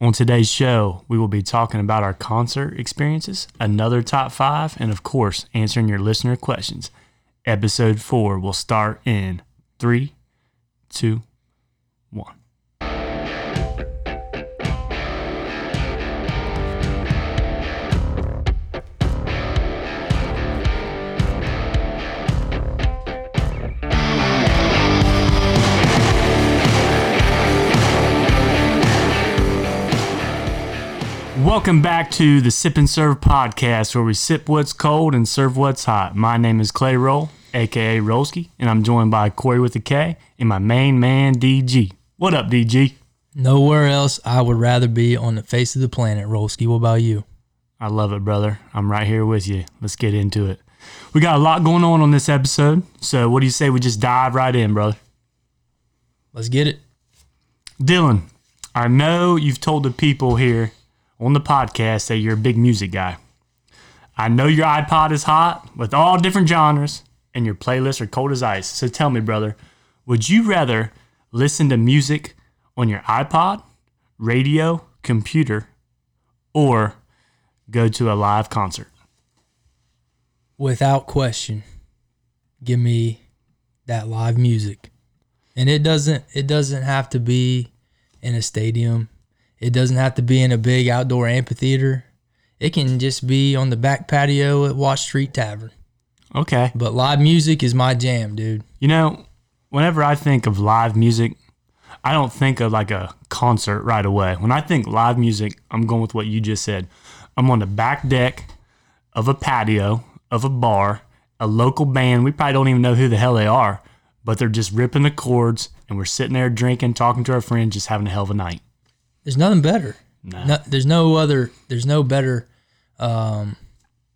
On today's show, we will be talking about our concert experiences, another top five, and of course, answering your listener questions. Episode four will start in three, two, Welcome back to the Sip and Serve podcast, where we sip what's cold and serve what's hot. My name is Clay Roll, aka Rollski, and I'm joined by Corey with a K and my main man DG. What up, DG? Nowhere else I would rather be on the face of the planet, Rollski. What about you? I love it, brother. I'm right here with you. Let's get into it. We got a lot going on on this episode, so what do you say we just dive right in, brother? Let's get it. Dylan, I know you've told the people here on the podcast that you're a big music guy. I know your iPod is hot with all different genres and your playlists are cold as ice. So tell me, brother, would you rather listen to music on your iPod, radio, computer, or go to a live concert? Without question, give me that live music. And it doesn't it doesn't have to be in a stadium. It doesn't have to be in a big outdoor amphitheater. It can just be on the back patio at Watch Street Tavern. Okay. But live music is my jam, dude. You know, whenever I think of live music, I don't think of like a concert right away. When I think live music, I'm going with what you just said. I'm on the back deck of a patio of a bar, a local band. We probably don't even know who the hell they are, but they're just ripping the chords and we're sitting there drinking, talking to our friends, just having a hell of a night. There's nothing better. No. No, there's no other. There's no better um,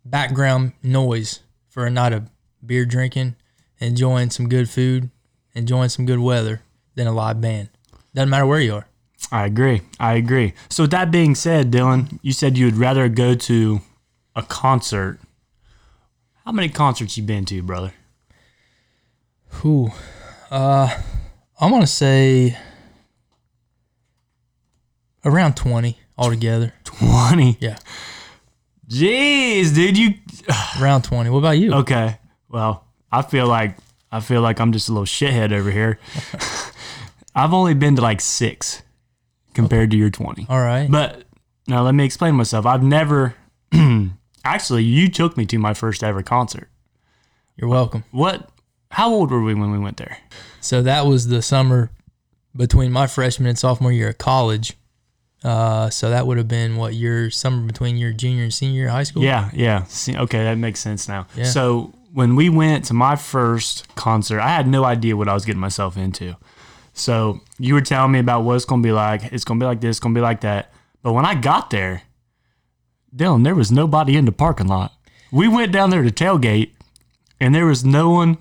background noise for a night of beer drinking, enjoying some good food, enjoying some good weather than a live band. Doesn't matter where you are. I agree. I agree. So with that being said, Dylan, you said you would rather go to a concert. How many concerts you been to, brother? Who? Uh, I'm gonna say around twenty altogether. Twenty. Yeah, Jeez, dude, you around twenty. What about you? Okay. Well, I feel like I feel like I'm just a little shithead over here. I've only been to like six compared to your 20. All right. But now let me explain myself. I've never actually you took me to my first ever concert. You're welcome. What how old were we when we went there? So that was the summer between my freshman and sophomore year of college. Uh, so that would have been what your summer between your junior and senior high school. Yeah, yeah. See, okay, that makes sense now. Yeah. So when we went to my first concert, I had no idea what I was getting myself into. So you were telling me about what it's gonna be like. It's gonna be like this, it's gonna be like that. But when I got there, Dylan, there was nobody in the parking lot. We went down there to tailgate, and there was no one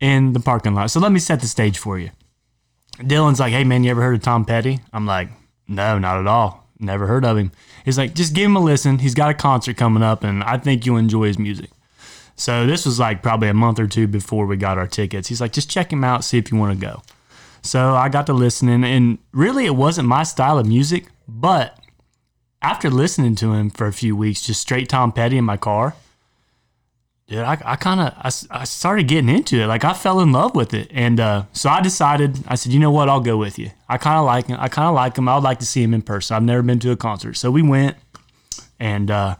in the parking lot. So let me set the stage for you. Dylan's like, "Hey man, you ever heard of Tom Petty?" I'm like, "No, not at all. Never heard of him." He's like, "Just give him a listen. He's got a concert coming up, and I think you'll enjoy his music." So this was like probably a month or two before we got our tickets. He's like, "Just check him out, see if you want to go." So I got to listening, and really, it wasn't my style of music. But after listening to him for a few weeks, just straight Tom Petty in my car, dude, I, I kind of I, I started getting into it. Like I fell in love with it, and uh, so I decided. I said, you know what? I'll go with you. I kind of like him. I kind of like him. I would like to see him in person. I've never been to a concert, so we went, and uh,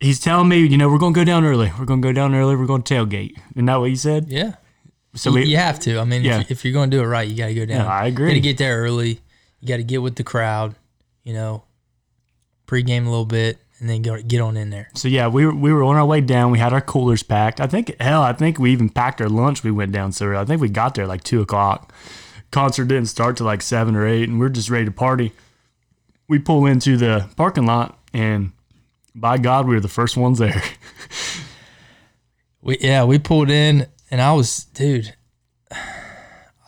he's telling me, you know, we're gonna go down early. We're gonna go down early. We're gonna tailgate. Isn't that what he said? Yeah. So you, we, you have to. I mean, Yeah. if, if you're going to do it right, you got to go down. Yeah, I agree. You got to get there early. You got to get with the crowd. You know, pregame a little bit, and then go get on in there. So yeah, we were we were on our way down. We had our coolers packed. I think hell, I think we even packed our lunch. We went down so. I think we got there like two o'clock. Concert didn't start till like seven or eight, and we're just ready to party. We pull into the parking lot, and by God, we were the first ones there. We yeah, we pulled in, and I was, dude.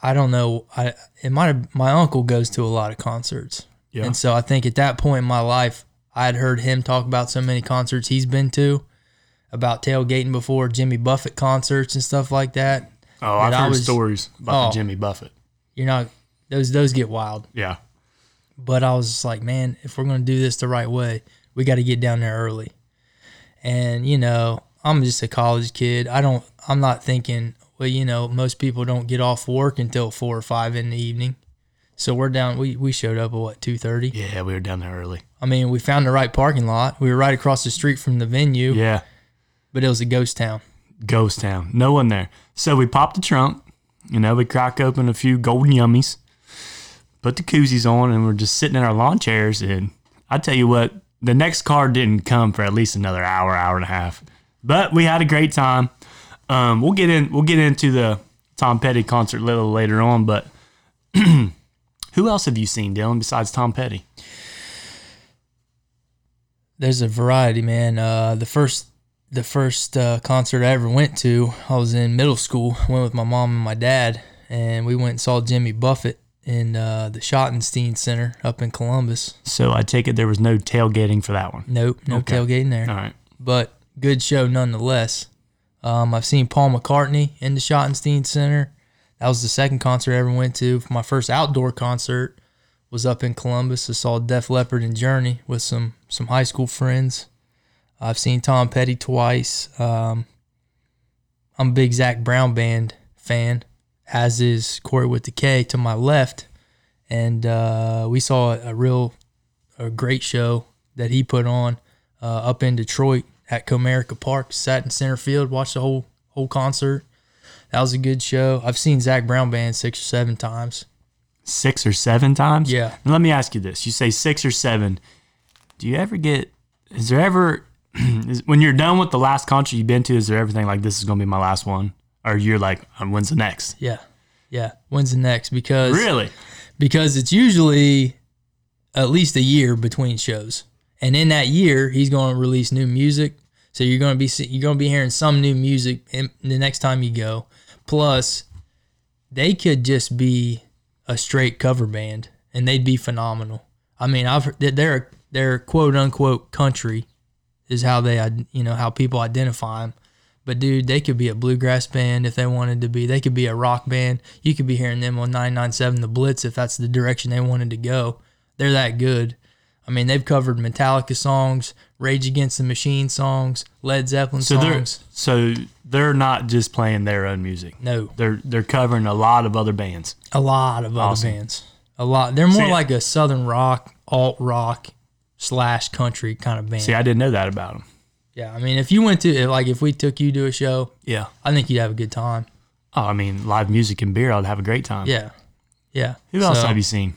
I don't know. I it might have. My uncle goes to a lot of concerts, Yeah. and so I think at that point in my life, I had heard him talk about so many concerts he's been to, about tailgating before Jimmy Buffett concerts and stuff like that. Oh, I've heard was- stories about Oh. the Jimmy Buffett. You're not those those get wild. Yeah. But I was like, man, if we're gonna do this the right way, we got to get down there early. And you know, I'm just a college kid. I don't. I'm not thinking. Well, you know, most people don't get off work until four or five in the evening. So we're down. We we showed up at what two thirty. Yeah, we were down there early. I mean, we found the right parking lot. We were right across the street from the venue, Yeah, but it was a ghost town. ghost town. No one there. So we popped the trunk. You know, we crack open a few golden yummies, put the koozies on, and we're just sitting in our lawn chairs. And I tell you what, the next car didn't come for at least another hour, hour and a half. But we had a great time. Um, we'll get in. We'll get into the Tom Petty concert a little later on. But who else have you seen, Dylan, besides Tom Petty? There's a variety, man. Uh, the first the first uh, concert I ever went to, I was in middle school. I went with my mom and my dad, and we went and saw Jimmy Buffett in uh, the Schottenstein Center up in Columbus. So I take it there was no tailgating for that one. Nope, no Okay. tailgating there, All right. but good show nonetheless. Um, I've seen Paul McCartney in the Schottenstein Center. That was the second concert I ever went to. My first outdoor concert was up in Columbus. I saw Def Leppard and Journey with some some high school friends. I've seen Tom Petty twice. Um, I'm a big Zac Brown band fan, as is Corey with the K to my left, and uh, we saw a real a great show that he put on uh, up in Detroit at Comerica Park. Sat in center field, watched the whole whole concert. That was a good show. I've seen Zac Brown band six or seven times. Six or seven times? Yeah. And let me ask you this. You say six or seven. Do you ever get, is there ever, is, when you're done with the last concert you've been to, is there everything like this is going to be my last one? Or you're like, "Uh, when's the next? Yeah, yeah. When's the next? Because Really? because it's usually at least a year between shows, and in that year he's going to release new music. So you're going to be you're going to be hearing some new music in, the next time you go. Plus, they could just be a straight cover band, and they'd be phenomenal. I mean, I've they're they're quote unquote country is how they you know how people identify them. But dude, they could be a bluegrass band if they wanted to be. They could be a rock band. You could be hearing them on 997 The Blitz if that's the direction they wanted to go. They're that good. I mean, they've covered Metallica songs, Rage Against the Machine songs, Led Zeppelin So they're, songs. so they're not just playing their own music. No, They're, they're covering a lot of other bands. a lot of other bands. A lot. They're more See- like a southern rock, alt rock slash country kind of band. See, I didn't know that about them. yeah, I mean, if you went to like if we took you to a show, Yeah. I think you'd have a good time. Oh, I mean, live music and beer, I'd have a great time. Yeah, yeah. Who else So, have you seen?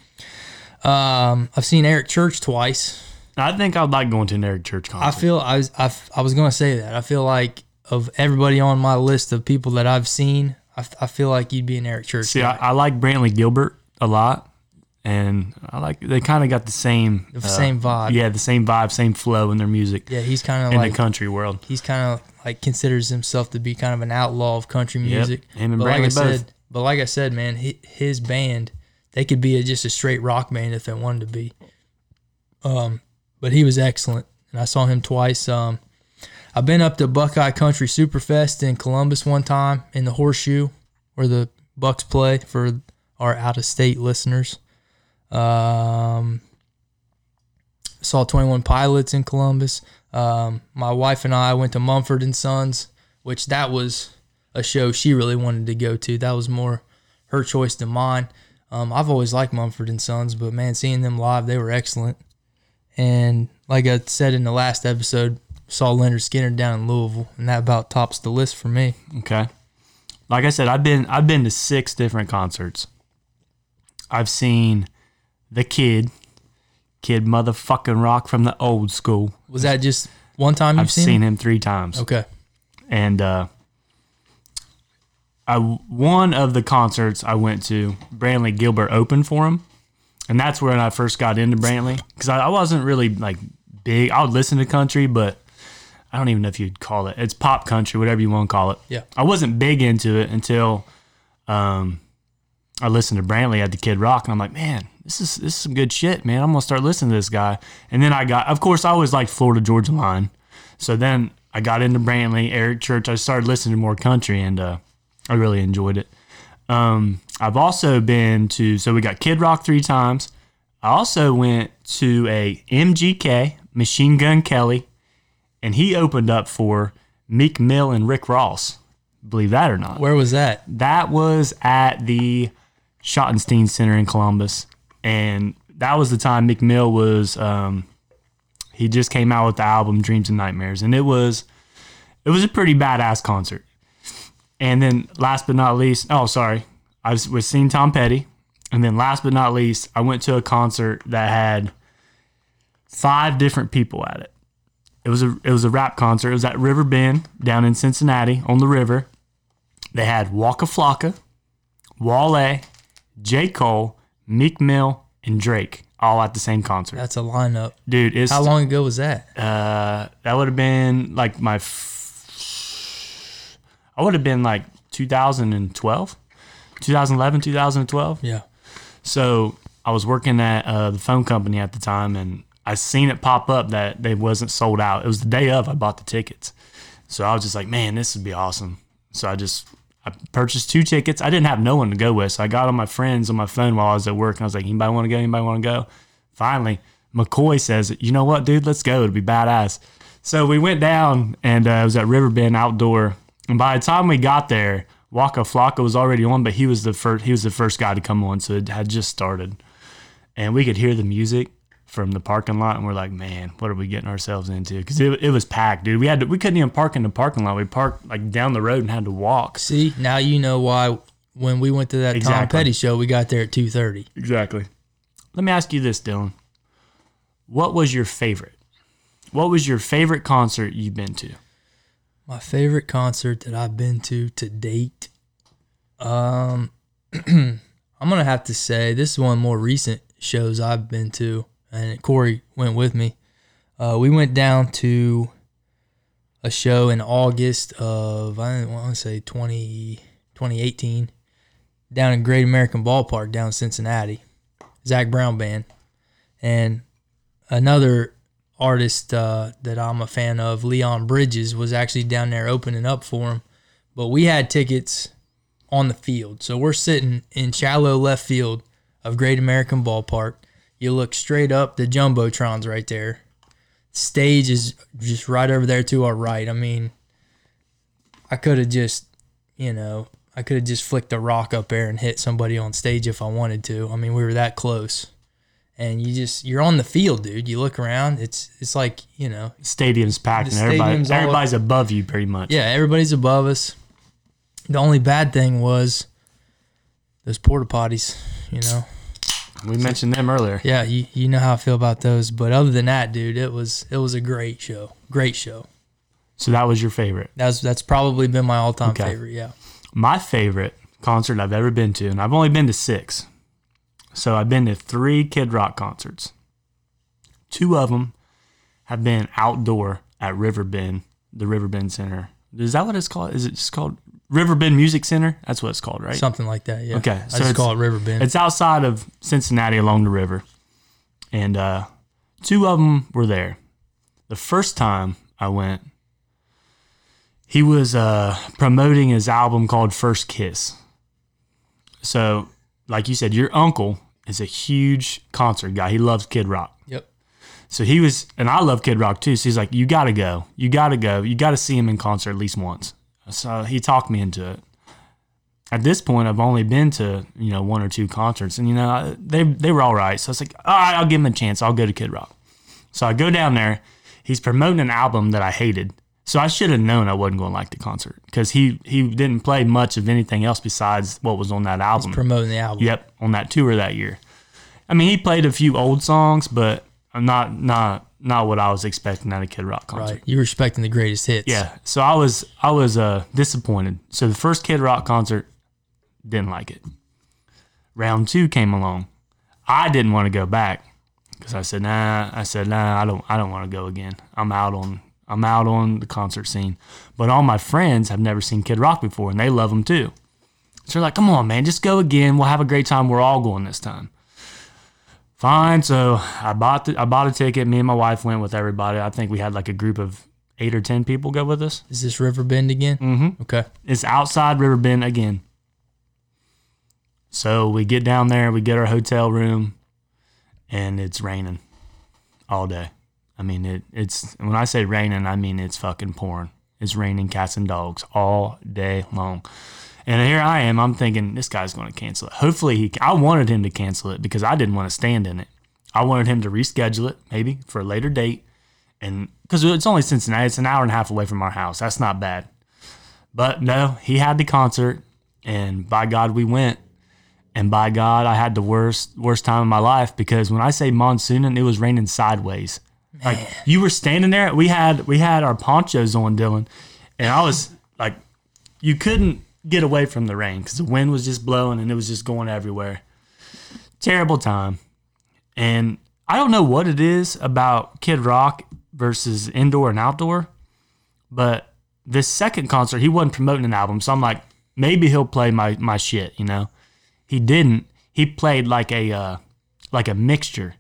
Um, I've seen Eric Church twice. I think I'd like going to an Eric Church concert. I feel I was I, I was gonna say that. I feel like of everybody on my list of people that I've seen, I feel like you'd be an Eric Church. See. I, I like Brantley Gilbert a lot, and I like they kind of got the same the uh, same vibe. Yeah, the same vibe, same flow in their music Yeah, he's kind of in like the country world. he's kind of like considers himself to be kind of an outlaw of country Yep, music. him and but like I both. said, but like I said, man, hi- his band they could be a, just a straight rock band if they wanted to be. Um, but he was excellent, and I saw him twice. Um, I've been up to Buckeye Country Superfest in Columbus one time in the Horseshoe, where the Bucks play for our out of state listeners. Um, saw Twenty One Pilots in Columbus. Um, my wife and I went to Mumford and Sons, which that was a show she really wanted to go to. That was more her choice than mine. Um, I've always liked Mumford and Sons, but man, seeing them live, they were excellent. And like I said in the last episode, saw Lynyrd Skynyrd down in Louisville, and that about tops the list for me. Okay, like I said, I've been I've been to six different concerts. I've seen the Kid, Kid motherfucking Rock from the old school. Was that just one time you've I've seen? seen him? him three times. Okay. and uh, I one of the concerts I went to, Brantley Gilbert opened for him, and that's when I first got into Brantley because I, I wasn't really like big. I would listen to country, but I don't even know if you'd call it. It's pop country, whatever you want to call it. Yeah. I wasn't big into it until um, I listened to Brantley at the Kid Rock, and I'm like, man, this is this is some good shit, man. I'm gonna start listening to this guy. And then I got, of course, I always liked Florida Georgia Line, so then I got into Brantley, Eric Church. I started listening to more country, and uh, I really enjoyed it. Um, I've also been to, so we got Kid Rock three times. I also went to a MGK, Machine Gun Kelly, and he opened up for Meek Mill and Rick Ross. Believe that or not. Where was that? That was at the Schottenstein Center in Columbus, and that was the time Meek Mill was. Um, he just came out with the album Dreams and Nightmares, and it was it was a pretty badass concert. And then last but not least, oh sorry, I was, was seeing Tom Petty, and then last but not least, I went to a concert that had five different people at it. It was a it was a rap concert. It was at River Bend down in Cincinnati on the river. They had Waka Flocka, Wale, J. Cole, Meek Mill, and Drake all at the same concert. That's a lineup. Dude, it's How long ago was that? uh that would have been like my f- I would have been like 2012, 2011, 2012. Yeah. So I was working at uh, the phone company at the time, and I seen it pop up that they wasn't sold out. It was the day of I bought the tickets, so I was just like, man, this would be awesome. So I just I purchased two tickets. I didn't have no one to go with, so I got on my friends on my phone while I was at work, and I was like, anybody want to go? Anybody want to go? Finally, McCoy says, you know what, dude, let's go. It'll be badass. So we went down, and uh, it was at Riverbend outdoor. And by the time we got there, Waka Flocka was already on, but he was the first. He was the first guy to come on, so it had just started, and we could hear the music from the parking lot, and we're like, "Man, what are we getting ourselves into?" Because it, it was packed, dude. We had to, we couldn't even park in the parking lot. We parked like down the road and had to walk. See, now you know why when we went to that Tom Petty show, we got there at 2:30. Exactly. Let me ask you this, Dylan. What was your favorite? What was your favorite concert you've been to? My favorite concert that I've been to to date. Um, I'm gonna have to say this is one of the more recent shows I've been to, and Corey went with me. Uh, we went down to a show in August of I want to say 20, 2018 down in Great American Ballpark down in Cincinnati. Zac Brown band, and another artist uh, that I'm a fan of, Leon Bridges, was actually down there opening up for him. But we had tickets on the field. So we're sitting in shallow left field of Great American Ballpark. You look straight up, the Jumbotron's right there. Stage is just right over there to our right. I mean, I could have just, you know, I could have just flicked a rock up there and hit somebody on stage if I wanted to. I mean, we were that close and you just you're on the field, dude. You look around, it's it's like you know, Stadium's packed, and everybody, all- everybody's above you pretty much. yeah, everybody's above us. The only bad thing was those porta potties, you know. We mentioned them earlier. Yeah, you, you know how I feel about those. But other than that, dude, it was it was a great show. Great show. So that was your favorite. That's that's probably been my all time Okay. favorite. Yeah. My favorite concert I've ever been to, and I've only been to six. So I've been to three Kid Rock concerts. Two of them have been outdoor at Riverbend, the Riverbend Center. Is that what it's called? Is it just called Riverbend Music Center? That's what it's called, right? Something like that. Yeah. Okay, I so just call it Riverbend. It's outside of Cincinnati along the river. And uh, two of them were there. The first time I went, he was uh, promoting his album called First Kiss. So, like you said, your uncle is a huge concert guy. He loves Kid Rock. Yep. So he was, and I love Kid Rock too. So he's like, you got to go. You got to go. You got to see him in concert at least once. So he talked me into it. At this point, I've only been to you know one or two concerts, and you know they they were all right. So I was like, all right, I'll give him a chance. I'll go to Kid Rock. So I go down there. He's promoting an album that I hated. So I should have known I wasn't going to like the concert because he he didn't play much of anything else besides what was on that album. Promoting the album. Yep, on that tour that year. I mean, he played a few old songs, but I'm not not not what I was expecting at a Kid Rock concert. Right. You're expecting the greatest hits. Yeah, so I was I was uh, disappointed. So the first Kid Rock concert, didn't like it. Round two came along. I didn't want to go back because I said nah. I said nah. I don't I don't want to go again. I'm out on I'm out on the concert scene. But all my friends have never seen Kid Rock before, and they love him too. So they're like, come on, man, just go again. We'll have a great time. We're all going this time. Fine. So I bought the, I bought a ticket. Me and my wife went with everybody. I think we had like a group of eight or ten people go with us. Is this Riverbend again? Mm-hmm. Okay. It's outside Riverbend again. So we get down there, we get our hotel room, and it's raining all day. I mean, it, it's when I say raining, I mean it's fucking pouring. It's raining cats and dogs all day long. And here I am. I'm thinking this guy's going to cancel it. Hopefully, he. I wanted him to cancel it because I didn't want to stand in it. I wanted him to reschedule it, maybe for a later date, and because it's only Cincinnati, it's an hour and a half away from our house. That's not bad. But no, he had the concert, and by God, we went. And by God, I had the worst worst time of my life because when I say monsoon, it was raining sideways. Like you were standing there, we had we had our ponchos on, Dylan, and I was like, you couldn't get away from the rain because the wind was just blowing and it was just going everywhere. Terrible time, and I don't know what it is about Kid Rock versus indoor and outdoor, but this second concert he wasn't promoting an album, so I'm like, maybe he'll play my my shit, you know. He didn't. He played like a uh, like a mixture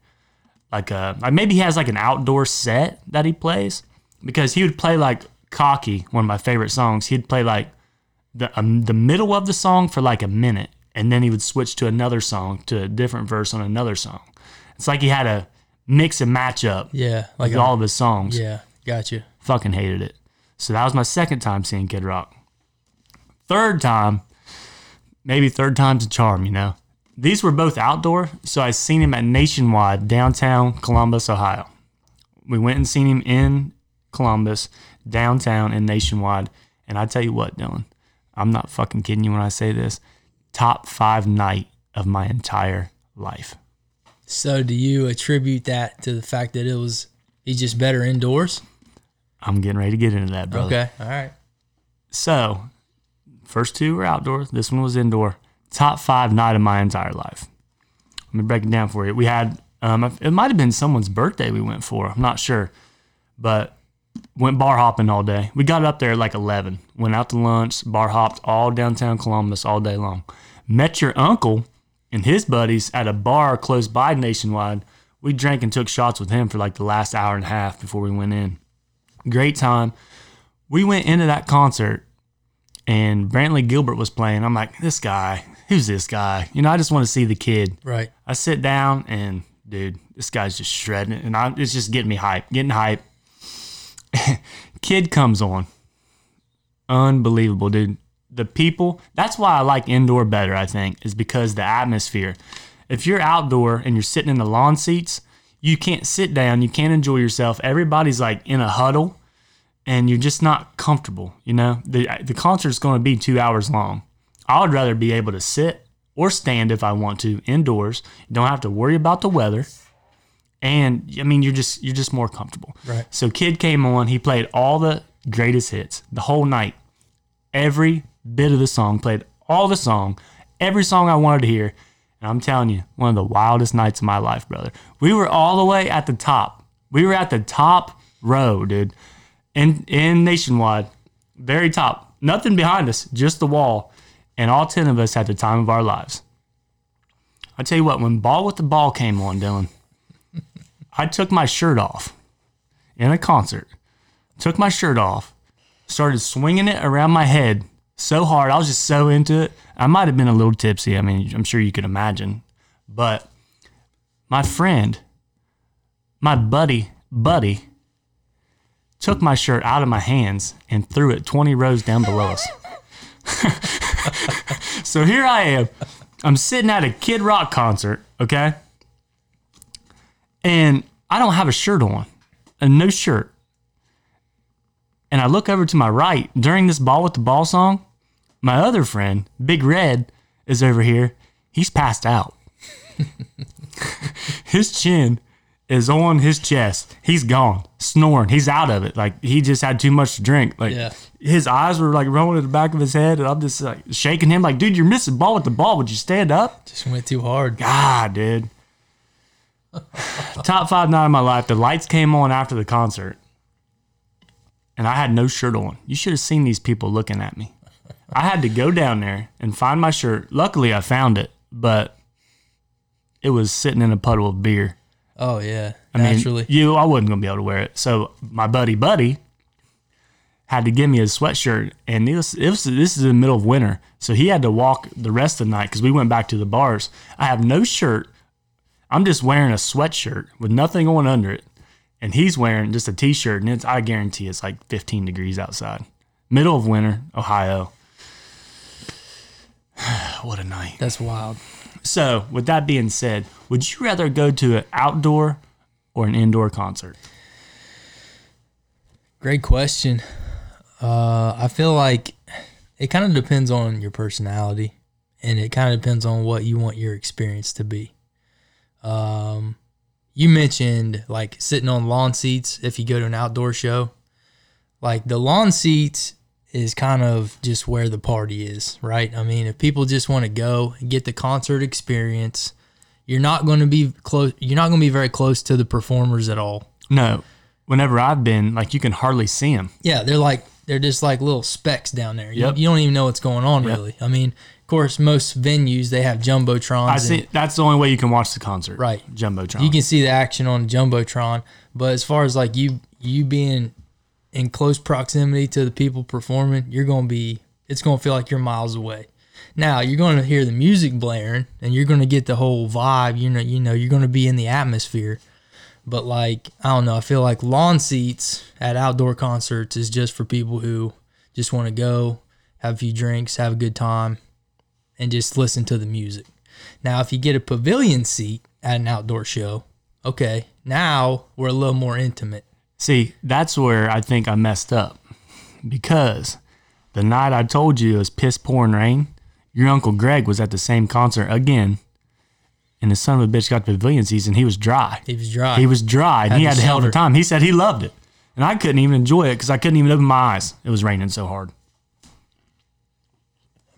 like a like maybe he has like an outdoor set that he plays because he would play like cocky one of my favorite songs he'd play like the um, the middle of the song for like a minute and then he would switch to another song to a different verse on another song it's like he had a mix and match up Yeah, like all of his songs yeah, got you. fucking hated it so that was my second time seeing kid rock third time maybe third time's a charm you know these were both outdoor, so I seen him at Nationwide, downtown Columbus, Ohio. We went and seen him in Columbus, downtown, and Nationwide. And I tell you what, Dylan, I'm not fucking kidding you when I say this. Top five night of my entire life. So, do you attribute that to the fact that it was he's just better indoors? I'm getting ready to get into that, brother. Okay, all right. So, first two were outdoor. This one was indoor. Top five night of my entire life. Let me break it down for you. We had, um, it might have been someone's birthday we went for. I'm not sure, but went bar hopping all day. We got up there at like 11. Went out to lunch, bar hopped all downtown Columbus all day long. Met your uncle and his buddies at a bar close by Nationwide. We drank and took shots with him for like the last hour and a half before we went in. Great time. We went into that concert and Brantley Gilbert was playing. I'm like, this guy, who's this guy? You know, I just want to see the kid. Right. I sit down and dude, this guy's just shredding it, and I, it's just getting me hype, getting hype. kid comes on, unbelievable, dude. The people. That's why I like indoor better. I think is because the atmosphere. If you're outdoor and you're sitting in the lawn seats, you can't sit down. You can't enjoy yourself. Everybody's like in a huddle and you're just not comfortable. You know, the the concert's going to be two hours long. I would rather be able to sit or stand if I want to indoors. You don't have to worry about the weather, and I mean you're just you're just more comfortable. Right. So Kid came on. He played all the greatest hits the whole night. Every bit of the song played all the song, every song I wanted to hear. And I'm telling you, one of the wildest nights of my life, brother. We were all the way at the top. We were at the top row, dude in in nationwide, very top. Nothing behind us, just the wall, and all ten of us had the time of our lives. I tell you what, when Bawitdaba came on, Dylan, I took my shirt off in a concert. Took my shirt off, started swinging it around my head so hard. I was just so into it. I might have been a little tipsy. I mean, I'm sure you could imagine, but my friend, my buddy, buddy took my shirt out of my hands and threw it 20 rows down below us. so here I am. I'm sitting at a Kid Rock concert, okay? And I don't have a shirt on, and no shirt. And I look over to my right during this Bawitdaba song. My other friend, Big Red, is over here. He's passed out. his chin is on his chest. He's gone, snoring. He's out of it. Like he just had too much to drink. Like Yeah. his eyes were like rolling in the back of his head, and I'm just like shaking him. Like, dude, you're missing Bawitdaba. Would you stand up? Just went too hard. God, dude. Top five night of my life. The lights came on after the concert, and I had no shirt on. You should have seen these people looking at me. I had to go down there and find my shirt. Luckily, I found it, but it was sitting in a puddle of beer. Oh yeah, I mean, naturally. you, I wasn't gonna be able to wear it. So my buddy, Buddy, had to give me a sweatshirt, and it was, it was this is in the middle of winter, so he had to walk the rest of the night because we went back to the bars. I have no shirt. I'm just wearing a sweatshirt with nothing on under it, and he's wearing just a t-shirt, and it's I guarantee it's like 15 degrees outside, middle of winter, Ohio. what a night! That's wild. So, with that being said, would you rather go to an outdoor or an indoor concert? Great question. Uh, I feel like it kind of depends on your personality, and it kind of depends on what you want your experience to be. Um, you mentioned like sitting on lawn seats if you go to an outdoor show. Like the lawn seats is kind of just where the party is, right? I mean, if people just want to go and get the concert experience, you're not going to be close. You're not going to be very close to the performers at all. No. Whenever I've been, like you can hardly see them. Yeah, they're like they're just like little specks down there. You, Yep. you don't even know what's going on Yep. really. I mean, course, most venues they have jumbotrons. I and see. That's the only way you can watch the concert. Right. Jumbotron. You can see the action on jumbotron, but as far as like you you being in close proximity to the people performing, you're going to be it's going to feel like you're miles away. Now you're going to hear the music blaring, and you're going to get the whole vibe. You know, you know, you're going to be in the atmosphere. But like I don't know, I feel like lawn seats at outdoor concerts is just for people who just want to go, have a few drinks, have a good time, and just listen to the music. Now, if you get a pavilion seat at an outdoor show, okay, now we're a little more intimate. See, that's where I think I messed up because the night I told you it was piss pouring rain, your uncle Greg was at the same concert again, and the son of a bitch got the pavilion seats and he was dry. He was dry. He was dry and Had he had a hell of a time. He said he loved it, and I couldn't even enjoy it because I couldn't even open my eyes. It was raining so hard.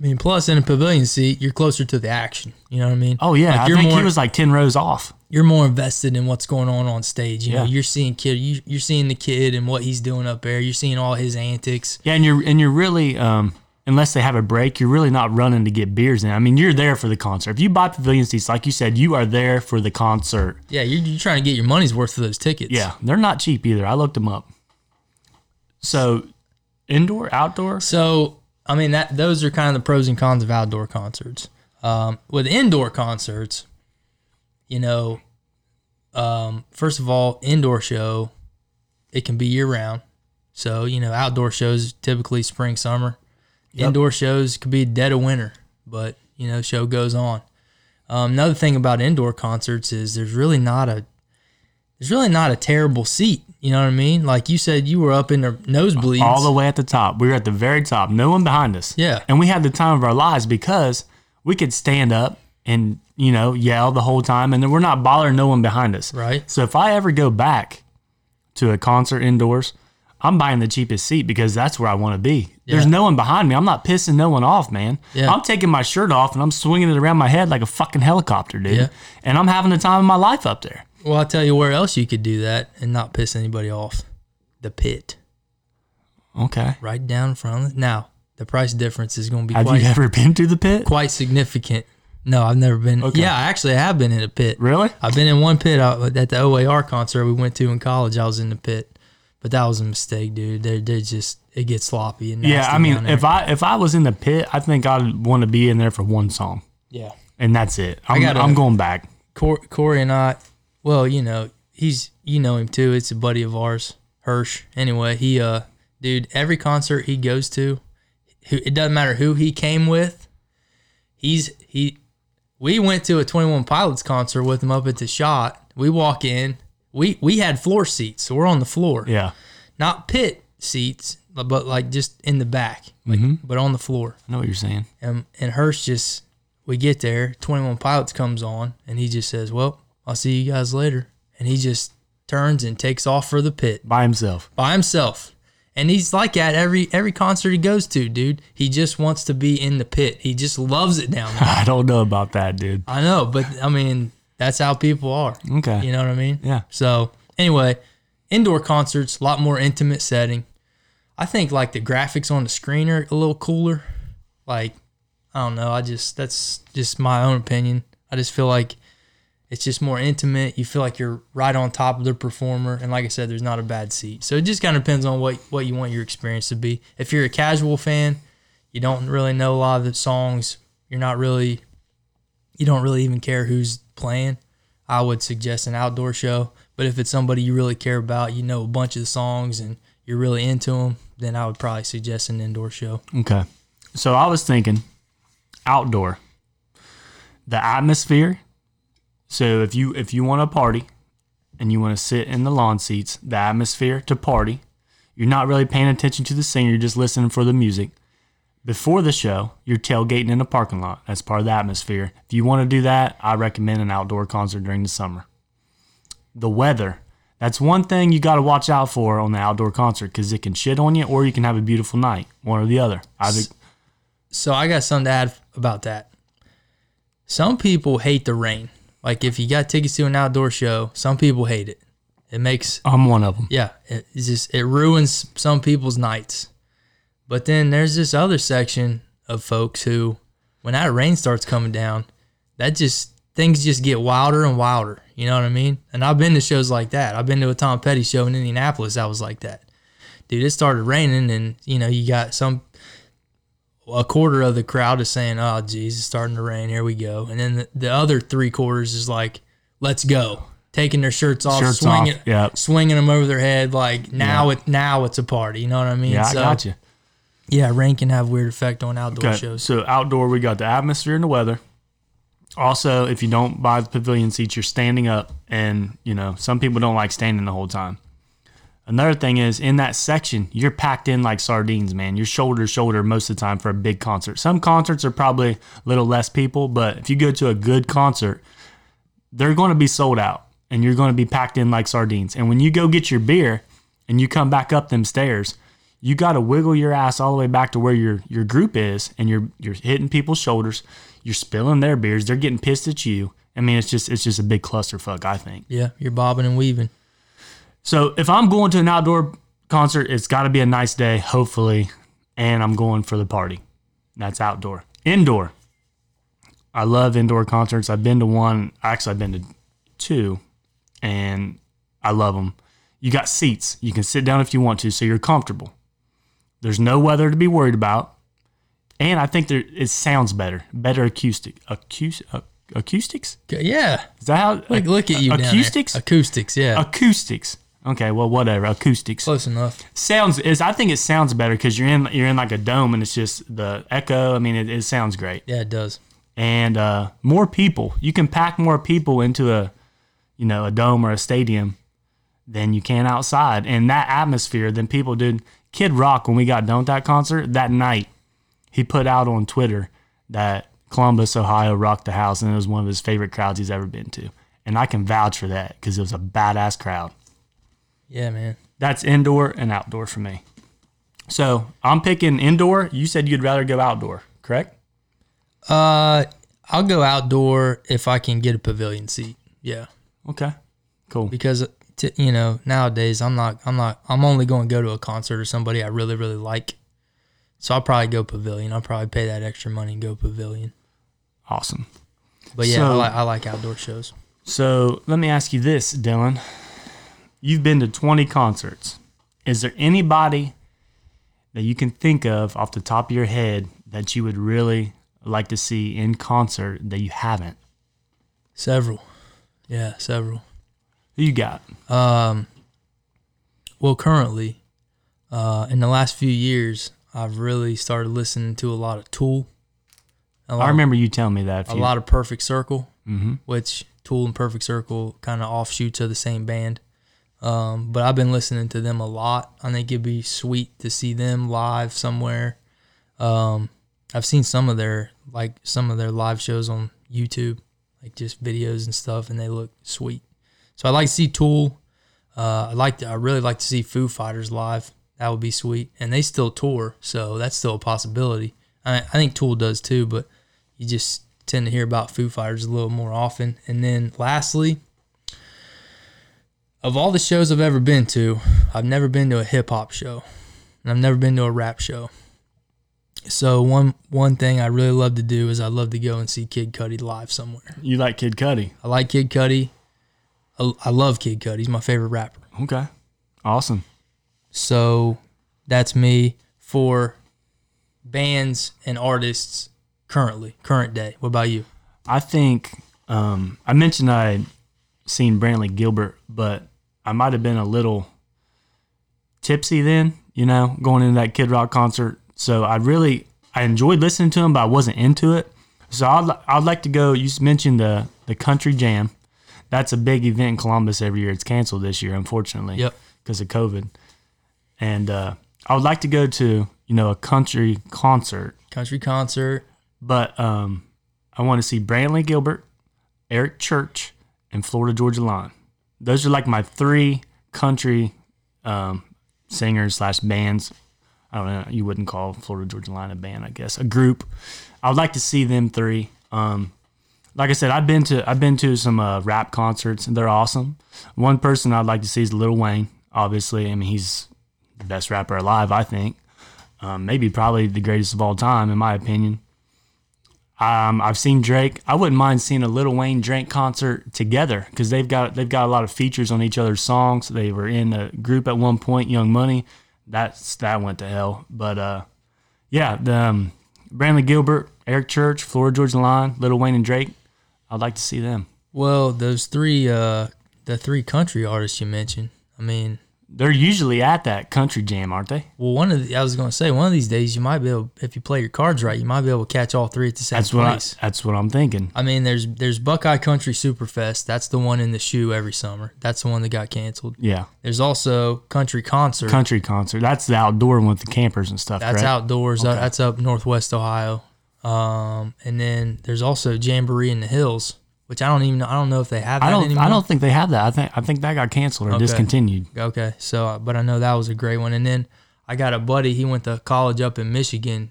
I mean, plus in a pavilion seat, you're closer to the action. You know what I mean? Oh yeah, Like, I think more he was like ten rows off. you're more invested in what's going on on stage. You know, Yeah. you're seeing kid, you, you're seeing the kid and what he's doing up there. You're seeing all his antics. Yeah, and you're and you're really um, unless they have a break, you're really not running to get beers in. I mean, you're there for the concert. If you buy pavilion seats, like you said, you are there for the concert. Yeah, you're, you're trying to get your money's worth for those tickets. Yeah, they're not cheap either. I looked them up. So, indoor, outdoor. So I mean that those are kind of the pros and cons of outdoor concerts. Um, with indoor concerts, you know, um, first of all, indoor show, it can be year round. So you know, outdoor shows typically spring, summer. Yep. Indoor shows could be dead of winter, but you know, show goes on. Um, another thing about indoor concerts is there's really not a there's really not a terrible seat. You know what I mean? Like you said, you were up in the nosebleeds. all the way at the top. We were at the very top. No one behind us. Yeah. And we had the time of our lives because we could stand up and, you know, yell the whole time and then we're not bothering no one behind us. Right. So if I ever go back to a concert indoors, I'm buying the cheapest seat because that's where I want to be. There's no one behind me. I'm not pissing no one off, man. Yeah. I'm taking my shirt off and I'm swinging it around my head like a fucking helicopter, dude. Yeah. And I'm having the time of my life up there. Well, I'll tell you where else you could do that and not piss anybody off. The pit, Okay. right down front. Now, the price difference is going to be Have quite you ever been to the pit? quite significant. No, I've never been. Okay. Yeah, I actually, I have been in a pit. Really? I've been in one pit out at the OAR concert we went to in college. I was in the pit, but that was a mistake, dude. They're, they're just it gets sloppy and Yeah, I mean, if I if I was in the pit, I think I'd want to be in there for one song, yeah, and that's it. I'm, gotta- I'm going back. Corey and I, well, you know, he's you know him too. It's a buddy of ours, Hirsch. Anyway, he uh, dude, every concert he goes to, it doesn't matter who he came with. He's he. We went to a Twenty One Pilots concert with him up at the Schott. We walk in. We we had floor seats, so we're on the floor, Yeah, not pit seats, but, but like just in the back, like but on the floor. I know what you're saying. And and Hirsch just we get there, Twenty One Pilots comes on, and he just says, "Well, I'll see you guys later." And he just turns and takes off for the pit By himself. by himself. And he's like at every every concert he goes to, dude. He just wants to be in the pit. He just loves it down there. I don't know about that, dude. I know, but I mean, that's how people are. Okay. You know what I mean? Yeah. So anyway, indoor concerts, a lot more intimate setting. I think like the graphics on the screen are a little cooler. Like, I don't know. I just that's just my own opinion. I just feel like it's just more intimate. You feel like you're right on top of the performer, and like I said, there's not a bad seat. So it just kind of depends on what what you want your experience to be. If you're a casual fan, you don't really know a lot of the songs. You're not really, you don't really even care who's playing. I would suggest an outdoor show. But if it's somebody you really care about, you know a bunch of the songs and you're really into them, then I would probably suggest an indoor show. Okay. So I was thinking outdoor. The atmosphere. So if you if you want to party and you want to sit in the lawn seats, the atmosphere to party. You're not really paying attention to the singer, you're just listening for the music. Before the show, you're tailgating in a parking lot. That's part of the atmosphere. If you want to do that, I recommend an outdoor concert during the summer. The weather. That's one thing you got to watch out for on the outdoor concert because it can shit on you or you can have a beautiful night, one or the other. Either, So I got something to add about that. Some people hate the rain. Like if you got tickets to an outdoor show, some people hate it. It makes I'm one of them. yeah, it just it ruins some people's nights. But then there's this other section of folks who, when that rain starts coming down, that just things just get wilder and wilder. You know what I mean? And I've been to shows like that. I've been to a Tom Petty show in Indianapolis that was like that. Dude, it started raining, and you know you got some a quarter of the crowd is saying, "Oh, geez, it's starting to rain. Here we go." And then the, the other three quarters is like, "Let's go." Taking their shirts off, Shirts swinging, off, yep. swinging them over their head. Like now, it now it's a party. You know what I mean? Yeah, I got you. Yeah, rain can have weird effect on outdoor Okay, shows. so outdoor, we got the atmosphere and the weather. Also, if you don't buy the pavilion seats, you're standing up, and you know some people don't like standing the whole time. Another thing is in that section, you're packed in like sardines, man. You're shoulder to shoulder most of the time for a big concert. Some concerts are probably a little less people, but if you go to a good concert, they're going to be sold out, and you're going to be packed in like sardines. And when you go get your beer, and you come back up them stairs, you got to wiggle your ass all the way back to where your your group is, and you're you're hitting people's shoulders. You're spilling their beers. They're getting pissed at you. I mean, it's just it's just a big clusterfuck. I think. Yeah, you're bobbing and weaving. So if I'm going to an outdoor concert, it's got to be a nice day, hopefully, and I'm going for the party. That's outdoor. Indoor. I love indoor concerts. I've been to one. Actually, I've been to two, and I love them. You got seats. You can sit down if you want to, so you're comfortable. There's no weather to be worried about, and I think there it sounds better. Better acoustic. Acoustic. Uh, acoustics? Yeah, Is that how? like look at you. Acoustics. Acoustics. Yeah, acoustics. Okay, well, whatever. Acoustics close enough. sounds is. I think it sounds better because you're in you're in like a dome and it's just the echo. I mean, it, it sounds great. Yeah, it does. And uh, more people. You can pack more people into a you know a dome or a stadium than you can outside. And that atmosphere, than people did. Kid Rock when we got done with that concert that night, he put out on Twitter that Columbus, Ohio, rocked the house, and it was one of his favorite crowds he's ever been to. And I can vouch for that because it was a badass crowd. Yeah, man. That's indoor and outdoor for me. So I'm picking indoor. You said you'd rather go outdoor, correct? Uh, I'll go outdoor if I can get a pavilion seat. Yeah, Okay, cool. because t- you know nowadays I'm not I'm not I'm only going to go to a concert or somebody I really really like. So I'll probably go pavilion. I'll probably pay that extra money and go pavilion. Awesome. But yeah, I, So- like, I like outdoor shows. So let me ask you this, Dylan. You've been to 20 concerts. Is there anybody that you can think of off the top of your head that you would really like to see in concert that you haven't? Several. Yeah, several. Who you got? Um, well, currently, uh, in the last few years, I've really started listening to a lot of Tool. A lot, I remember you telling me that. a lot of Perfect Circle, hmm which Tool and Perfect Circle kind of offshoots of the same band. Um, but I've been listening to them a lot. I think it'd be sweet to see them live somewhere. Um, I've seen some of their like some of their live shows on YouTube, like just videos and stuff, and they look sweet. So I like to see Tool. Uh, I like to, I really like to see Foo Fighters live. That would be sweet, and they still tour, so that's still a possibility. I, I think Tool does too, but you just tend to hear about Foo Fighters a little more often. And then lastly, of all the shows I've ever been to, I've never been to a hip hop show, and I've never been to a rap show. So one one thing I really love to do is I love to go and see Kid Cudi live somewhere. You like Kid Cudi? I like Kid Cudi. I, I love Kid Cudi. He's my favorite rapper. Okay, awesome. So that's me for bands and artists currently, current day. What about you? I think um, I mentioned I seen Brantley Gilbert, but I might have been a little tipsy then, you know, going into that Kid Rock concert. So I really I enjoyed listening to him, but I wasn't into it. So I'd I'd like to go. You mentioned the the Country Jam. That's a big event in Columbus every year. It's canceled this year, unfortunately, Yep. because of COVID. And uh, I would like to go to you know a country concert, Country concert. but um, I want to see Brantley Gilbert, Eric Church, and Florida Georgia Line. Those are like my three country um, singers slash bands. I don't know. You wouldn't call Florida Georgia Line a band, I guess, a group. I would like to see them three. Um, like I said, I've been to I've been to some uh, rap concerts and they're awesome. One person I'd like to see is Lil Wayne. Obviously, I mean he's the best rapper alive. I think, um, maybe probably the greatest of all time in my opinion. Um, I've seen Drake. I wouldn't mind seeing a Lil Wayne Drake concert together because they've got they've got a lot of features on each other's songs. They were in a group at one point, Young Money. That's that went to hell. But uh, yeah, the um, Gilbert, Eric Church, Florida Georgia Line, Lil Wayne and Drake. I'd like to see them. Well, those three, uh, the three country artists you mentioned. I mean, They're usually at that country jam, aren't they? well, one of the, I was going to say one of these days you might be able, if you play your cards right, you might be able to catch all three at the same That's what I, place. that's what I'm thinking. I mean, there's there's Buckeye Country Superfest. That's the one in the shoe every summer. That's the one that got canceled. Yeah, There's also Country Concert. country concert. That's the outdoor one with the campers and stuff. That's correct? outdoors. Uh, Okay. That's up northwest Ohio. Um, and then there's also Jamboree in the Hills, which I don't even know. I don't know if they have that I don't. anymore. I don't think they have that. I think. I think that got canceled or Okay. discontinued. Okay, so but I know that was a great one. And then I got a buddy. He went to college up in Michigan,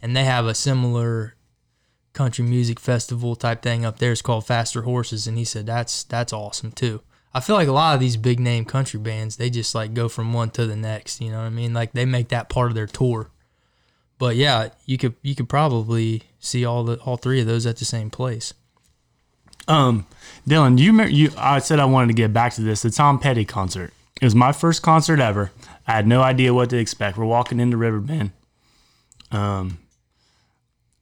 and they have a similar country music festival type thing up there. It's called Faster Horses, and he said that's that's awesome too. I feel like a lot of these big name country bands, they just like go from one to the next. You know what I mean? Like they make that part of their tour. But yeah, you could you could probably see all the all three of those at the same place. Um, Dylan, you? You, I said I wanted to get back to this. The Tom Petty concert. It was my first concert ever. I had no idea what to expect. We're walking into Riverbend. Um,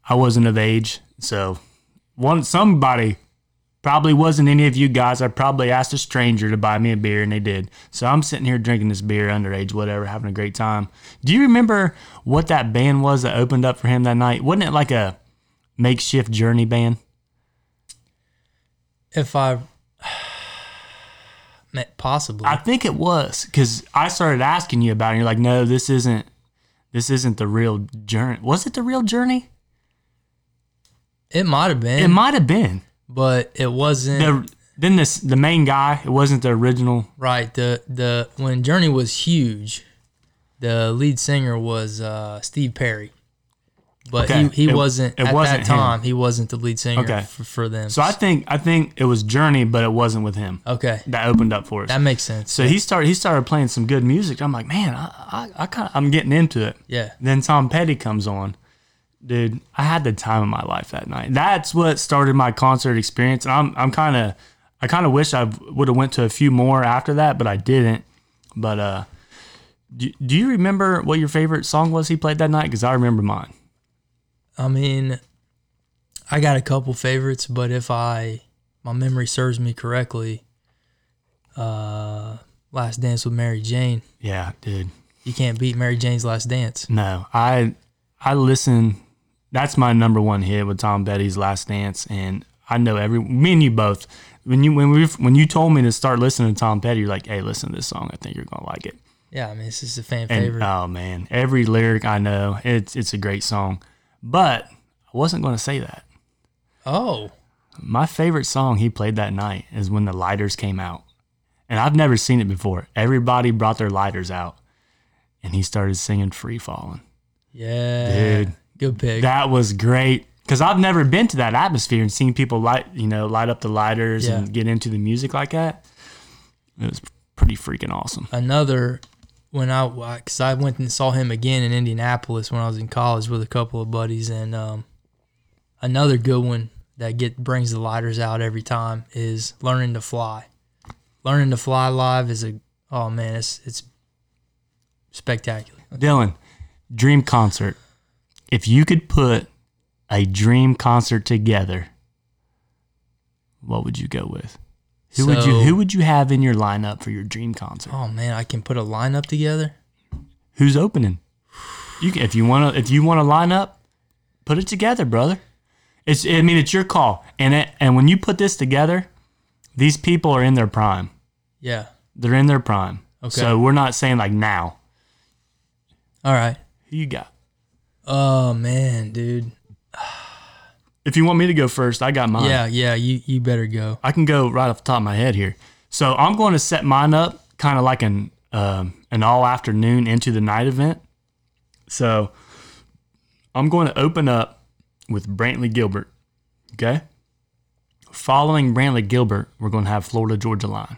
I wasn't of age, so one somebody probably wasn't any of you guys. I probably asked a stranger to buy me a beer, and they did. So I'm sitting here drinking this beer, underage, whatever, having a great time. Do you remember what that band was that opened up for him that night? Wasn't it like a makeshift journey band? If I possibly, I think it was because I started asking you about it. And you're like, no, this isn't. This isn't the real journey. Was it the real journey? it might have been, It might have been. but it wasn't. The then this the main guy. It wasn't the original. Right. The the when Journey was huge, the lead singer was uh, Steve Perry, but Okay. he, he It- wasn't it at wasn't that him. time. He wasn't the lead singer Okay. for, for them. So I think I think it was Journey, but it wasn't with him. okay, That opened up for us. that makes sense. so he started he started playing some good music. I'm like, man, I I, I kind I'm getting into it. yeah, Then Tom Petty comes on. Dude, I had the time of my life that night. That's what started my concert experience. And I'm I'm kind of I kind of wish I would have went to a few more after that, but I didn't. But uh do, do you remember what your favorite song was he played that night? Because I remember mine. I mean, I got a couple favorites, but if I my memory serves me correctly, uh, Last Dance with Mary Jane. Yeah, dude. You can't beat Mary Jane's Last Dance. No, I I listen. That's my number one hit with Tom Petty's Last Dance, and I know every me and you both. When you when we when you told me to start listening to Tom Petty, you're like, hey, listen to this song. I think you're gonna like it. Yeah, I mean, this is a fan And favorite. oh man, every lyric I know, it's it's a great song. But I wasn't gonna say that. oh, My favorite song he played that night is when the lighters came out. And I've never seen it before. Everybody brought their lighters out and he started singing Free Falling. yeah, Dude. good pick. That was great. Cause I've never been to that atmosphere and seen people light, you know, light up the lighters Yeah. and get into the music like that. It was pretty freaking awesome. another when I because I went and saw him again in Indianapolis when I was in college with a couple of buddies, and um, another good one that get brings the lighters out every time is learning to fly. Learning to fly live is a oh man, it's it's spectacular. Dylan, dream concert. If you could put a dream concert together, what would you go with? Who would you Who would you have in your lineup for your dream concert? Oh man, I can put a lineup together. Who's opening? You can, if you want to if you want to line up, put it together, brother. It's I mean it's your call, and it, and when you put this together, these people are in their prime. Yeah. They're in their prime. Okay. So we're not saying like now. All right. Who you got? Oh man, dude. If you want me to go first, I got mine. Yeah, yeah. You you better go. I can go right off the top of my head here. So I'm going to set mine up kind of like an um, an all afternoon into the night event. So I'm going to open up with Brantley Gilbert. Okay. Following Brantley Gilbert, we're going to have Florida Georgia Line.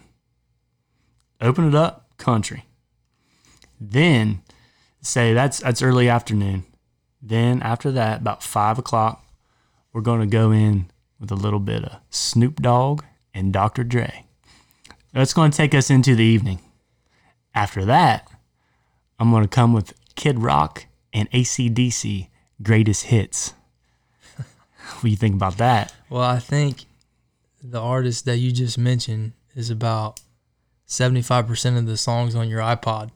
Open it up, country. Then say that's that's early afternoon. Then after that, about five o'clock, we're going to go in with a little bit of Snoop Dogg and Dr. Dre. That's going to take us into the evening. After that, I'm going to come with Kid Rock and ACDC greatest hits. what do you think about that? Well, I think the artist that you just mentioned is about seventy five percent of the songs on your iPod.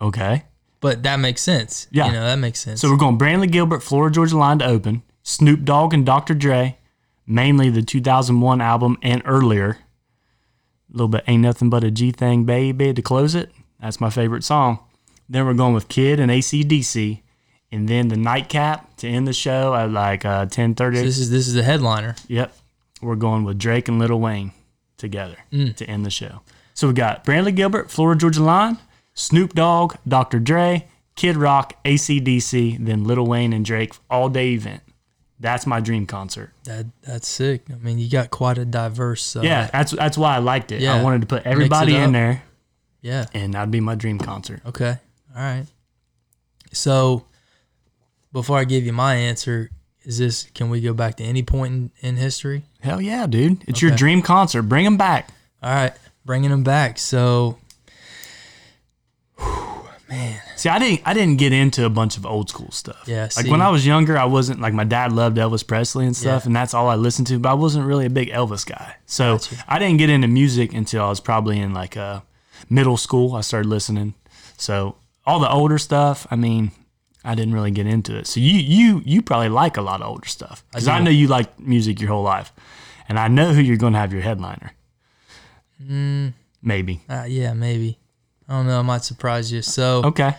Okay. But that makes sense. Yeah. You know, that makes sense. So we're going Brantley Gilbert, Florida Georgia Line to open, Snoop Dogg and Dr. Dre, mainly the 2001 album and earlier. A little bit Ain't Nothing But a G Thing Baby to close it. That's my favorite song. Then we're going with Kid and ACDC. And then the nightcap to end the show at like uh, 10.30. this is this is the headliner. Yep. We're going with Drake and Lil Wayne together to end the show. So we got Brantley Gilbert, Florida Georgia Line, Snoop Dogg, Dr. Dre, Kid Rock, ACDC, then Lil Wayne and Drake all day event. That's my dream concert. That that's sick. I mean, you got quite a diverse. Uh, Yeah, that's that's why I liked it. Yeah, I wanted to put everybody in there, Yeah. and that'd be my dream concert. Okay. All right. So, before I give you my answer, is this? Can we go back to any point in, in history? Hell yeah, dude! It's your dream concert. Bring them back. All right, bringing them back. So, See, I didn't I didn't get into a bunch of old school stuff. Yeah, like when I was younger, I wasn't like my dad loved Elvis Presley and stuff, Yeah. and that's all I listened to. But I wasn't really a big Elvis guy, so Gotcha. I didn't get into music until I was probably in like uh, middle school. I started listening. So all the older stuff, I mean, I didn't really get into it. So you you you probably like a lot of older stuff because I, do. know you like music your whole life, and I know who you're going to have your headliner. Mm. Maybe uh, yeah, maybe. I don't know. I might surprise you. So, okay.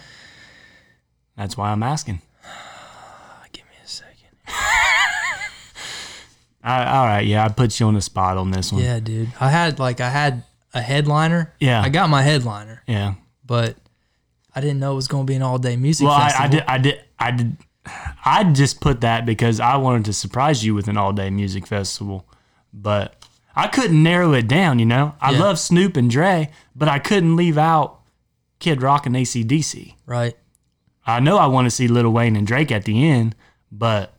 That's why I'm asking. give me a second. I, all right, yeah, I put you on the spot on this one. Yeah, dude. I had like I had a headliner. Yeah. I got my headliner, Yeah. but I didn't know it was going to be an all day music Well, I, festival. I did. I did. I did. I just put that because I wanted to surprise you with an all-day music festival, but I couldn't narrow it down. You know, I Yeah. love Snoop and Dre, but I couldn't leave out Kid Rock and ACDC. Right. I know I want to see Lil Wayne and Drake at the end, but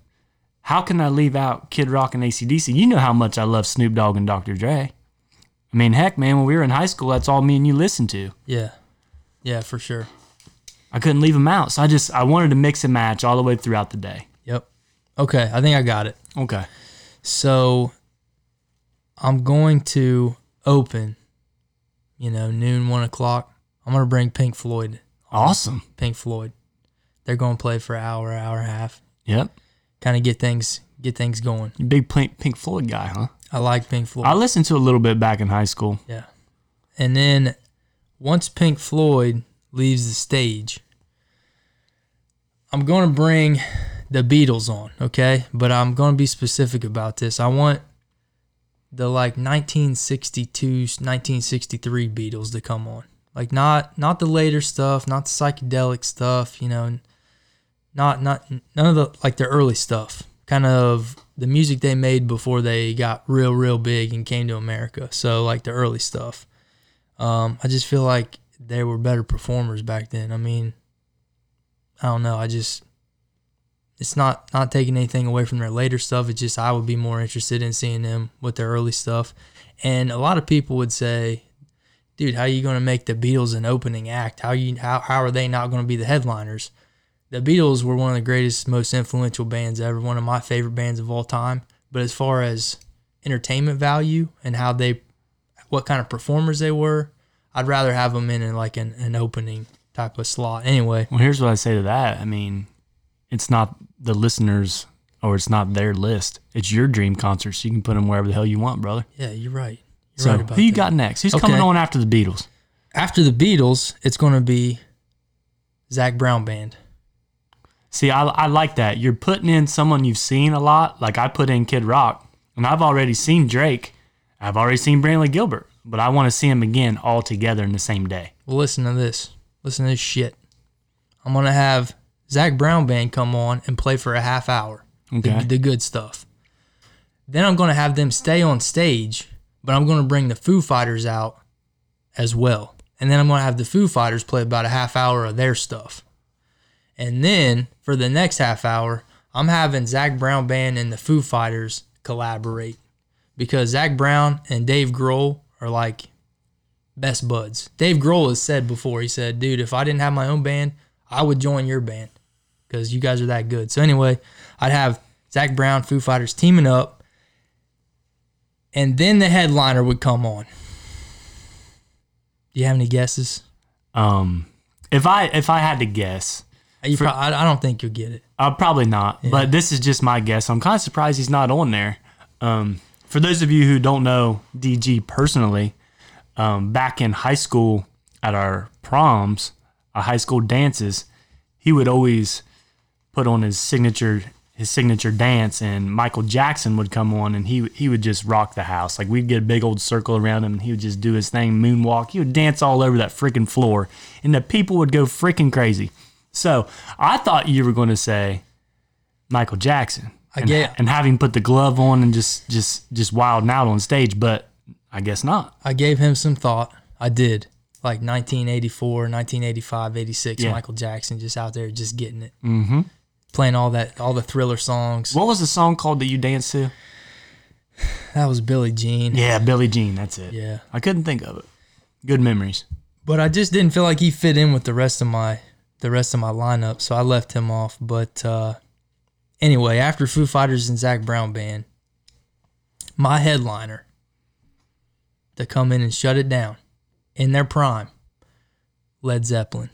how can I leave out Kid Rock and ACDC? You know how much I love Snoop Dogg and Dr. Dre. I mean, heck, man, when we were in high school, that's all me and you listened to. Yeah. Yeah, for sure. I couldn't leave them out, so I just I wanted to mix and match all the way throughout the day. Yep. Okay, I think I got it. Okay. So I'm going to open, you know, noon, one o'clock. I'm going to bring Pink Floyd. Awesome. Pink Floyd. They're going to play for an hour, hour and a half. Yep. Kind of get things get things going. You big Pink, Pink Floyd guy, huh? I like Pink Floyd. I listened to a little bit back in high school. yeah. And then once Pink Floyd leaves the stage, I'm going to bring the Beatles on, okay? But I'm going to be specific about this. I want the like 1962, 1963 Beatles to come on. Like not not the later stuff, not the psychedelic stuff, you know, not not none of the like the early stuff. Kind of the music they made before they got real real big and came to America. So like the early stuff. Um, I just feel like they were better performers back then. I mean, I don't know. I just it's not not taking anything away from their later stuff. It's just I would be more interested in seeing them with their early stuff. And a lot of people would say, "Dude, how are you going to make the Beatles an opening act? How you how how are they not going to be the headliners?" The Beatles were one of the greatest, most influential bands ever. One of my favorite bands of all time. But as far as entertainment value and how they what kind of performers they were. I'd rather have them in, in like an, an opening type of slot. Anyway, Well, here's what I say to that. I mean, it's not the listeners or it's not their list. It's your dream concert, so you can put them wherever the hell you want, brother. yeah, you're right. You're So right about who you that. got next? Who's coming on after the Beatles? After the Beatles, it's going to be Zac Brown Band. See, I, I like that. You're putting in someone you've seen a lot. Like I put in Kid Rock, and I've already seen Drake. I've already seen Brantley Gilbert, but I want to see him again all together in the same day. Well, listen to this. Listen to this shit. I'm going to have Zac Brown Band come on and play for a half hour. Okay. the, the good stuff. Then I'm going to have them stay on stage, but I'm going to bring the Foo Fighters out as well. And then I'm going to have the Foo Fighters play about a half hour of their stuff. And then for the next half hour, I'm having Zac Brown Band and the Foo Fighters collaborate because Zac Brown and Dave Grohl are like best buds. Dave Grohl has said before, he said, dude, if I didn't have my own band, I would join your band because you guys are that good. So anyway, I'd have Zac Brown, Foo Fighters teaming up, and then the headliner would come on. Do you have any guesses? Um, if I if I had to guess, You prob- I, I don't think you'll get it. Uh, probably not, but this is just my guess. I'm kind of surprised he's not on there. Um, for those of you who don't know DG personally, um, back in high school at our proms, our high school dances, he would always put on his signature his signature dance, and Michael Jackson would come on, and he he would just rock the house. Like we'd get a big old circle around him, and he would just do his thing, moonwalk. He would dance all over that freaking floor, and the people would go freaking crazy. So I thought you were going to say Michael Jackson, I and, get- and have him put the glove on and just just just wilding out on stage, but I guess not. I gave him some thought. I did. Like 1984, 1985, 86, Yeah. Michael Jackson just out there just getting it. Mm-hmm. Playing all that, all the thriller songs. What was the song called that you danced to? That was Billie Jean. Yeah, Billie Jean. That's it. yeah. I couldn't think of it. Good memories. but I just didn't feel like he fit in with the rest of my the rest of my lineup, so I left him off. But uh, anyway, after Foo Fighters and Zac Brown band, my headliner to come in and shut it down in their prime, Led Zeppelin.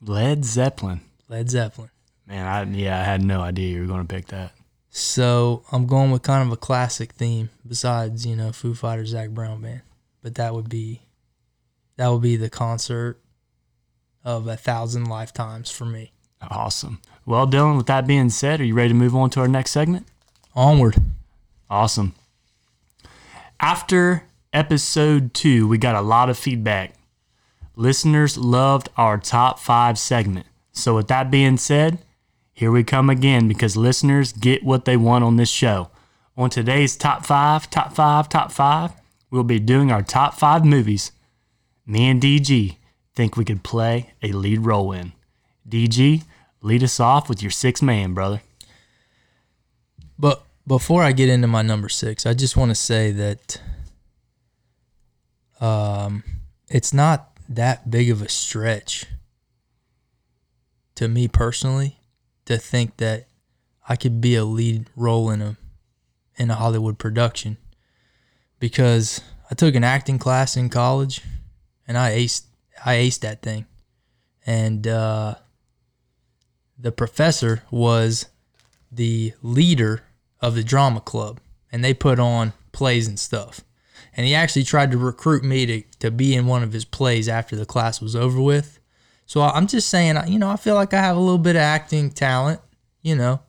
Led Zeppelin. Led Zeppelin. Man, I yeah, I had no idea you were going to pick that. So I'm going with kind of a classic theme besides, you know, Foo Fighters, Zac Brown band. But that would be that would be the concert of a thousand lifetimes for me. Awesome. Well, Dylan, with that being said, are you ready to move on to our next segment? Onward. Awesome. After episode two, we got a lot of feedback. Listeners loved our top five segment. So, with that being said, here we come again because listeners get what they want on this show. On today's top five, top five, top five, we'll be doing our top five movies. Me and DG think we could play a lead role in. DG, lead us off with your six man, brother. But before I get into my number six, I just want to say that um, it's not that big of a stretch to me personally to think that I could be a lead role in a in a Hollywood production because I took an acting class in college and I aced I aced that thing and uh, the professor was the leader of the drama club and they put on plays and stuff. And he actually tried to recruit me to, to be in one of his plays after the class was over with. So I'm just saying, you know, I feel like I have a little bit of acting talent, you know.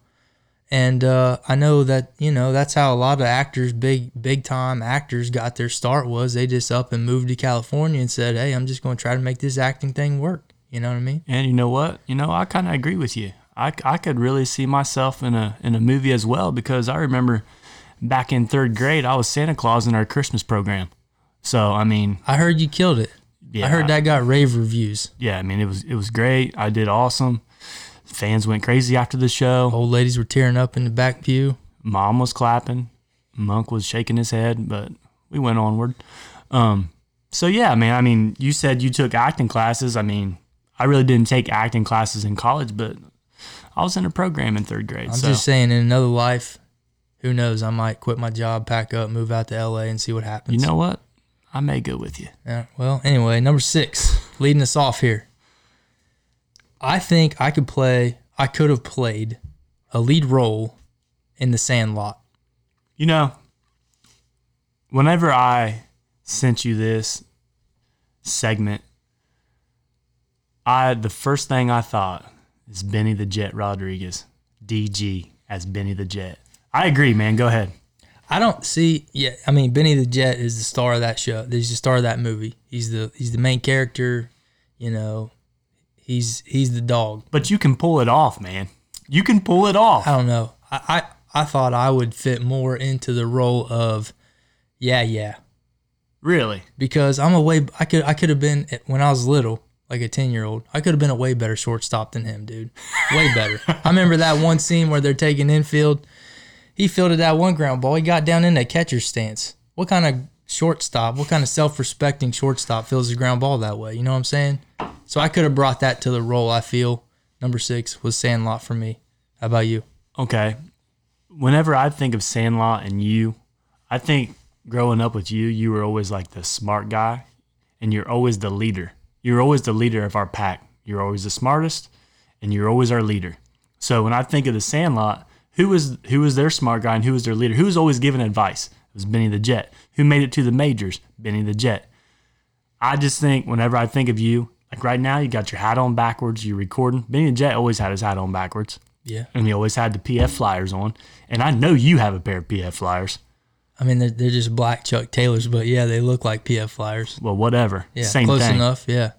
And uh, I know that, you know, that's how a lot of actors, big big time actors got their start was they just up and moved to California and said, "Hey, I'm just going to try to make this acting thing work." You know what I mean? And you know what? You know, I kind of agree with you. I, I could really see myself in a in a movie as well because I remember back in third grade I was Santa Claus in our Christmas program. So I mean, I heard you killed it. Yeah, I heard that got rave reviews. Yeah, I mean it was it was great. I did awesome. Fans went crazy after the show. Old ladies were tearing up in the back pew. Mom was clapping. Monk was shaking his head, but we went onward. Um, so yeah, man. I mean, you said you took acting classes. I mean, I really didn't take acting classes in college, but I was in a program in third grade. I'm so just saying, in another life, who knows? I might quit my job, pack up, move out to LA, and see what happens. You know what? I may go with you. Yeah, well, anyway, number six, leading us off here. I think I could play, I could have played a lead role in The Sandlot. You know, whenever I sent you this segment, I the first thing I thought is Benny the Jet Rodriguez, DG as Benny the Jet. I agree, man. Go ahead. I don't see. Yeah, I mean, Benny the Jet is the star of that show. He's the star of that movie. He's the he's the main character. You know, he's he's the dog. But you can pull it off, man. You can pull it off. I don't know. I I, I thought I would fit more into the role of, yeah, yeah, Really? because I'm a way. I could I could have been when I was little, like a ten year old. I could have been a way better shortstop than him, dude. Way better. I remember that one scene where they're taking infield. He fielded that one ground ball. He got down in that catcher's stance. What kind of shortstop? What kind of self respecting shortstop feels the ground ball that way? You know what I'm saying? So I could have brought that to the role. I feel number six was Sandlot for me. How about you? Okay. Whenever I think of Sandlot and you, I think growing up with you, you were always like the smart guy and you're always the leader. You're always the leader of our pack. You're always the smartest and you're always our leader. So when I think of the Sandlot, who was who was their smart guy and who was their leader? Who was always giving advice? It was Benny the Jet. Who made it to the majors? Benny the Jet. I just think whenever I think of you, like right now, you got your hat on backwards, you're recording. Benny the Jet always had his hat on backwards Yeah. and he always had the PF flyers on. And I know you have a pair of PF flyers. I mean, they're, they're just black Chuck Taylors, but yeah, they look like PF flyers. Well, whatever. Yeah, Same close thing. enough. Yeah.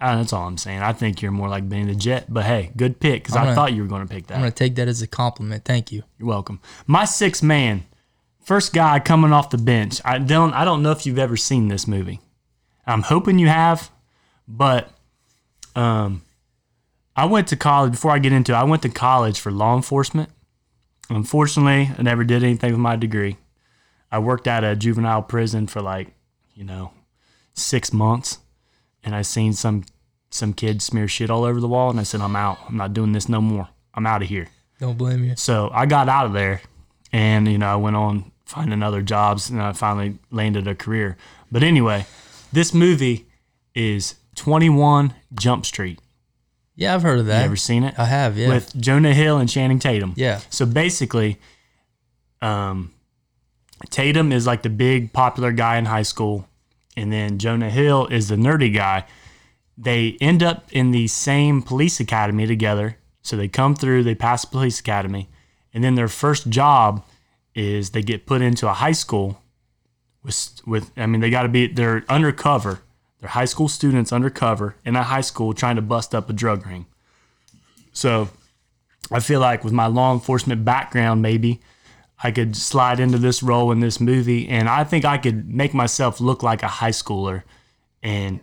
Uh, that's all I'm saying. I think you're more like Benny the Jet. But hey, good pick because gonna- thought you were going to pick that. I'm gonna take that as a compliment. Thank you. You're welcome. My sixth man, first guy coming off the bench. I don't. I don't know if you've ever seen this movie. I'm hoping you have, but um, I went to college before I get into it. I went to college for law enforcement. Unfortunately, I never did anything with my degree. I worked at a juvenile prison for like, you know, six months, and I seen some some kid smear shit all over the wall, and I said, I'm out. I'm not doing this no more. I'm out of here. Don't blame you. So I got out of there and, you know, I went on finding other jobs and I finally landed a career. But anyway, this movie is 21 Jump Street. Yeah, I've heard of that. You ever seen it? I have. Yeah. With Jonah Hill and Channing Tatum. yeah. So basically, um, Tatum is like the big popular guy in high school, and then Jonah Hill is the nerdy guy. They end up in the same police academy together. So they come through, they pass the police academy, and then their first job is they get put into a high school with with I mean they got to be they're undercover. They're high school students undercover in a high school trying to bust up a drug ring. So I feel like with my law enforcement background, maybe I could slide into this role in this movie, and I think I could make myself look like a high schooler and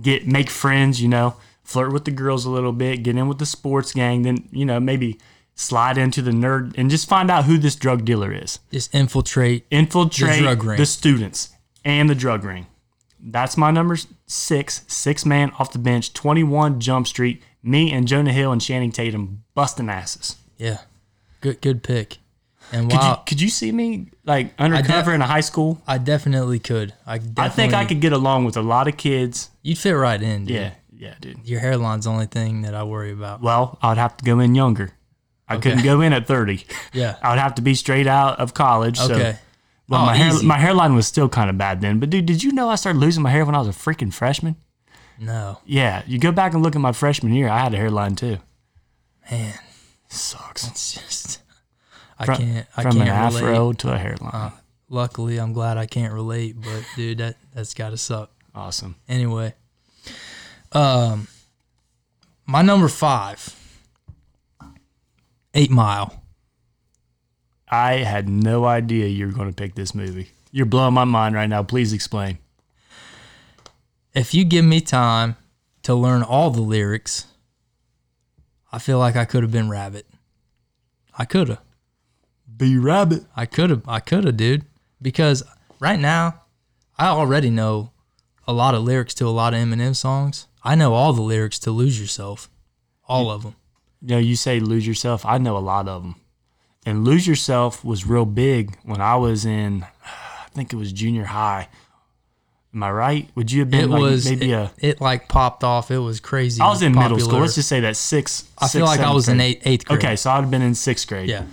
get make friends. You know, flirt with the girls a little bit, get in with the sports gang, then you know maybe slide into the nerd and just find out who this drug dealer is. Just infiltrate. Infiltrate The drug ring. the students and the drug ring. That's my number six, six man off the bench, 21 Jump Street. Me and Jonah Hill and Channing Tatum busting asses. Yeah. Good. Good pick. And Could, wow, you, could you see me like undercover in a high school? I definitely could. I definitely, I think I could get along with a lot of kids. You'd fit right in. Dude. Yeah, yeah, dude. Your hairline's the only thing that I worry about. Well, I'd have to go in younger. I couldn't go in at 30. Yeah. I would have to be straight out of college. So, Okay. well, Oh, my hair, my hairline was still kind of bad then. But dude, did you know I started losing my hair when I was a freaking freshman? No. Yeah, you go back and look at my freshman year. I had a hairline too. Man, Sucks. it's just. I From, can't. I from can't an relate. afro to a hairline. Luckily, I'm glad I can't relate. But dude, that that's gotta suck. awesome. Anyway, um, my number five, Eight Mile. I had no idea you were going to pick this movie. You're blowing my mind right now. Please explain. If you give me time to learn all the lyrics, I feel like I could have been Rabbit. I could have. Be rabbit. I could have. I could have, dude. Because right now, I already know a lot of lyrics to a lot of Eminem songs. I know all the lyrics to Lose Yourself, all of them. You know, you say lose yourself. I know a lot of them. and Lose Yourself was real big when I was in, I think it was junior high. Am I right? Would you have been It like was maybe it, a? it like popped off. It was crazy. I was in middle school. Let's just say that six. I feel like I was in eighth, eighth grade. Okay, so I'd have been in sixth grade. Yeah.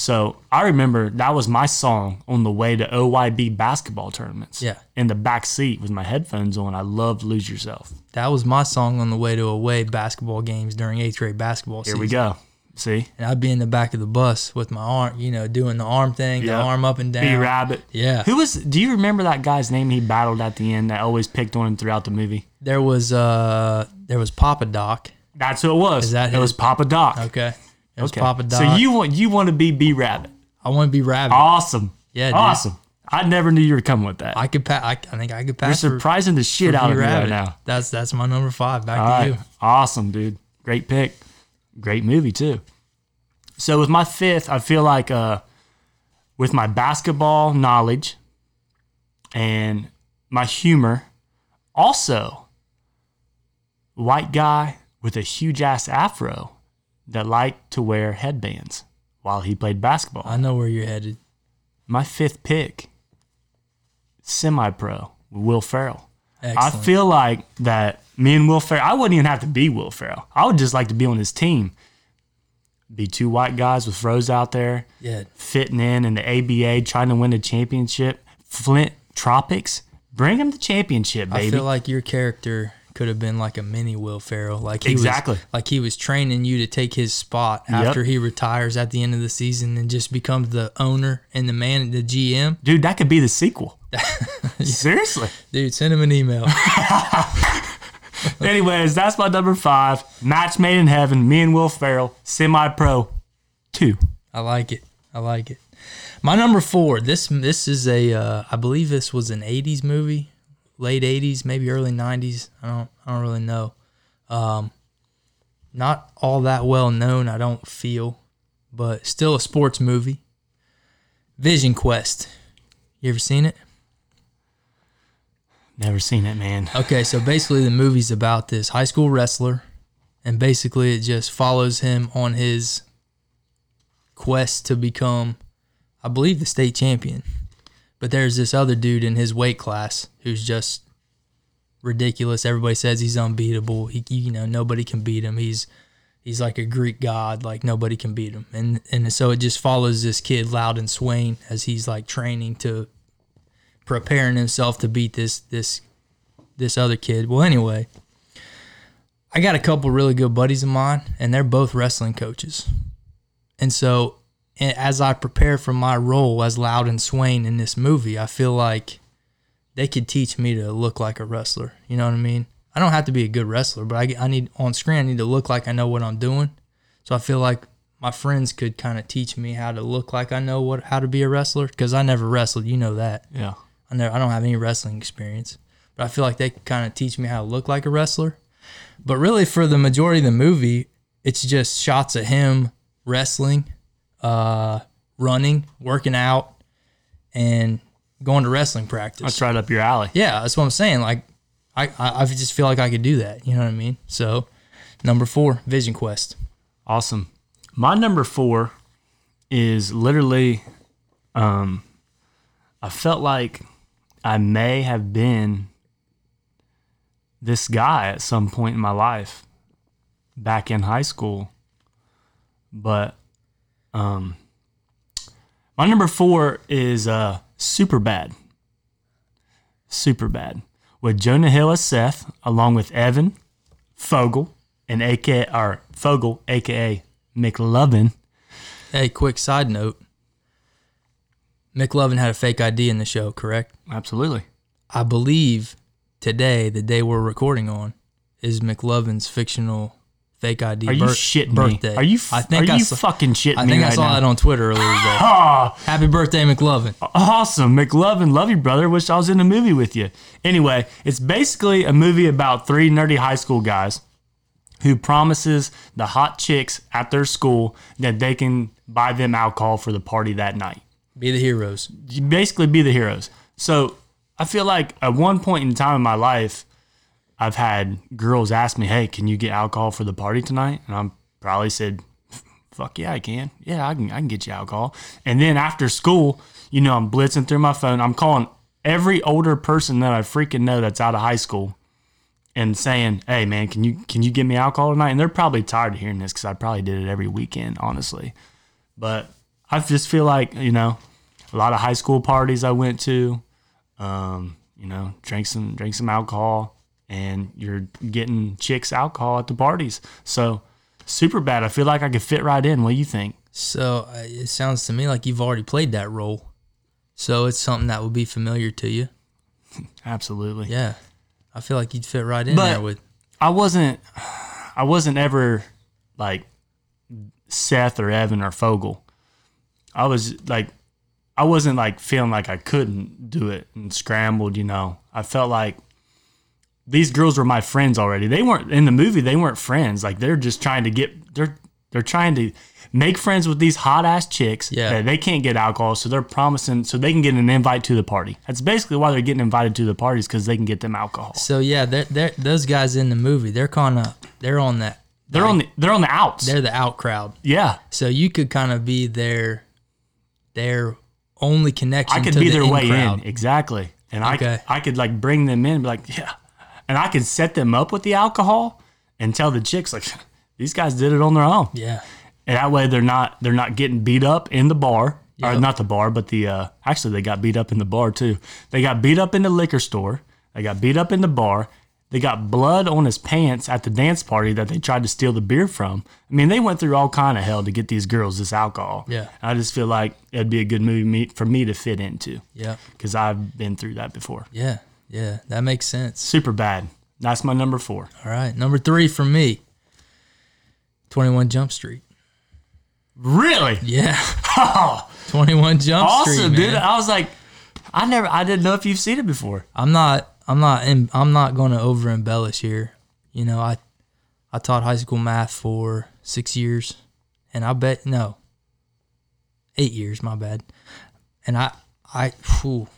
So I remember that was my song on the way to OYB basketball tournaments. Yeah. In the back seat with my headphones on. I loved Lose Yourself. That was my song on the way to away basketball games during eighth grade basketball season. Here season. we go. See? And I'd be in the back of the bus with my arm, you know, doing the arm thing, the arm up and down. B Rabbit. Yeah. Who was do you remember that guy's name he battled at the end that always picked on him throughout the movie? There was uh there was Papa Doc. That's who it was. Is that it his- was Papa Doc. Okay. It was Okay. Papa Doc. So you want you want to be B Rabbit. I want to be Rabbit. Awesome. Yeah, dude. Awesome. I never knew you were coming with that. I could pass. I, I think I could pass. You're pass. for- surprising the shit out of me right now. That's that's my number five. Back All to right. you. Awesome, dude. Great pick. Great movie too. So with my fifth, I feel like uh with my basketball knowledge and my humor, also white guy with a huge ass afro that liked to wear headbands while he played basketball. I know where you're headed. my fifth pick, semi pro, Will Ferrell. I feel like that me and Will Ferrell, I wouldn't even have to be Will Ferrell. I would just like to be on his team. Be two white guys with froze out there, yeah. fitting in in the ABA, trying to win a championship. Flint Tropics, bring him the championship, I feel like your character could have been like a mini Will Ferrell. Like he Exactly. was, like he was training you to take his spot after he retires at the end of the season and just becomes the owner and the man, the GM. Dude, that could be the sequel. Seriously. Dude, send him an email. Anyways, that's my number five. Match made in heaven. Me and Will Ferrell, semi pro, two. I like it. I like it. My number four. This this is a. Uh, I believe this was an '80s movie, late '80s, maybe early '90s. I don't. I don't really know. Um, not all that well known. I don't feel, but still a sports movie. Vision Quest. You ever seen it? Never seen it, man. Okay, so basically the movie's about this high school wrestler, and basically it just follows him on his quest to become, I believe, the state champion. But there's this other dude in his weight class who's just ridiculous. Everybody says he's unbeatable. He, you know, nobody can beat him. He's he's like a Greek god. Like nobody can beat him. And and so it just follows this kid, Loudon Swain, as he's like training to preparing himself to beat this this this other kid. Well, anyway, I got a couple really good buddies of mine, and they're both wrestling coaches. And so, as I prepare for my role as Loudon Swain in this movie, I feel like they could teach me to look like a wrestler. You know what I mean? I don't have to be a good wrestler, but I, I need on screen. I need to look like I know what I'm doing. So I feel like my friends could kind of teach me how to look like I know what how to be a wrestler because I never wrestled. You know that. Yeah. I never, I don't have any wrestling experience, but I feel like they could kind of teach me how to look like a wrestler. But really, for the majority of the movie, it's just shots of him wrestling, uh, running, working out, and going to wrestling practice. That's right up your alley. Yeah, that's what I'm saying. Like, I, I, I just feel like I could do that. You know what I mean? So, number four, Vision Quest. Awesome. My number four is literally, um, I felt like I may have been this guy at some point in my life back in high school. But um, my number four is uh, Super Bad. Super Bad. With Jonah Hill as Seth, along with Evan, Fogel, and AK or Fogel, aka McLovin. Hey, quick side note. McLovin had a fake ID in the show, correct? Absolutely. I believe today, the day we're recording on, is McLovin's fictional fake ID Are you bir- shitting birthday. me? Are you? F- I think are I you saw, fucking shitting I me think I saw now? that on Twitter earlier today. Ah, Happy birthday, McLovin. awesome, McLovin. Love you, brother. Wish I was in a movie with you. Anyway, it's basically a movie about three nerdy high school guys who promises the hot chicks at their school that they can buy them alcohol for the party that night. Be the heroes. you basically be the heroes. So I feel like at one point in time in my life, I've had girls ask me, "Hey, can you get alcohol for the party tonight?" And I'm probably said, fuck yeah, I can. Yeah, I can. I can get you alcohol. And then after school, you know, I'm blitzing through my phone. I'm calling every older person that I freaking know that's out of high school, and saying, "Hey, man, can you can you get me alcohol tonight?" And they're probably tired of hearing this because I probably did it every weekend, honestly. But I just feel like you know, a lot of high school parties I went to, um, you know, drank some drank some alcohol, and you're getting chicks alcohol at the parties. So super bad. I feel like I could fit right in. What do you think? So uh, it sounds to me like you've already played that role. So it's something that would be familiar to you. Absolutely. Yeah. I feel like you'd fit right in But- there with. I wasn't I wasn't ever like Seth or Evan or Fogel. I was like I wasn't like feeling like I couldn't do it and scrambled, you know. I felt like these girls were my friends already. They weren't in the movie, they weren't friends. Like they're just trying to get they're they're trying to make friends with these hot ass chicks Yeah. that they can't get alcohol, so they're promising so they can get an invite to the party. That's basically why they're getting invited to the parties because they can get them alcohol. So yeah, they're, they're, those guys in the movie, they're kind of they're on that. They're on the they're on the outs. They're the out crowd. yeah. So you could kind of be their their only connection. I could be the their way crowd. in. Exactly. And Okay. I I could like bring them in and be like, yeah. And I can set them up with the alcohol and tell the chicks like these guys did it on their own. Yeah. And that way they're not they're not getting beat up in the bar. Or not the bar, but the uh actually they got beat up in the bar too. They got beat up in the liquor store. They got beat up in the bar. They got blood on his pants at the dance party that they tried to steal the beer from. I mean, they went through all kind of hell to get these girls this alcohol. Yeah. I just feel like it'd be a good movie for me to fit into Yeah. because I've been through that before. Yeah. Yeah. That makes sense. Super bad. That's my number four. All right. Number three for me. Twenty One Jump Street. Really? Yeah. Oh. Twenty One Jump Street. awesome, dude. I was like, I never, I didn't know if you've seen it before. I'm not. I'm not. em- I'm not going to over embellish here. You know, I I taught high school math for six years, and I bet no, eight years. My bad. And I I whew,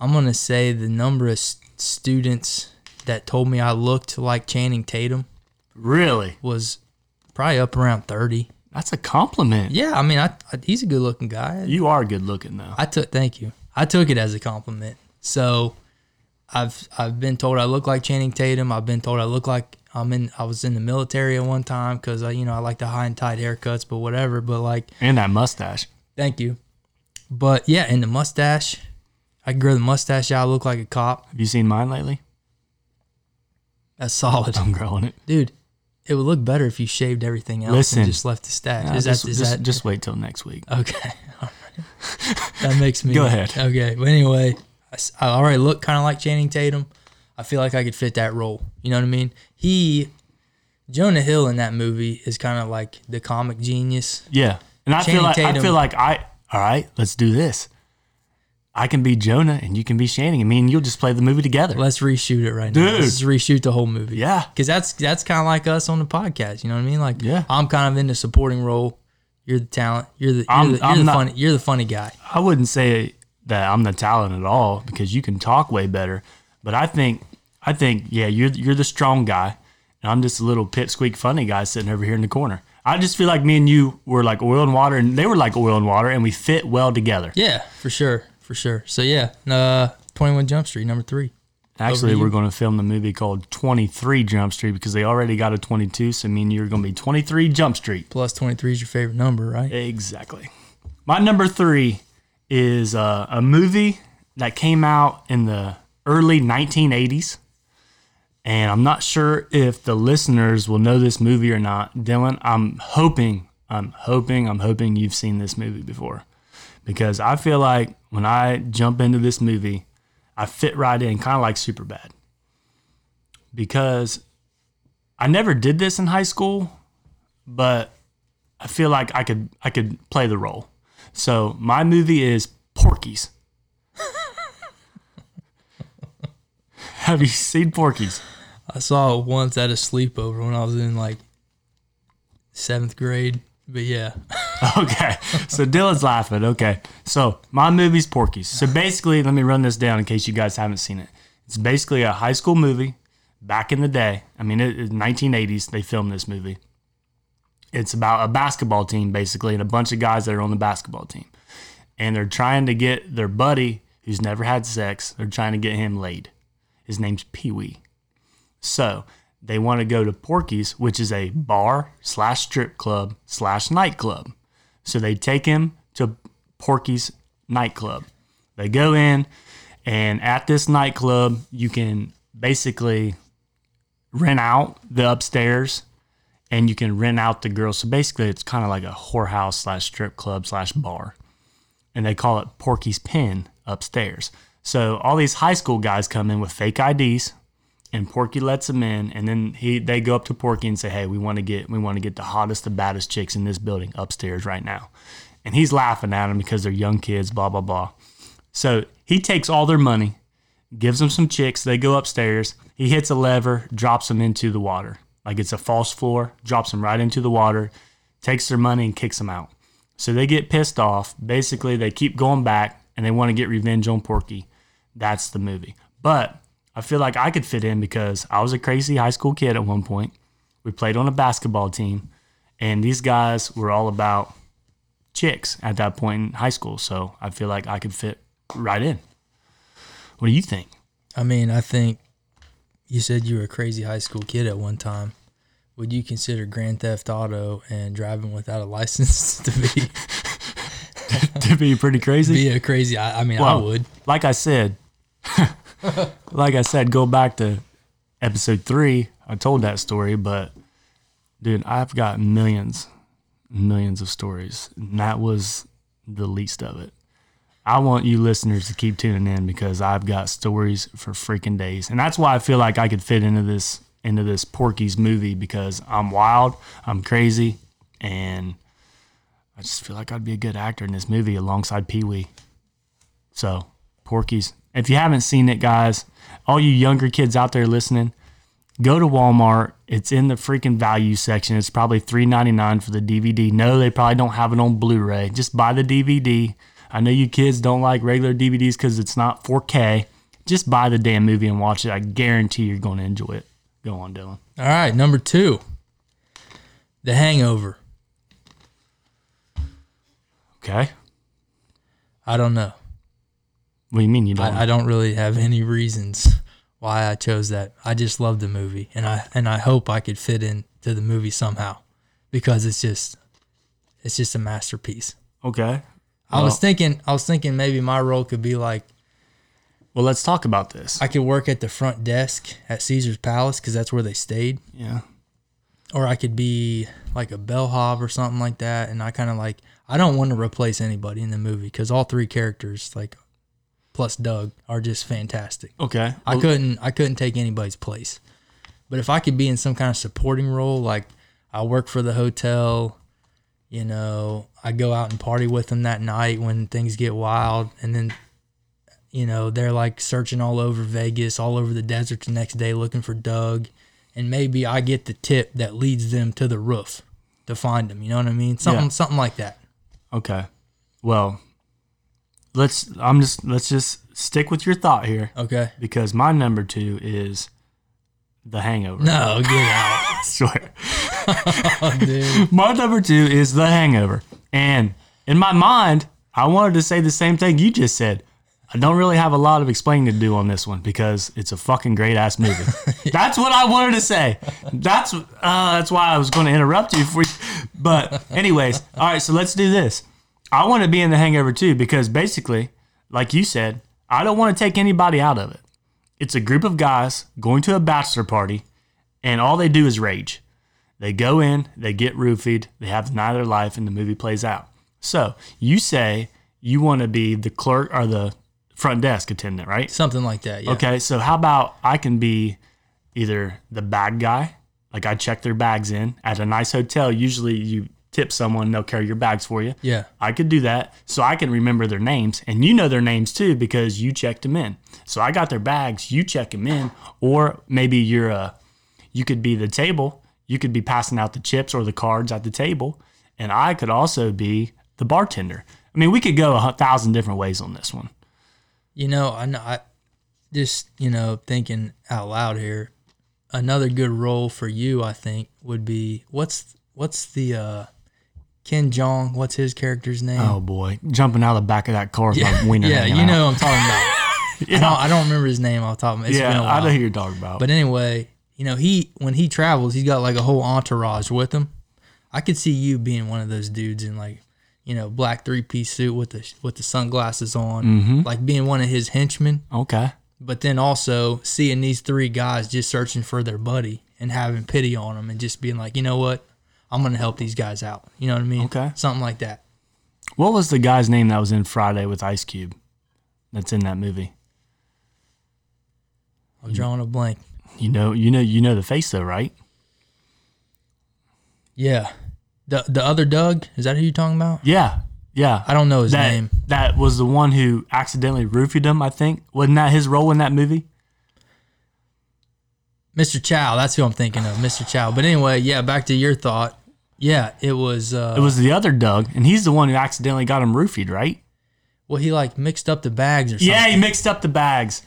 I'm gonna say the number of s- students that told me I looked like Channing Tatum Really? was probably up around thirty. That's a compliment. Yeah, I mean, I, I he's a good looking guy. You are good looking though. I took thank you. I took it as a compliment. So I've I've been told I look like Channing Tatum. I've been told I look like I'm in I was in the military at one time because I you know I like the high and tight haircuts, but whatever. But like And that mustache. thank you. But yeah, and the mustache, I can grow the mustache out. Look like a cop. Have you seen mine lately? That's solid, I'm growing it. dude. It would look better if you shaved everything else Listen. and just left the stash. Yeah, is just, that is just, that just wait till next week. Okay. Right. That makes me. Go ahead. Okay. But anyway, I already look kind of like Channing Tatum. I feel like I could fit that role. You know what I mean? He, Jonah Hill in that movie is kind of like the comic genius. Yeah. And I Channing feel like I feel like I all right, let's do this. I can be Jonah and you can be Channing. I mean, you'll just play the movie together. Let's reshoot it right now. Let's reshoot the whole movie. Yeah. Because that's that's kind of like us on the podcast. You know what I mean? Like, Yeah. I'm kind of in the supporting role. You're the talent. You're the you're the, you're the not- funny. You're the funny guy. I wouldn't say that I'm the talent at all because you can talk way better. But I think I think yeah, you're you're the strong guy, and I'm just a little pipsqueak funny guy sitting over here in the corner. I just feel like me and you were like oil and water, and they were like oil and water, and we fit well together. Yeah, for sure, for sure. So yeah, uh, 21 Jump Street, number three. Actually, we're going to film the movie called 23 Jump Street because they already got a 22. So me and you are going to be 23 Jump Street. Plus 23 is your favorite number, right? Exactly. My number three is uh, a movie that came out in the early 1980s. And I'm not sure if the listeners will know this movie or not. Dylan, I'm hoping, I'm hoping, I'm hoping you've seen this movie before. Because I feel like when I jump into this movie, I fit right in, kind of like Superbad. Because I never did this in high school, but I feel like I could I could play the role. So my movie is Porky's. Have you seen Porky's? I saw it once at a sleepover when I was in like seventh grade. But yeah, Okay. So Dylan's laughing. Okay. So my movie's Porky's. So basically, let me run this down in case you guys haven't seen it. It's basically a high school movie back in the day. I mean, it, it 1980s they filmed this movie. It's about a basketball team basically, and a bunch of guys that are on the basketball team, and they're trying to get their buddy who's never had sex. They're trying to get him laid. His name's Pee Wee. So they want to go to Porky's, which is a bar slash strip club slash nightclub. So they take him to Porky's nightclub. They go in, and at this nightclub, you can basically rent out the upstairs and you can rent out the girls. So basically, it's kind of like a whorehouse slash strip club slash bar. And they call it Porky's Pen upstairs. So all these high school guys come in with fake IDs, and Porky lets them in, and then he they go up to Porky and say, "Hey, we want to get we want to get the hottest, the baddest chicks in this building upstairs right now," and he's laughing at them because they're young kids, blah blah blah. So he takes all their money, gives them some chicks. They go upstairs. He hits a lever, drops them into the water, like it's a false floor. Drops them right into the water, takes their money and kicks them out. So they get pissed off. Basically, they keep going back and they want to get revenge on Porky. That's the movie. But I feel like I could fit in because I was a crazy high school kid at one point. We played on a basketball team, and these guys were all about chicks at that point in high school. So I feel like I could fit right in. What do you think? I mean, I think you said you were a crazy high school kid at one time. Would you consider Grand Theft Auto and driving without a license to be to be pretty crazy? be a crazy? I, I mean, I would. Like I said, like I said, go back to episode three. I told that story, but dude, I've got millions, millions of stories. And that was the least of it. I want you listeners to keep tuning in because I've got stories for freaking days. And that's why I feel like I could fit into this into this Porky's movie because I'm wild, I'm crazy, and I just feel like I'd be a good actor in this movie alongside Pee Wee. So, Porky's. If you haven't seen it, guys, all you younger kids out there listening, go to Walmart. It's in the freaking value section. It's probably $3.99 for the DVD. No, they probably don't have it on Blu-ray. Just buy the DVD. I know you kids don't like regular DVDs because it's not 4K. Just buy the damn movie and watch it. I guarantee you're going to enjoy it. Go on, Dylan. All right, number two, The Hangover. Okay. I don't know. What do you mean you don't? I, I don't really have any reasons why I chose that. I just love the movie, and I and I hope I could fit into the movie somehow, because it's just it's just a masterpiece. okay. I was thinking I was thinking maybe my role could be like Well, let's talk about this. I could work at the front desk at Caesar's Palace because that's where they stayed, yeah. or I could be like a bellhop or something like that. And I kind of like I don't want to replace anybody in the movie because all three characters like plus Doug are just fantastic. Okay. I couldn't I couldn't take anybody's place. But if I could be in some kind of supporting role, like I work for the hotel, you know, I go out and party with them that night when things get wild, and then, you know, they're like searching all over Vegas, all over the desert the next day looking for Doug, and maybe I get the tip that leads them to the roof to find him. You know what I mean? Something Yeah. something like that. Okay. Well, let's. I'm just. Let's just stick with your thought here Okay. because my number two is The Hangover. No, get out, I swear. Oh. My number two is The Hangover, and in my mind, I wanted to say the same thing you just said. I don't really have a lot of explaining to do on this one because it's a fucking great ass movie. that's what I wanted to say. That's uh, that's why I was going to interrupt you for. But anyways, all right. So let's do this. I want to be in The Hangover too because basically, like you said, I don't want to take anybody out of it. It's a group of guys going to a bachelor party, and all they do is rage. They go in, they get roofied, they have the night of their life, and the movie plays out. So you say you want to be the clerk or the front desk attendant, right? Something like that. Yeah. Okay, so how about I can be either the bag guy, like I check their bags in at a nice hotel. Usually you tip someone, they'll carry your bags for you. Yeah. I could do that so I can remember their names and you know their names too because you checked them in. So I got their bags, you check them in, or maybe you're a, you could be the table, you could be passing out the chips or the cards at the table, and I could also be the bartender. I mean, we could go a thousand different ways on this one. You know, I, know- I just you know thinking out loud here. Another good role for you, I think, would be what's what's the uh Ken Jeong? What's his character's name? Oh boy, jumping out of the back of that car with my wiener yeah, you out. know what I'm talking about. I, don't, I don't remember his name off the top of my a yeah. I know who you're talking about. But anyway, you know, he when he travels, he's got like a whole entourage with him. I could see you being one of those dudes in like, you know, black three piece suit with the with the sunglasses on, Mm-hmm. like being one of his henchmen. okay, But then also seeing these three guys just searching for their buddy and having pity on them and just being like, you know what, I'm gonna help these guys out. You know what I mean? Okay. something like that. what was the guy's name that was in Friday with Ice Cube? That's in that movie. I'm drawing a blank. You know, you know, you know the face though, right? Yeah, the the other Doug is that who you're talking about? Yeah, yeah. I don't know his that name. that was the one who accidentally roofied him. I think wasn't that his role in that movie? Mr. Chow, that's who I'm thinking of, Mr. Chow. But anyway, yeah, back to your thought. Yeah, it was. Uh, It was the other Doug, and he's the one who accidentally got him roofied, right? well, he like mixed up the bags or something. Yeah, he mixed up the bags.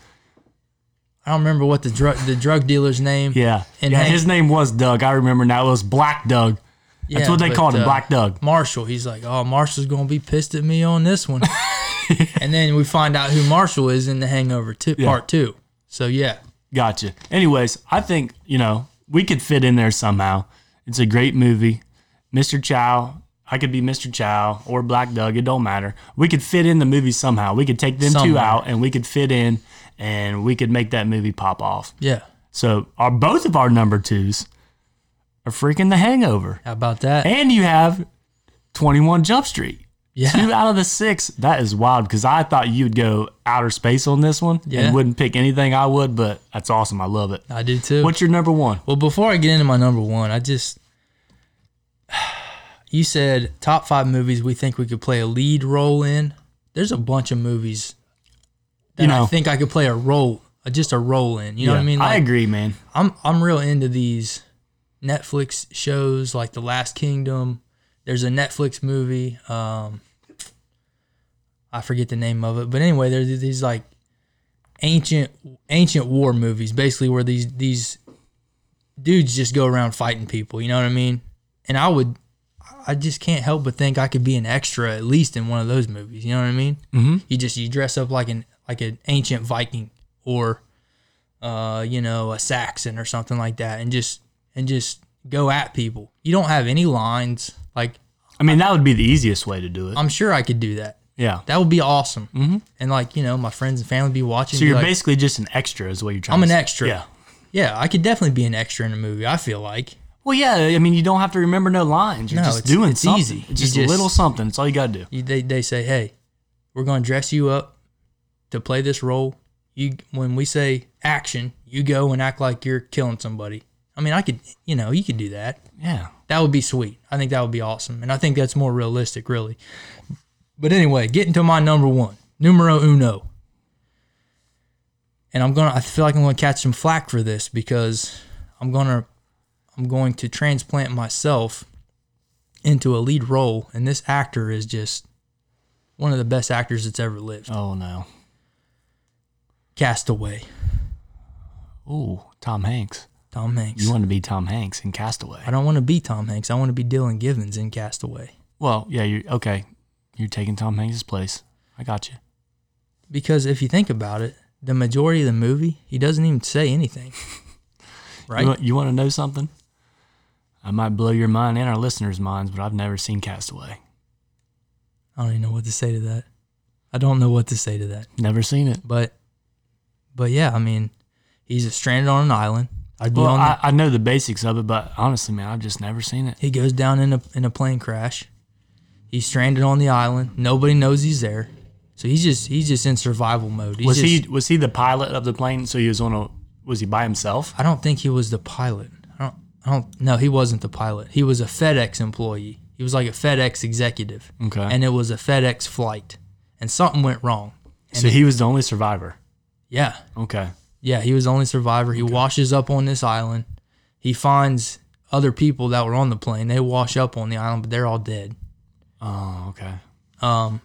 I don't remember what the drug the drug dealer's name. Yeah, And yeah. Hank- His name was Doug. I remember now. It was Black Doug. That's Yeah, what they but, called him, uh, Black Doug. Marshall. He's like, oh, Marshall's gonna be pissed at me on this one. and then we find out who Marshall is in the Hangover two, part two. So yeah, Gotcha. Anyways, I think you know we could fit in there somehow. It's a great movie, Mr. Chow. I could be Mr. Chow or Black Doug. It don't matter. We could fit in the movie somehow. We could take them two out, and we could fit in, and we could make that movie pop off. yeah. So our both of our number twos are freaking The Hangover, How about that? and you have Twenty One Jump Street. Yeah, Two out of the six. That is wild because I thought you'd go outer space on this one Yeah. and wouldn't pick anything I would, but that's awesome. I love it. I do too. What's your number one? Well, before I get into my number one, I just you said top five movies we think we could play a lead role in. There's a bunch of movies that You I know. think I could play a role, uh, just a role in. You know what I mean? I agree, man. I'm I'm real into these Netflix shows like The Last Kingdom. There's a Netflix movie. Um, I forget the name of it, but anyway, there's these like ancient ancient war movies, basically where these these dudes just go around fighting people. You know what I mean? And I would, I just can't help but think I could be an extra at least in one of those movies. You know what I mean? Mm-hmm. You just you dress up like an like an ancient Viking or, uh, you know, a Saxon or something like that, and just and just go at people. You don't have any lines. Like I mean, that would be the easiest way to do it. I'm sure I could do that. Yeah. That would be awesome. Mm-hmm. And like you know, my friends and family be watching. So you're like, basically just an extra, is what you're trying I'm an say. extra. Yeah. yeah, I could definitely be an extra in a movie. I feel like. Well, yeah. I mean, you don't have to remember no lines. You're No, just it's- doing it's something. easy. It's You just, a little something. That's all you got to do. You, they they say, hey, we're going to dress you up to play this role. You when we say action, you go and act like you're killing somebody. I mean, I could, you know, you could do that. Yeah. That would be sweet. I think that would be awesome, and I think that's more realistic, really. But anyway, getting to my number one, numero uno. And I'm gonna. I feel like I'm gonna catch some flack for this because I'm gonna. I'm going to transplant myself into a lead role, and this actor is just one of the best actors that's ever lived. Oh no. Castaway, Ooh, Tom Hanks. Tom Hanks. You want to be Tom Hanks in Castaway? I don't want to be Tom Hanks. I want to be Dylan Givens in Castaway. Well, yeah. You okay? You're taking Tom Hanks' place. I got you. Because if you think about it, the majority of the movie, he doesn't even say anything. Right? You want, you want to know something? I might blow your mind and our listeners' minds, but I've never seen Castaway. I don't even know what to say to that. I don't know what to say to that. Never seen it. But, but yeah, I mean, he's stranded on an island. I'd be Well, I, I know the basics of it, but honestly, man, I've just never seen it. he goes down in a in a plane crash. He's stranded on the island. Nobody knows he's there. So he's just he's just in survival mode. He's Was just, he was he the pilot of the plane? So he was on a was he by himself? I don't think he was the pilot. I don't. I don't. No, he wasn't the pilot. He was a FedEx employee. He was like a FedEx executive, Okay. and it was a FedEx flight, and something went wrong. so he was the only survivor. Yeah, Okay. yeah. He was the only survivor. He washes up on this island. He finds other people that were on the plane. They wash up on the island, but they're all dead. Oh, okay. Um,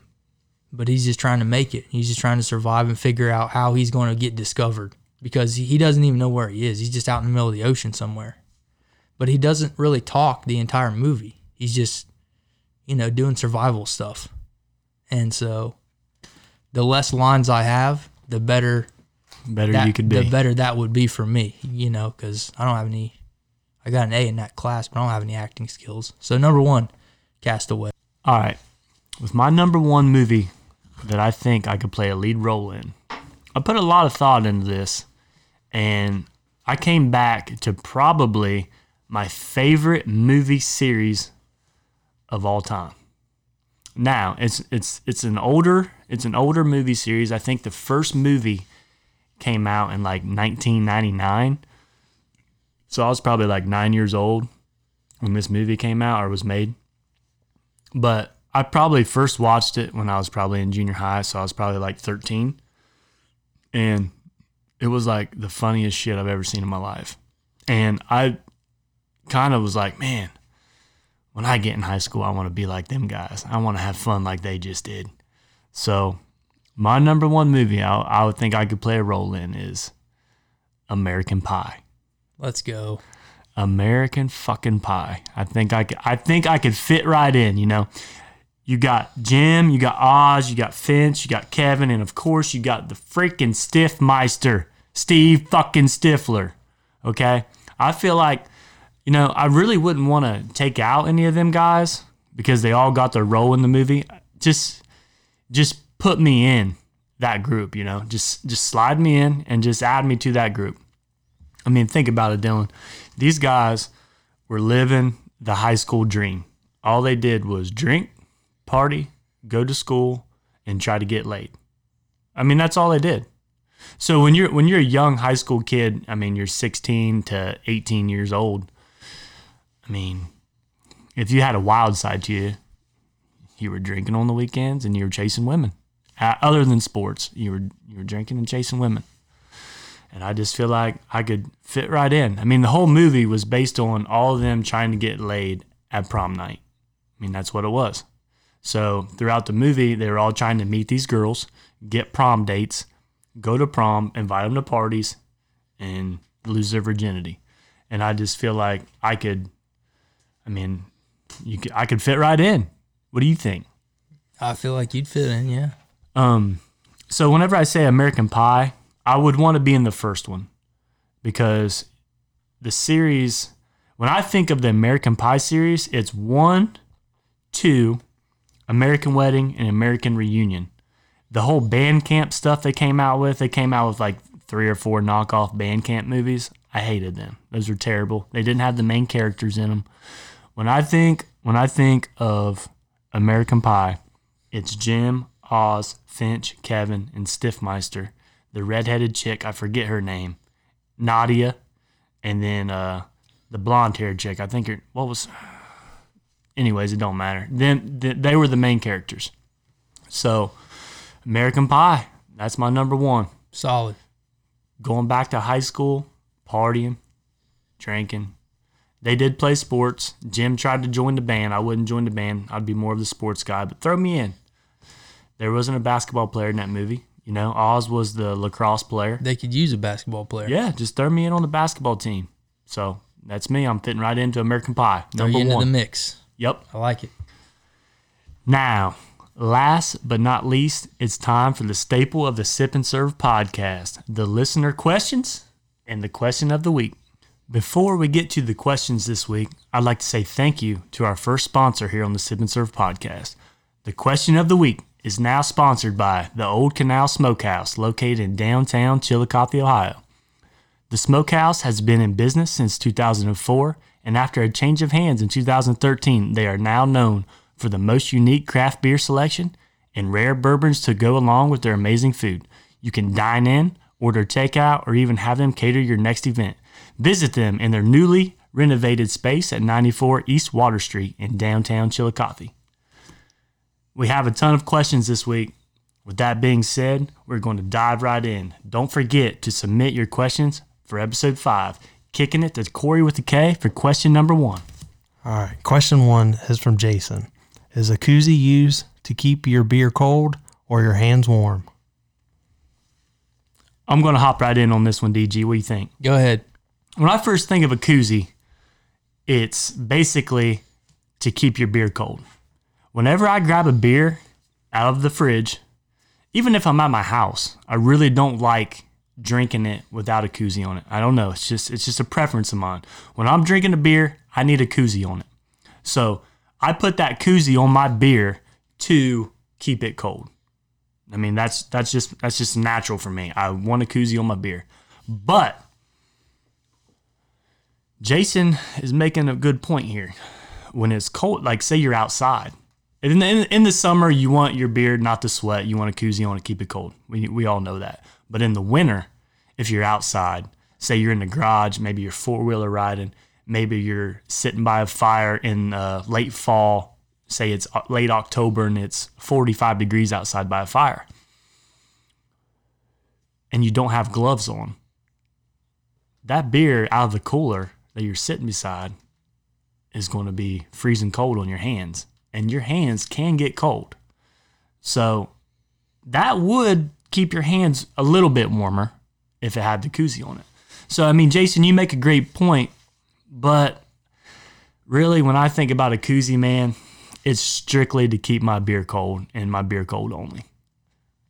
but he's just trying to make it. He's just trying to survive and figure out how he's going to get discovered because he- doesn't even know where he is. He's just out in the middle of the ocean somewhere. but he doesn't really talk the entire movie. He's just, you know, doing survival stuff. And so the less lines I have, the better Better that, you could be. the better that would be for me, you know, because I don't have any. I got an A in that class, but I don't have any acting skills. So number one, Castaway. All right. With my number one movie that I think I could play a lead role in, I put a lot of thought into this, and I came back to probably my favorite movie series of all time. Now it's it's it's an older it's an older movie series. I think the first movie came out in like 1999. So I was probably like nine years old when this movie came out or was made. But I probably first watched it when I was probably in junior high, so I was probably like 13. And it was like the funniest shit I've ever seen in my life. And I kind of was like, man, when I get in high school, I want to be like them guys. I want to have fun like they just did. So, my number one movie I, I would think I could play a role in is American Pie. Let's go. American fucking pie. I think I could, I think I could fit right in, you know. You got Jim, you got Oz, you got Finch, you got Kevin, and of course you got the freaking Stifmeister, Steve fucking Stifler. Okay? I feel like, you know, I really wouldn't want to take out any of them guys because they all got their role in the movie. Just just put me in that group, you know. Just just slide me in and just add me to that group. I mean, think about it, Dylan. These guys were living the high school dream. All they did was drink, party, go to school, and try to get laid. I mean, that's all they did. So when you're when you're a young high school kid, I mean, you're 16 to 18 years old. I mean, if you had a wild side to you, you were drinking on the weekends and you were chasing women. Uh, other than sports, you were you were drinking and chasing women and I just feel like I could fit right in. I mean, the whole movie was based on all of them trying to get laid at prom night. I mean, that's what it was. So throughout the movie, they were all trying to meet these girls, get prom dates, go to prom, invite them to parties, and lose their virginity. And I just feel like I could. I mean, you could, I could fit right in. What do you think? I feel like you'd fit in, yeah. Um, so whenever I say American Pie, I would want to be in the first one because the series, when I think of the American Pie series, it's one, two, American Wedding, and American Reunion. The whole Bandcamp stuff they came out with, they came out with like three or four knockoff Bandcamp movies. I hated them. Those were terrible. They didn't have the main characters in them. When I think when I think of American Pie, it's Jim, Oz, Finch, Kevin, and Stifmeister the redheaded chick, I forget her name, Nadia, and then uh, the blonde haired chick. I think her what was. Anyways, it don't matter. Then th- they were the main characters. So, American Pie. That's my number one. Solid. Going back to high school, partying, drinking. They did play sports. Jim tried to join the band. I wouldn't join the band. I'd be more of the sports guy, but throw me in. There wasn't a basketball player in that movie. You know, Oz was the lacrosse player. They could use a basketball player. Yeah, just throw me in on the basketball team. So that's me. I'm fitting right into American Pie. Throw Number into one. the mix. yep. I like it. Now, last but not least, it's time for the staple of the Sip and Serve podcast the listener questions and the question of the week. Before we get to the questions this week, I'd like to say thank you to our first sponsor here on the Sip and Serve podcast. The question of the week is now sponsored by the Old Canal Smokehouse located in downtown Chillicothe, Ohio. The smokehouse has been in business since 2004, and after a change of hands in 2013, they are now known for the most unique craft beer selection and rare bourbons to go along with their amazing food. You can dine in, order takeout, or even have them cater your next event. Visit them in their newly renovated space at 94 East Water Street in downtown Chillicothe. We have a ton of questions this week. With that being said, we're going to dive right in. Don't forget to submit your questions for episode five. Kicking it to Corey with the K for question number one. All right. Question one is from Jason. Is a koozie used to keep your beer cold or your hands warm? I'm going to hop right in on this one, DG. What do you think? Go ahead. When I first think of a koozie, it's basically to keep your beer cold. Whenever I grab a beer out of the fridge, even if I'm at my house, I really don't like drinking it without a koozie on it. I don't know. It's just it's just a preference of mine. When I'm drinking a beer, I need a koozie on it. So I put that koozie on my beer to keep it cold. I mean that's that's just that's just natural for me. I want a koozie on my beer. But Jason is making a good point here. When it's cold, like say you're outside. In the, in, the summer, you want your beard not to sweat. You want a koozie, you want to keep it cold. We, we all know that. But in the winter, if you're outside, say you're in the garage, maybe you're four wheeler riding, maybe you're sitting by a fire in uh, late fall, say it's uh, late October and it's 45 degrees outside by a fire, and you don't have gloves on, that beer out of the cooler that you're sitting beside is going to be freezing cold on your hands, and your hands can get cold. So that would keep your hands a little bit warmer if it had the koozie on it. So, I mean, Jason, you make a great point, but really, when I think about a koozie, man, it's strictly to keep my beer cold and my beer cold only.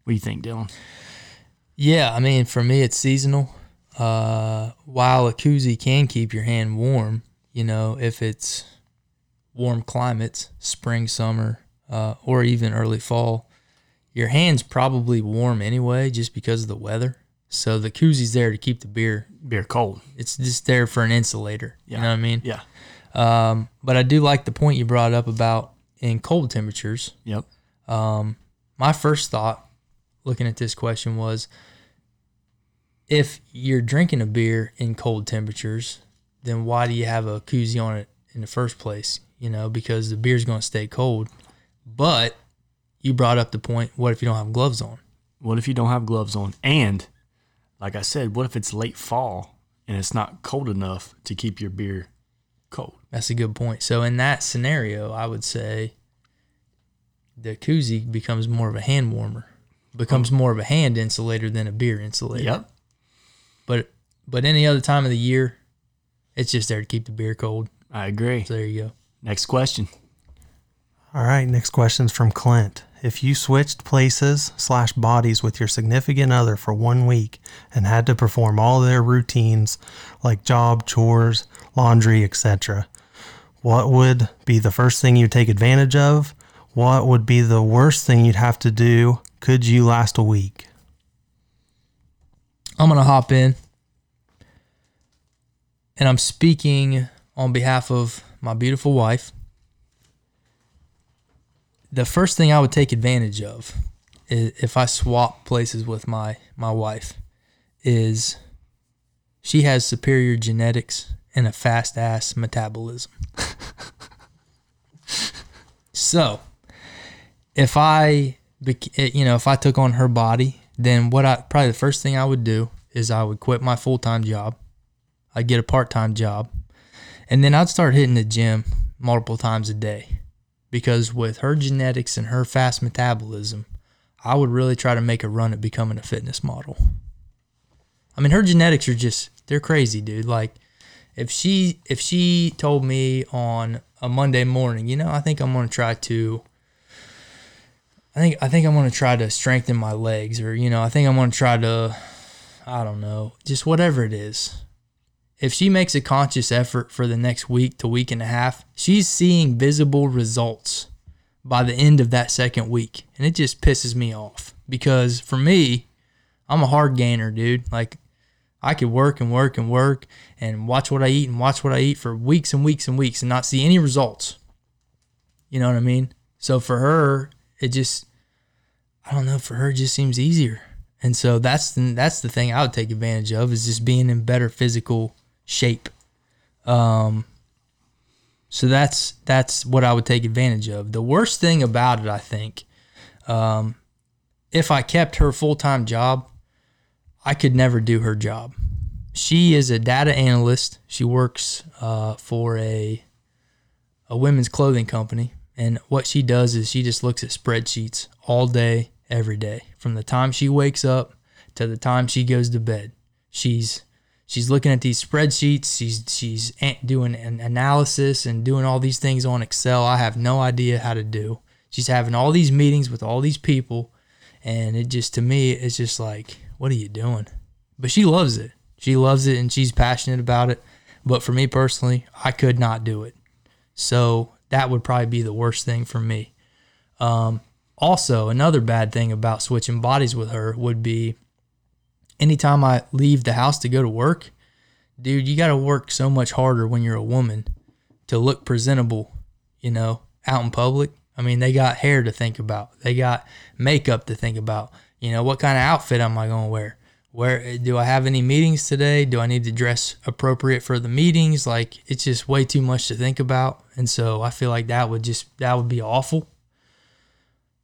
What do you think, Dylan? Yeah, I mean, for me, it's seasonal. Uh, while a koozie can keep your hand warm, you know, if it's warm climates, spring, summer, uh, or even early fall, your hand's probably warm anyway, just because of the weather. So the koozie's there to keep the beer. Beer cold. It's just there for an insulator. You know what I mean? Yeah. Um, but I do like the point you brought up about in cold temperatures. Yep. My first thought, looking at this question, was if you're drinking a beer in cold temperatures, then why do you have a koozie on it in the first place? You know, because the beer's going to stay cold. But you brought up the point what if you don't have gloves on? What if you don't have gloves on? And like I said, what if it's late fall and it's not cold enough to keep your beer cold? That's a good point. So in that scenario, I would say the koozie becomes more of a hand warmer, becomes oh. more of a hand insulator than a beer insulator. Yep. But but any other time of the year, it's just there to keep the beer cold. I agree. So there you go. Next question. All right, next question is from Clint. If you switched places slash bodies with your significant other for one week and had to perform all their routines like job, chores, laundry, etc., what would be the first thing you'd take advantage of? What would be the worst thing you'd have to do? Could you last a week? I'm gonna hop in, and I'm speaking on behalf of my beautiful wife. The first thing I would take advantage of, if I swap places with my my wife, is she has superior genetics and a fast ass metabolism. so, if I, eh, you know, if I took on her body, then what I probably the first thing I would do is I would quit my full time job. I'd get a part time job, and then I'd start hitting the gym multiple times a day, because with her genetics and her fast metabolism, I would really try to make a run at becoming a fitness model. I mean, her genetics are just they're crazy, dude. Like if she if she told me on a Monday morning, you know, I think I'm gonna try to I think I think I'm gonna try to strengthen my legs or, you know, I think I'm gonna try to I don't know, just whatever it is. If she makes a conscious effort for the next week to week and a half, she's seeing visible results by the end of that second week. And it just pisses me off because for me, I'm a hard gainer, dude. Like I could work and work and work and watch what I eat and watch what I eat for weeks and weeks and weeks and not see any results. You know what I mean? So for her, it just I don't know, for her it just seems easier. And so that's the, that's the thing I would take advantage of is just being in better physical shape. Um so that's that's what I would take advantage of. The worst thing about it, I think, um, if I kept her full time job, I could never do her job. She is a data analyst. She works uh, for a a women's clothing company, and what she does is she just looks at spreadsheets all day, every day, from the time she wakes up to the time she goes to bed. She's she's looking at these spreadsheets. She's she's doing an analysis and doing all these things on Excel. I have no idea how to do. She's having all these meetings with all these people, and it just to me it's just like, what are you doing? But she loves it. She loves it and she's passionate about it. But for me personally, I could not do it. So that would probably be the worst thing for me. Um, also, another bad thing about switching bodies with her would be anytime I leave the house to go to work, dude, you got to work so much harder when you're a woman to look presentable, you know, out in public. I mean, they got hair to think about, they got makeup to think about. You know, what kind of outfit am I going to wear? Where do I have any meetings today? Do I need to dress appropriate for the meetings? Like, it's just way too much to think about. And so I feel like that would just, that would be awful.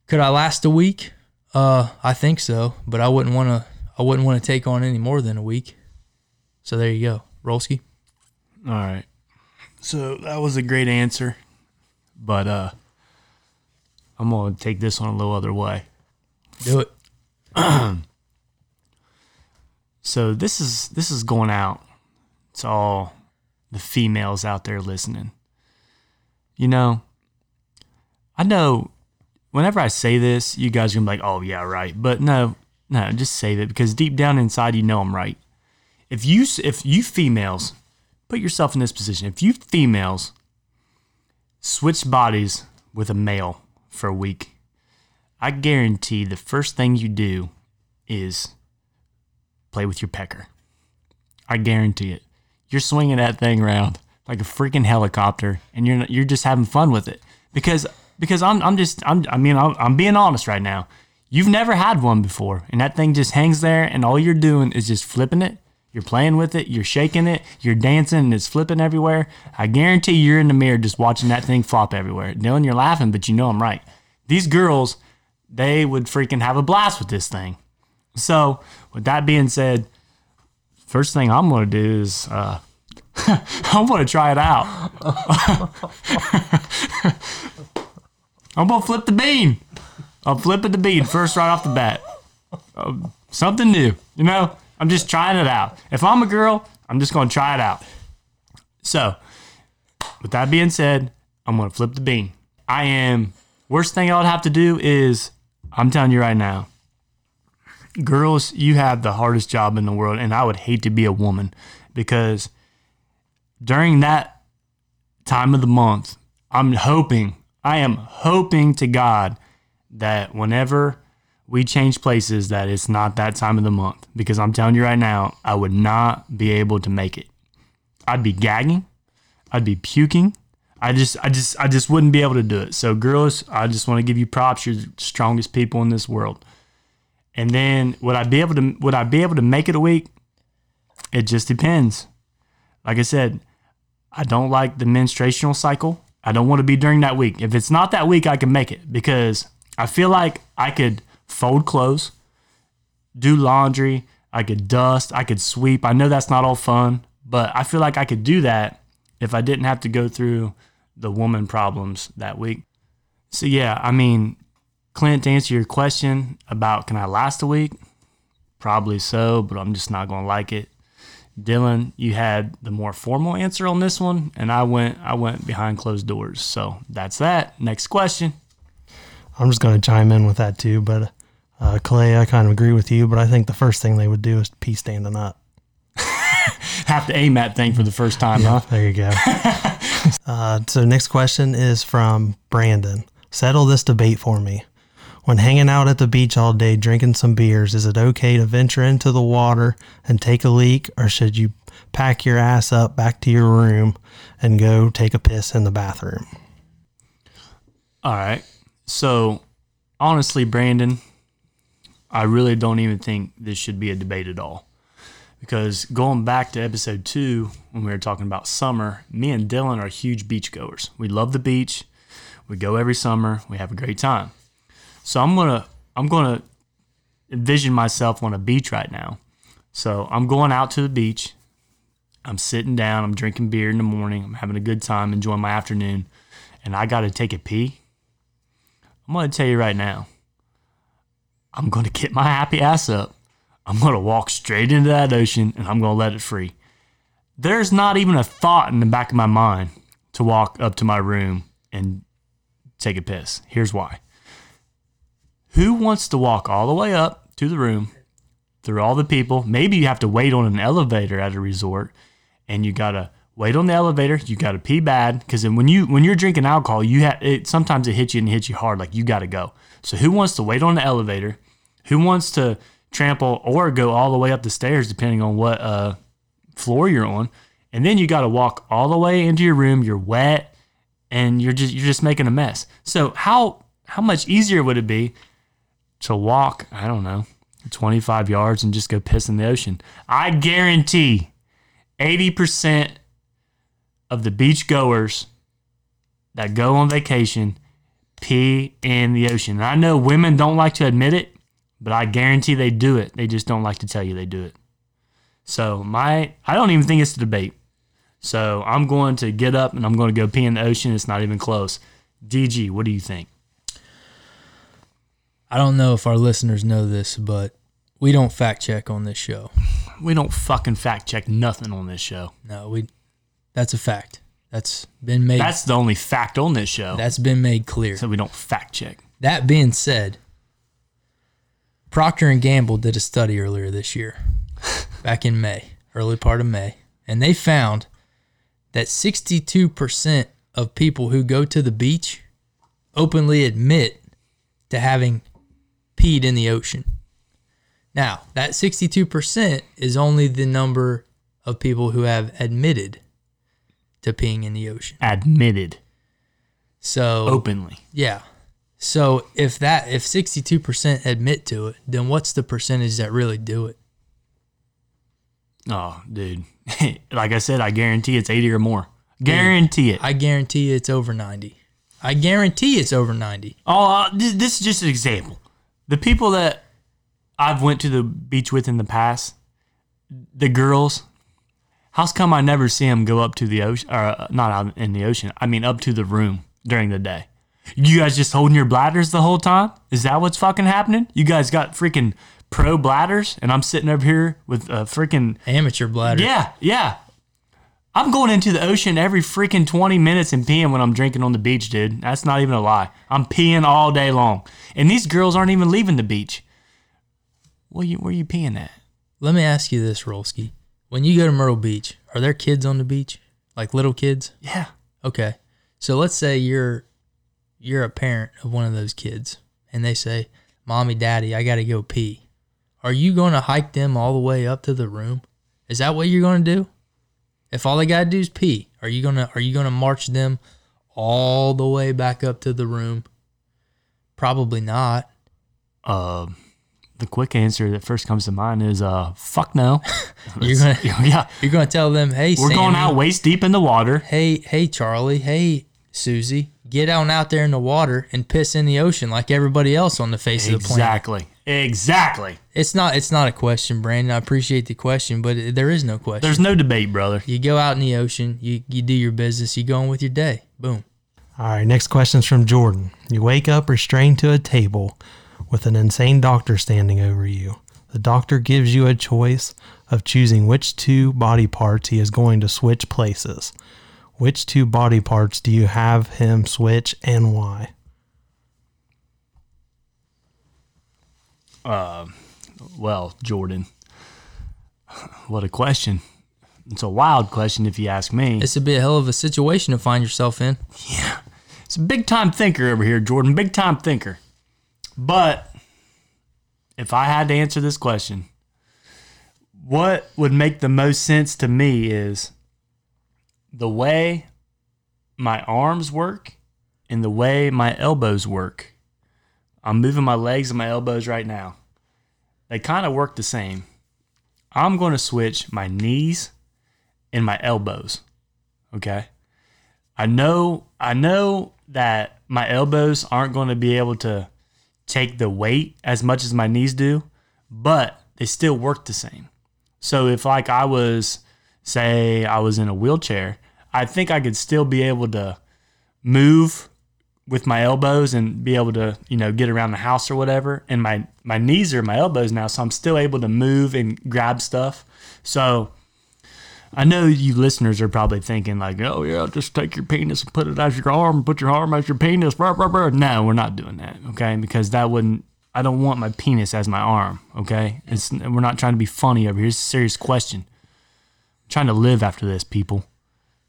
Could I last a week? Uh, I think so, but I wouldn't want to. I wouldn't want to take on any more than a week. So there you go, Rollski. All right. So that was a great answer, but uh, I'm gonna take this one a little other way. Do it. So this is this is going out to all the females out there listening. You know, I know whenever I say this, you guys are gonna be like, "Oh yeah, right," but no, no, just save it because deep down inside, you know I'm right. If you if you females put yourself in this position, if you females switch bodies with a male for a week, I guarantee the first thing you do is play with your pecker. I guarantee it. You're swinging that thing around like a freaking helicopter, and you're you're just having fun with it because because I'm I'm just I'm I mean I'm, I'm being honest right now. You've never had one before, and that thing just hangs there, and all you're doing is just flipping it. You're playing with it, you're shaking it, you're dancing, and it's flipping everywhere. I guarantee you're in the mirror just watching that thing flop everywhere. Dylan, you're laughing, but you know I'm right. These girls, they would freaking have a blast with this thing. So, with that being said, first thing I'm to do is uh, I'm to try it out. I'm to flip the bean. I'm flipping the bean first right off the bat. Uh, something new, you know? I'm just trying it out. If I'm a girl, I'm just going to try it out. So, with that being said, I'm going to flip the bean. I am, worst thing I would have to do is, I'm telling you right now, girls, you have the hardest job in the world, and I would hate to be a woman because during that time of the month, I'm hoping, I am hoping to God that whenever we change places, that it's not that time of the month because I'm telling you right now, I would not be able to make it. I'd be gagging, I'd be puking. I just, I just, I just wouldn't be able to do it. So, girls, I just want to give you props. You're the strongest people in this world. And then would I be able to would I be able to make it a week? It just depends. Like I said, I don't like the menstruational cycle. I don't want to be during that week. If it's not that week, I can make it because I feel like I could fold clothes, do laundry, I could dust, I could sweep. I know that's not all fun, but I feel like I could do that if I didn't have to go through the woman problems that week. So yeah, I mean, Clint, to answer your question about can I last a week? Probably so, but I'm just not going to like it. Dylan, you had the more formal answer on this one, and I went I went behind closed doors. So that's that. Next question. I'm just going to chime in with that too, but uh, Clay, I kind of agree with you, but I think the first thing they would do is pee standing up. Have to aim that thing for the first time, huh? There you go. uh, so next question is from Brandon. Settle this debate for me. When hanging out at the beach all day drinking some beers, is it okay to venture into the water and take a leak, or should you pack your ass up back to your room and go take a piss in the bathroom? All right. So, honestly, Brandon, I really don't even think this should be a debate at all. Because going back to episode two, when we were talking about summer, me and Dylan are huge beach goers. We love the beach. We go every summer. We have a great time. So I'm gonna I'm gonna envision myself on a beach right now. So I'm going out to the beach. I'm sitting down. I'm drinking beer in the morning. I'm having a good time, enjoying my afternoon, and I got to take a pee. I'm gonna tell you right now. I'm gonna get my happy ass up. I'm going to walk straight into that ocean and I'm going to let it free. There's not even a thought in the back of my mind to walk up to my room and take a piss. Here's why. Who wants to walk all the way up to the room through all the people? Maybe you have to wait on an elevator at a resort and you got to wait on the elevator. You got to pee bad because when you when you're drinking alcohol, you have it sometimes it hits you and it hits you hard like you got to go. So who wants to wait on the elevator? Who wants to trample or go all the way up the stairs depending on what uh, floor you're on? And then you got to walk all the way into your room. You're wet and you're just you're just making a mess. So how how much easier would it be to walk, I don't know, 25 yards and just go piss in the ocean? I guarantee 80% of the beach goers that go on vacation pee in the ocean. And I know women don't like to admit it, but I guarantee they do it. They just don't like to tell you they do it. So my I don't even think it's a debate. So I'm going to get up and I'm going to go pee in the ocean. It's not even close. DG, what do you think? I don't know if our listeners know this, but we don't fact check on this show. We don't fucking fact check nothing on this show. No, we that's a fact. That's been made That's the only fact on this show. that's been made clear. so we don't fact check. That being said, Procter and Gamble did a study earlier this year, back in May, early part of May, and they found that 62% of people who go to the beach openly admit to having peed in the ocean. Now, that 62% is only the number of people who have admitted to peeing in the ocean. Admitted So, openly. yeah. So if that if 62% admit to it, then what's the percentage that really do it? Oh, dude. like I said, I guarantee it's 80 or more. Guarantee it. I guarantee it's over 90. I guarantee it's over 90. Oh, uh, th- this is just an example. The people that I've went to the beach with in the past, the girls, how's come I never see them go up to the ocean, or uh, not out in the ocean, I mean up to the room during the day? You guys just holding your bladders the whole time? Is that what's fucking happening? You guys got freaking pro bladders, and I'm sitting over here with a freaking Amateur bladder. yeah, yeah. I'm going into the ocean every freaking 20 minutes and peeing when I'm drinking on the beach, dude. That's not even a lie. I'm peeing all day long. And these girls aren't even leaving the beach. Where you where you peeing at? Let me ask you this, Rollski. When you go to Myrtle Beach, are there kids on the beach? Like little kids? Yeah. Okay. So let's say you're you're a parent of one of those kids and they say, "Mommy, Daddy, I got to go pee." Are you going to hike them all the way up to the room? Is that what you're going to do? If all they got to do is pee, are you going to are you going to march them all the way back up to the room? Probably not. Uh, the quick answer that first comes to mind is uh, fuck no. You're going to yeah. you're going to tell them, "Hey, We're going out waist deep in the water. hey, hey, Charlie, hey, Susie, get on out there in the water and piss in the ocean like everybody else on the face of the planet. Exactly. Exactly. It's not. It's not a question, Brandon. I appreciate the question, but it, there is no question. There's no debate, brother. you go out in the ocean. You you do your business. You go on with your day. Boom. All right, next question's from Jordan. You wake up restrained to a table with an insane doctor standing over you. The doctor gives you a choice of choosing which two body parts he is going to switch places. Which two body parts do you have him switch and why? Uh, well, Jordan, what a question. It's a wild question if you ask me. This would be a hell of a situation to find yourself in. Yeah. It's a big time thinker over here, Jordan. Big time thinker. But if I had to answer this question, what would make the most sense to me is the way my arms work and the way my elbows work. I'm moving my legs and my elbows right now. They kind of work the same. I'm going to switch my knees and my elbows. Okay? I know I know that my elbows aren't going to be able to take the weight as much as my knees do, but they still work the same. So if like I was say I was in a wheelchair, I think I could still be able to move with my elbows and be able to, you know, get around the house or whatever. And my my knees are my elbows now, so I'm still able to move and grab stuff. So I know you listeners are probably thinking like, "Oh yeah, just take your penis and put it as your arm, put your arm as your penis." Blah, blah, blah. No, we're not doing that, okay? Because that wouldn't. I don't want my penis as my arm, okay? It's we're not trying to be funny over here. It's a serious question. I'm trying to live after this, people.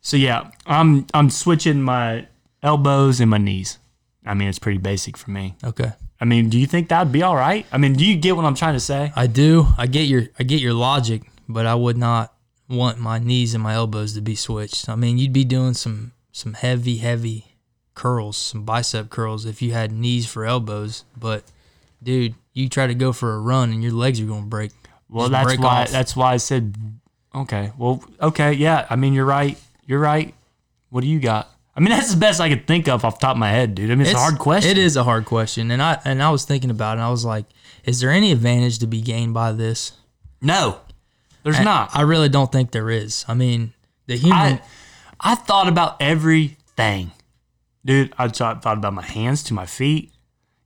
So yeah, I'm I'm switching my elbows and my knees. I mean, it's pretty basic for me. Okay. I mean, do you think that'd be all right? I mean, do you get what I'm trying to say? I do. I get your I get your logic, but I would not want my knees and my elbows to be switched. I mean, you'd be doing some some heavy heavy curls, some bicep curls if you had knees for elbows, but dude, you try to go for a run and your legs are going to break. Well, Just that's break why. off. That's why I said, okay. Well, okay, yeah. I mean, you're right. You're right. What do you got? I mean, that's the best I could think of off the top of my head, dude. I mean, it's, a hard question. It is a hard question, and I and I was thinking about it. and I was like, is there any advantage to be gained by this? No, there's not. I really don't think there is. I mean, the human. I I thought about everything, dude. I thought, thought about my hands to my feet.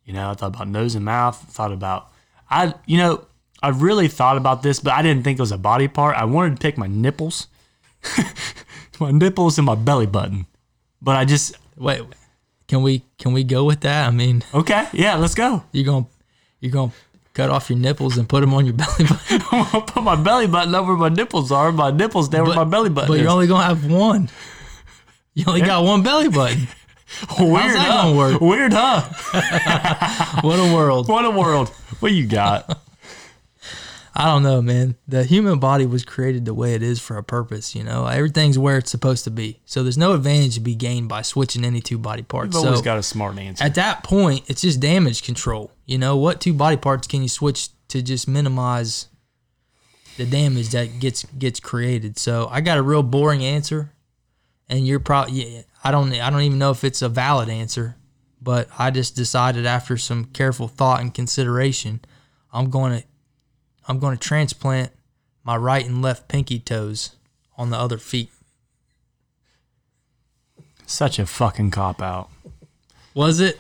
You know, I thought about nose and mouth. Thought about I. You know, I really thought about this, but I didn't think it was a body part. I wanted to pick my nipples, my nipples and my belly button, but I just wait, can we can we go with that? I mean, okay. Yeah, let's go. you're gonna you're gonna cut off your nipples and put them on your belly button, I'm gonna put my belly button over where my nipples are. My nipples down where my belly button but is. you're only gonna have one. You only got one belly button. Weird, how's that huh? gonna work? Weird, huh? What a world! What a world. What you got? I don't know, man. The human body was created the way it is for a purpose. You know, everything's where it's supposed to be. So there's no advantage to be gained by switching any two body parts. You've always So got a smart answer. at that point, it's just damage control. You know, what two body parts can you switch to just minimize the damage that gets gets created? So I got a real boring answer, and you're probably yeah, I don't I don't even know if it's a valid answer, but I just decided after some careful thought and consideration, I'm going to I'm going to transplant my right and left pinky toes on the other feet. Such a fucking cop out. Was it?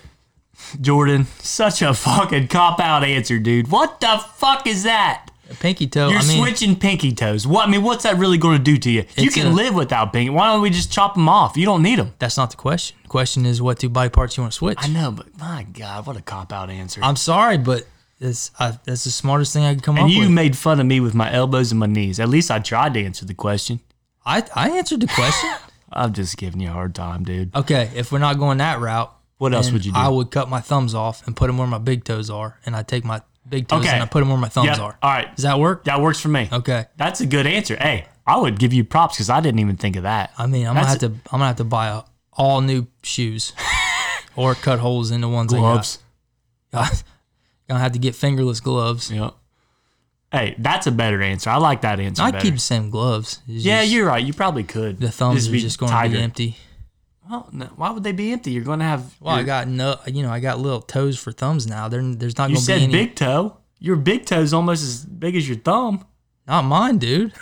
Jordan, such a fucking cop out answer, dude. What the fuck is that? A pinky toe. You're I mean, switching pinky toes. What I mean, what's that really going to do to you? You can a- live without pinky. Why don't we just chop them off? You don't need them. that's not the question. The question is what two body parts you want to switch. I know, but my God, what a cop out answer. I'm sorry, but I, that's the smartest thing I could come and up with. And you made fun of me with my elbows and my knees. At least I tried to answer the question. I I answered the question. I'm just giving you a hard time, dude. okay, if we're not going that route, What else would you do? I would cut my thumbs off and put them where my big toes are, and I take my big toes Okay. and I put them where my thumbs Yep. are. All right. Does that work? That works for me. Okay. That's a good answer. Hey, I would give you props because I didn't even think of that. I mean, I'm gonna have That's- to I'm gonna have to buy a, all new shoes, or cut holes in the ones Gloves. I got. gonna have to get fingerless gloves. Yep. Hey, that's a better answer. I like that answer I better. keep the same gloves. It's yeah, just- you're right. You probably could. the thumbs be are just going to be empty. Well, no, why would they be empty? You're going to have. Well, I got no, you know, I got little toes for thumbs now. There, there's not You going to be said any. big toe. Your big toe's almost as big as your thumb. Not mine, dude.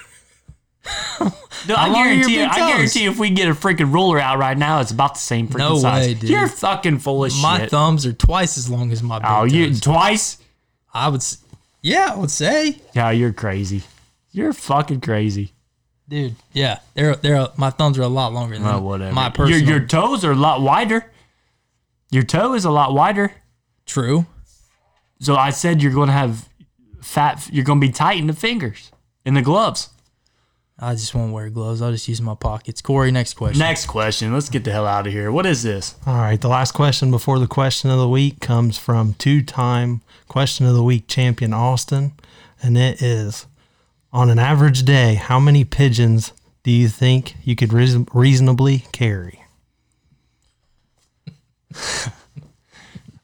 Dude, I long are your guarantee you. I guarantee if we get a freaking ruler out right now, it's about the same freaking No size. way, dude. You're fucking full of My shit. thumbs are twice as long as my big oh, you toes. twice? I would, s- yeah, I would say, Yeah, you're crazy. You're fucking crazy. dude. Yeah, they're they're my thumbs are a lot longer than Oh, whatever. my personal. your, your toes are a lot wider. Your toe is a lot wider. True. So I said you're going to have fat. You're going to be tight in the fingers, in the gloves. I just won't wear gloves. I'll just use my pockets. Corey, next question. Next question. Let's get the hell out of here. What is this? All right, the last question before the question of the week comes from two-time question of the week champion Austin, and it is: On an average day, how many pigeons do you think you could reason- reasonably carry?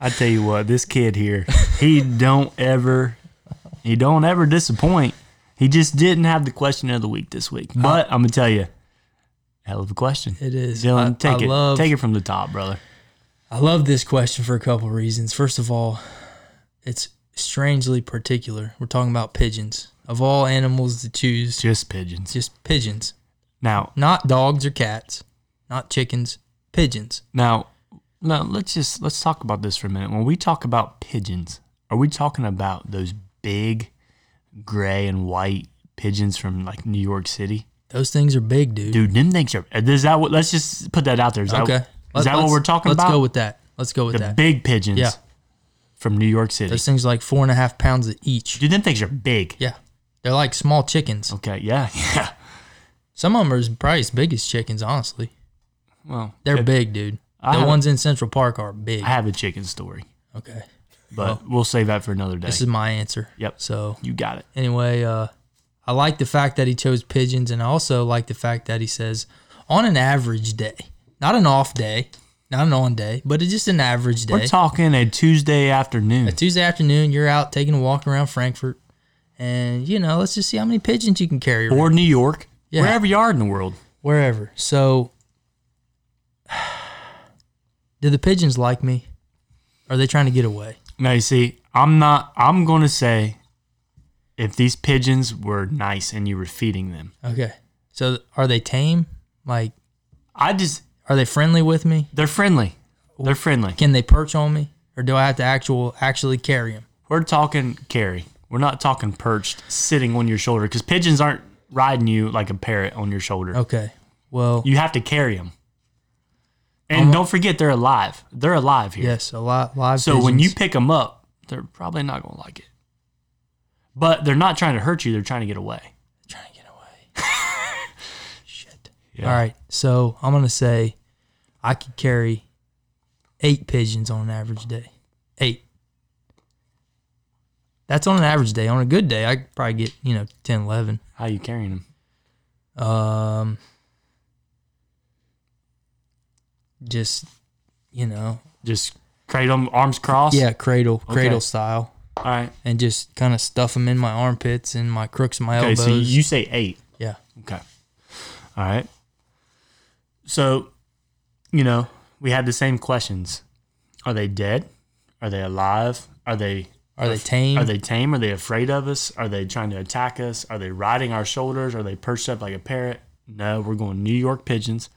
I tell you what, this kid here, he don't ever, he don't ever disappoint. He just didn't have the question of the week this week. Uh, but I'm gonna tell you, hell of a question. It is. Dylan, I- take I it, love- take it from the top, brother. I love this question for a couple of reasons. First of all, it's strangely particular. We're talking about pigeons. Of all animals to choose, Just pigeons. just pigeons. Now, Not dogs or cats, not chickens, pigeons. now, No, let's just let's talk about this for a minute. When we talk about pigeons, are we talking about those big gray and white pigeons from like New York City? Those things are big, dude. Dude, them things are. Is that what? Let's just put that out there. Is that, okay. Is that what we're talking about? let's go with that. Let's go with the that. big pigeons. Yeah. From New York City. Those things are like four and a half pounds each. Dude, them things are big. Yeah. They're like small chickens. Okay. Yeah. Yeah. Some of them are probably as big as chickens, honestly. Well, They're if- big, dude. I the ones in Central Park are big. I have a chicken story, Okay. But we'll save that for another day. This is my answer. Yep. So you got it. anyway, uh, I like the fact that he chose pigeons, and I also like the fact that he says on an average day, not an off day, not an on day, but it's just an average day. We're talking a Tuesday afternoon. a Tuesday afternoon, you're out taking a walk around Frankfurt, and you know, let's just see how many pigeons you can carry around, or New York, Yeah. wherever you are in the world. wherever. So, do the pigeons like me? Are they trying to get away? Now you see, I'm not. I'm going to say, if these pigeons were nice and you were feeding them, Okay. So, are they tame? Like, I just are they friendly with me? they're friendly. They're friendly. Can they perch on me, or do I have to actual actually carry them? We're talking carry. We're not talking perched, sitting on your shoulder, because pigeons aren't riding you like a parrot on your shoulder. Okay. Well, You have to carry them. And don't forget, they're alive. They're alive here. yes, a lot live. So when you pick them up, they're probably not going to like it. But they're not trying to hurt you. They're trying to get away. trying to get away. Shit. Yeah. All right. So I'm gonna say I could carry eight pigeons on an average day. Eight. That's on an average day. On a good day, I could probably get you know 10, 11. How you carrying them? Um, just you know, Just cradle arms crossed? yeah, cradle, cradle style, All right. and just kind of stuff them in my armpits and my crooks my Okay, elbows. so you say eight. yeah. Okay. All right. So, you know, we had the same questions. Are they dead? Are they alive? Are they Are they tame? are they tame? Are they afraid of us? Are they trying to attack us? Are they riding our shoulders? Are they perched up like a parrot? No, we're going New York pigeons,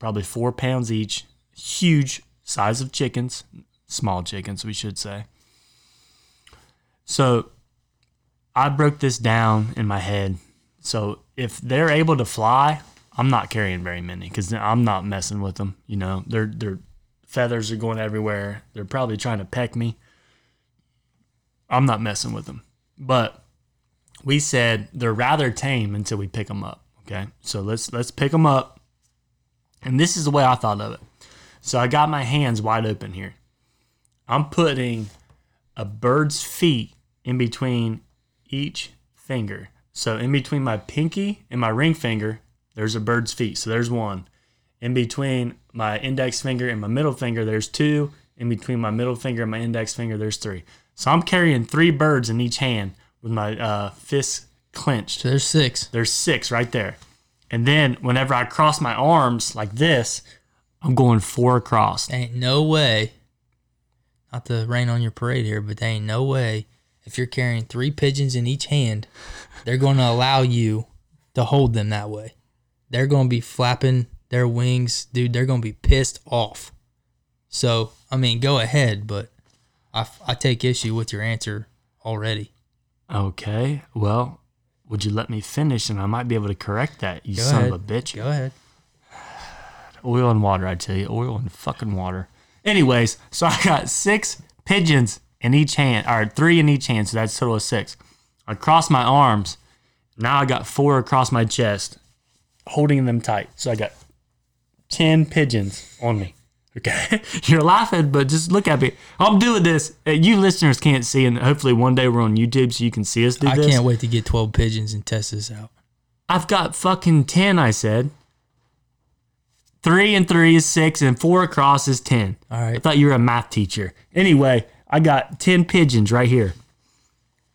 probably four pounds each, huge size of chickens, small chickens, we should say. So I broke this down in my head. So if they're able to fly, I'm not carrying very many because I'm not messing with them. You know, their their feathers are going everywhere. They're probably trying to peck me. I'm not messing with them. But we said they're rather tame until we pick them up. Okay, so let's let's pick them up. And this is the way I thought of it. So I got my hands wide open here. I'm putting a bird's feet in between each finger. So in between my pinky and my ring finger, there's a bird's feet. So there's one. In between my index finger and my middle finger, there's two. In between my middle finger and my index finger, there's three. So I'm carrying three birds in each hand with my uh, fists clenched. So there's six. There's six right there. And then whenever I cross my arms like this, I'm going four across. Ain't no way. Not to rain on your parade here, but there ain't no way if you're carrying three pigeons in each hand, they're going to allow you to hold them that way. They're going to be flapping their wings, dude. They're going to be pissed off. So, I mean, go ahead, but I, I take issue with your answer already. Okay. Well, would you let me finish and I might be able to correct that, you Go son ahead. of a bitch? Go ahead. Oil and water, I tell you. Oil and fucking water. Anyways, so I got six pigeons in each hand, or three in each hand, so that's a total of six. I crossed my arms. Now I got four across my chest, holding them tight. So I got 10 pigeons on me. Okay. You're laughing, but just look at me. I'm doing this. You listeners can't see, and hopefully one day we're on YouTube so you can see us do I this. I can't wait to get 12 pigeons and test this out. I've got fucking 10, I said. Three and three is six, and four across is 10. All right. I thought you were a math teacher. Anyway, I got 10 pigeons right here.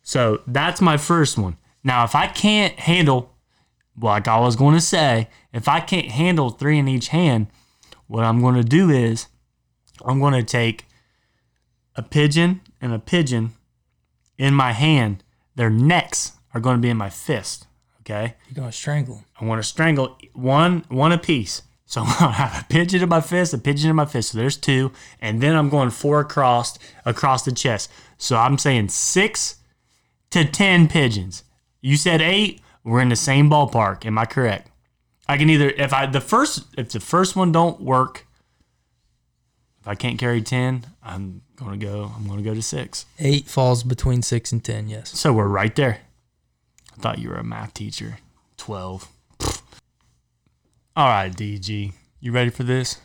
So that's my first one. Now, if I can't handle, like I was going to say, if I can't handle three in each hand, what I'm going to do is I'm going to take a pigeon and a pigeon in my hand. Their necks are going to be in my fist. Okay. You're going to strangle them. I want to strangle one one apiece. So I'm gonna have a pigeon in my fist, a pigeon in my fist. So there's two, and then I'm going four across across the chest. So I'm saying six to ten pigeons. You said eight. We're in the same ballpark. Am I correct? I can either if I the first if the first one don't work, if I can't carry ten, I'm gonna go. I'm gonna go to six. Eight falls between six and ten. Yes. So we're right there. I thought you were a math teacher. Twelve. All right, DG. You ready for this?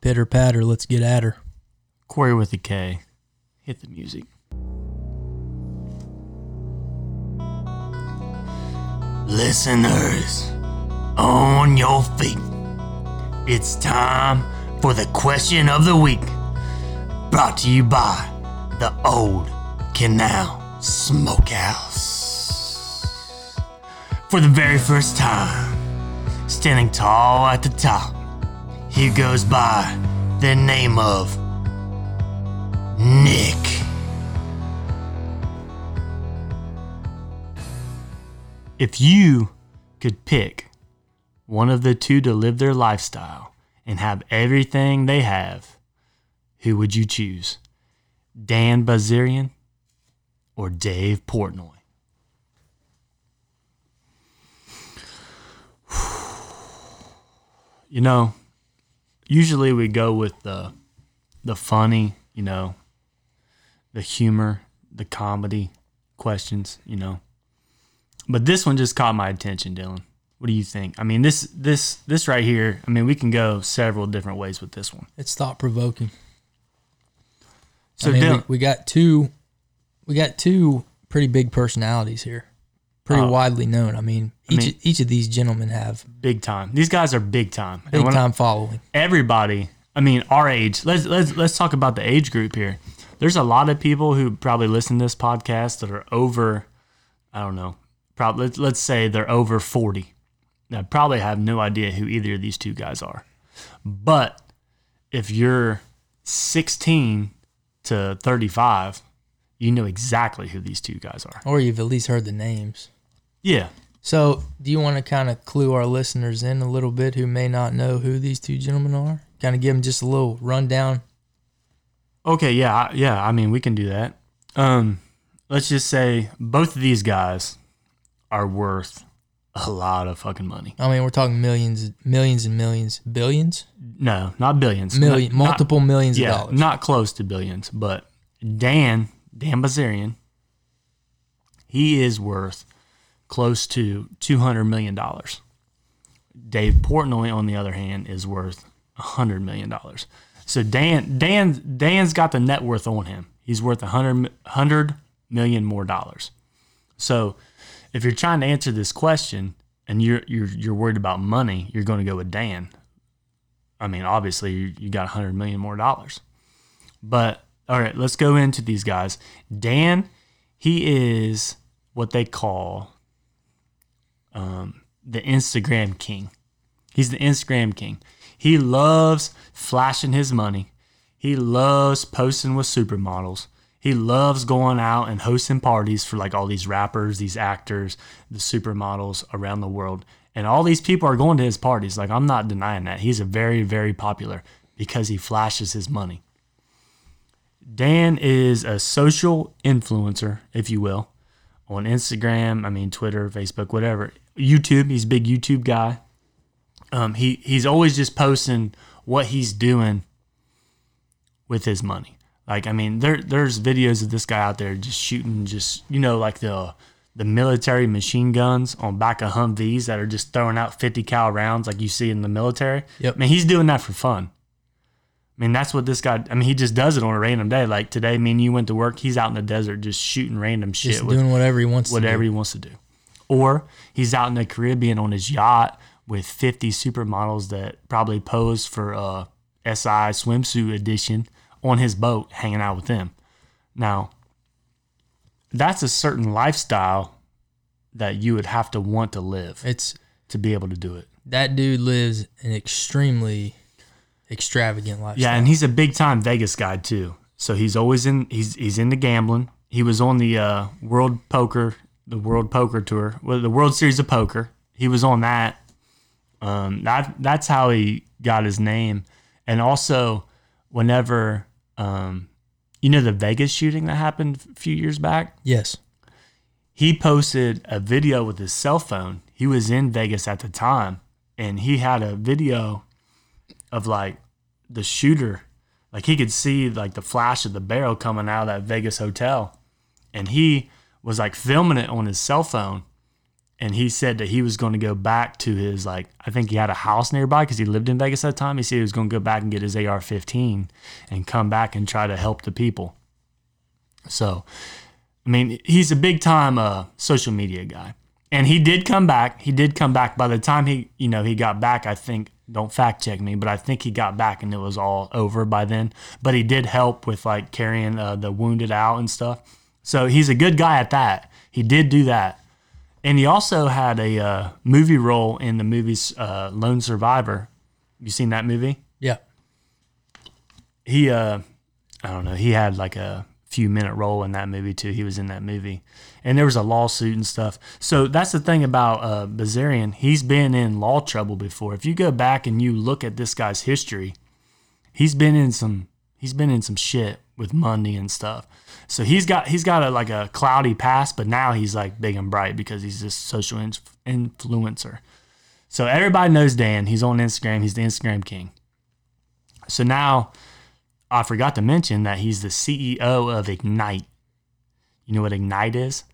Pitter patter. Let's get at her. Corey with a K. Hit the music. Listeners, on your feet. It's time for the question of the week. Brought to you by the Old Canal Smokehouse. For the very first time, standing tall at the top, he goes by the name of Nick. If you could pick one of the two to live their lifestyle and have everything they have, who would you choose? Dan Bazarian or Dave Portnoy? You know, usually we go with the the funny, you know, the humor, the comedy questions, you know. But this one just caught my attention, Dylan. What do you think? I mean, this this this right here. I mean, we can go several different ways with this one. It's thought provoking. So I mean, Dylan, we, we got two, we got two pretty big personalities here, pretty Oh. widely known. I mean, each mean- each of these gentlemen have big time. These guys are big time. Big time following. Everybody. I mean, our age. Let's let's let's talk about the age group here. There's a lot of people who probably listen to this podcast that are over. I don't know. Probably let's, let's say they're over forty. That probably have no idea who either of these two guys are. But if you're 16 to 35, you know exactly who these two guys are. Or you've at least heard the names. Yeah. So, do you want to kind of clue our listeners in a little bit who may not know who these two gentlemen are? Kind of give them just a little rundown. Okay, yeah, yeah. I mean, we can do that. Um, let's just say both of these guys are worth a lot of fucking money. I mean, we're talking millions, millions and millions, billions, No, not billions. million, Not- not- multiple millions yeah, of dollars. not close to billions, but Dan Dan Bazarian, he is worth close to two hundred million dollars. Dave Portnoy, on the other hand, is worth hundred million dollars. So Dan Dan Dan's got the net worth on him. He's worth a hundred hundred million more dollars. So if you're trying to answer this question and you're you're you're worried about money, you're going to go with Dan. I mean, obviously you, you got a hundred million more dollars. But all right, let's go into these guys. Dan, he is what they call um, the Instagram king. He's the Instagram king. He loves flashing his money. He loves posting with supermodels. He loves going out and hosting parties for like all these rappers, these actors, the supermodels around the world. And all these people are going to his parties. Like I'm not denying that. He's a very, very popular because he flashes his money. Dan is a social influencer, if you will, on Instagram, I mean Twitter, Facebook, whatever. YouTube, he's a big YouTube guy. Um, he he's always just posting what he's doing with his money. Like I mean, there there's videos of this guy out there just shooting just you know like the the military machine guns on back of Humvees that are just throwing out 50 cal rounds like you see in the military. Yep. I mean, he's doing that for fun. I mean, that's what this guy. I mean, he just does it on a random day. Like today, me and you went to work. He's out in the desert just shooting random shit Just doing whatever he wants whatever to he wants to do. Or he's out in the Caribbean on his yacht with 50 supermodels that probably pose for a SI swimsuit edition on his boat, hanging out with them. Now, that's a certain lifestyle that you would have to want to live. It's to be able to do it. that dude lives an extremely extravagant lifestyle. Yeah, and he's a big time Vegas guy too. So he's always in. He's he's into gambling. He was on the uh, World Poker, the World Poker Tour, well, the World Series of Poker. He was on that. Um, Um, that that's how he got his name, and also whenever um, you know the Vegas shooting that happened a few years back, Yes. he posted a video with his cell phone. He was in Vegas at the time, and he had a video of like the shooter, like he could see like the flash of the barrel coming out of that Vegas hotel, and he was like filming it on his cell phone. And he said that he was going to go back to his like I think he had a house nearby because he lived in Vegas at the time. He said he was going to go back and get his AR-15 and come back and try to help the people. So I mean, he's a big time uh, social media guy. And he did come back. He did come back. By the time he, you know, he got back, I think, don't fact check me, but I think he got back and it was all over by then. But he did help with like carrying uh, the wounded out and stuff. So he's a good guy at that. He did do that. And he also had a uh, movie role in the movie's uh, Lone Survivor. You seen that movie? Yeah. he uh I don't know, he had like a few minute role in that movie too. He was in that movie. And there was a lawsuit and stuff. So that's the thing about uh Bazarian. He's been in law trouble before. If you go back and you look at this guy's history, he's been in some he's been in some shit with money and stuff. So he's got he's got a like a cloudy past, but now he's like big and bright because he's this social inf- influencer. So everybody knows Dan. He's on Instagram. He's the Instagram king. So now I forgot to mention that he's the CEO of Ignite. You know what Ignite is?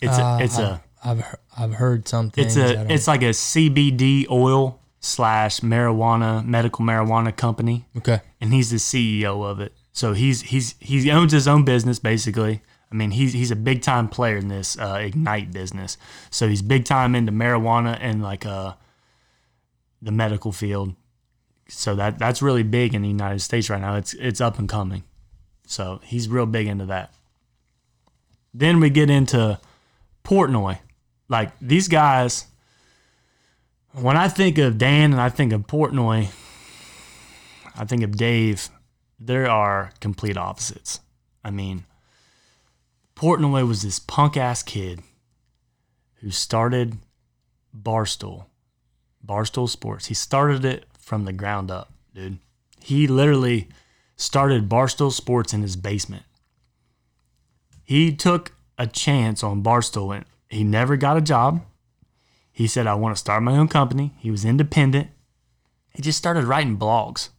It's Uh, a it's a I've I've heard something. it's a it's like a CBD oil slash marijuana medical marijuana company, okay. and he's the CEO of it. So he's he's he owns his own business basically. I mean he's he's a big time player in this uh, Ignite business. So he's big time into marijuana and like uh the medical field. So that that's really big in the United States right now. It's it's up and coming. So he's real big into that. Then we get into Portnoy. Like these guys when I think of Dan and I think of Portnoy, I think of Dave, there are complete opposites. I mean, Portnoy was this punk ass kid who started Barstool, Barstool Sports. He started it from the ground up, dude. He literally started Barstool Sports in his basement. He took a chance on Barstool and he never got a job. He said, I want to start my own company. He was independent. He just started writing blogs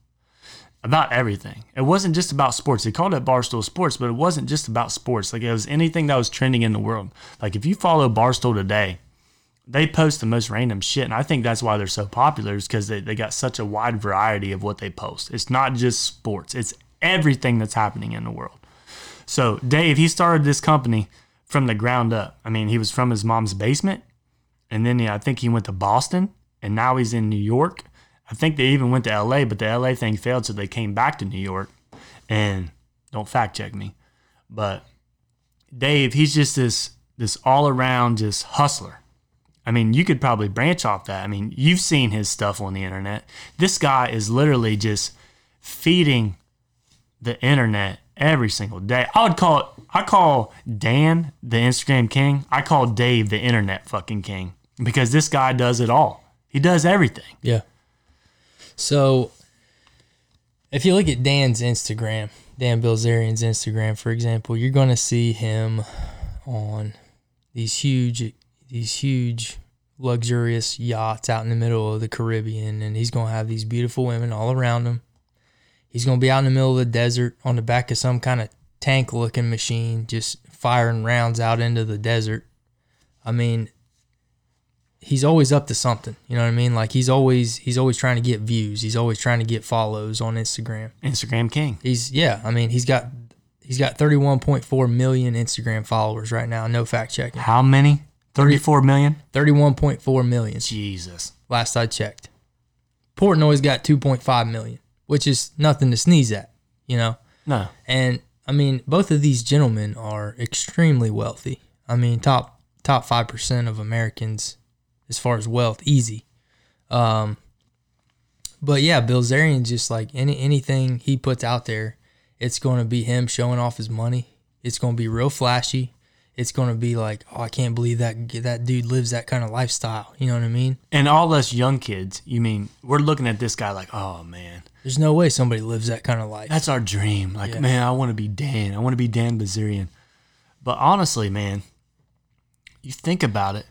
about everything. It wasn't just about sports. They called it Barstool Sports, but it wasn't just about sports. Like it was anything that was trending in the world. Like if you follow Barstool today, they post the most random shit. And I think that's why they're so popular is because they, they got such a wide variety of what they post. It's not just sports, it's everything that's happening in the world. So Dave, he started this company from the ground up. I mean, he was from his mom's basement. And then yeah, I think he went to Boston and now he's in New York. I think they even went to LA, but the LA thing failed, so they came back to New York. And don't fact check me, but Dave, he's just this this all around just hustler. I mean, you could probably branch off that. I mean, you've seen his stuff on the internet. This guy is literally just feeding the internet every single day. I would call I call Dan the Instagram king. I call Dave the internet fucking king because this guy does it all. He does everything. Yeah. So if you look at Dan's Instagram, Dan Bilzerian's Instagram, for example, you're going to see him on these huge, these huge, luxurious yachts out in the middle of the Caribbean, and he's going to have these beautiful women all around him. He's going to be out in the middle of the desert on the back of some kind of tank-looking machine, just firing rounds out into the desert. I mean, he's always up to something. You know what I mean? Like he's always he's always trying to get views. He's always trying to get follows on Instagram. Instagram king. He's yeah, I mean, he's got he's got 31.4 million Instagram followers right now. No fact checking. How many? 34 million? 31.4 million Jesus. last I checked. Portnoy's got 2.5 million, which is nothing to sneeze at, you know. No. And I mean, both of these gentlemen are extremely wealthy. I mean, top top 5% of Americans as far as wealth, easy. Um, but yeah, Bilzerian just like any anything he puts out there, it's going to be him showing off his money. It's going to be real flashy. it's going to be like, oh, I can't believe that that dude lives that kind of lifestyle. You know what I mean? And all us young kids, you mean we're looking at this guy like, oh man, There's no way somebody lives that kind of life. that's our dream. Like, Yeah. man, I want to be Dan. I want to be Dan Bazarian. But honestly, man, you think about it.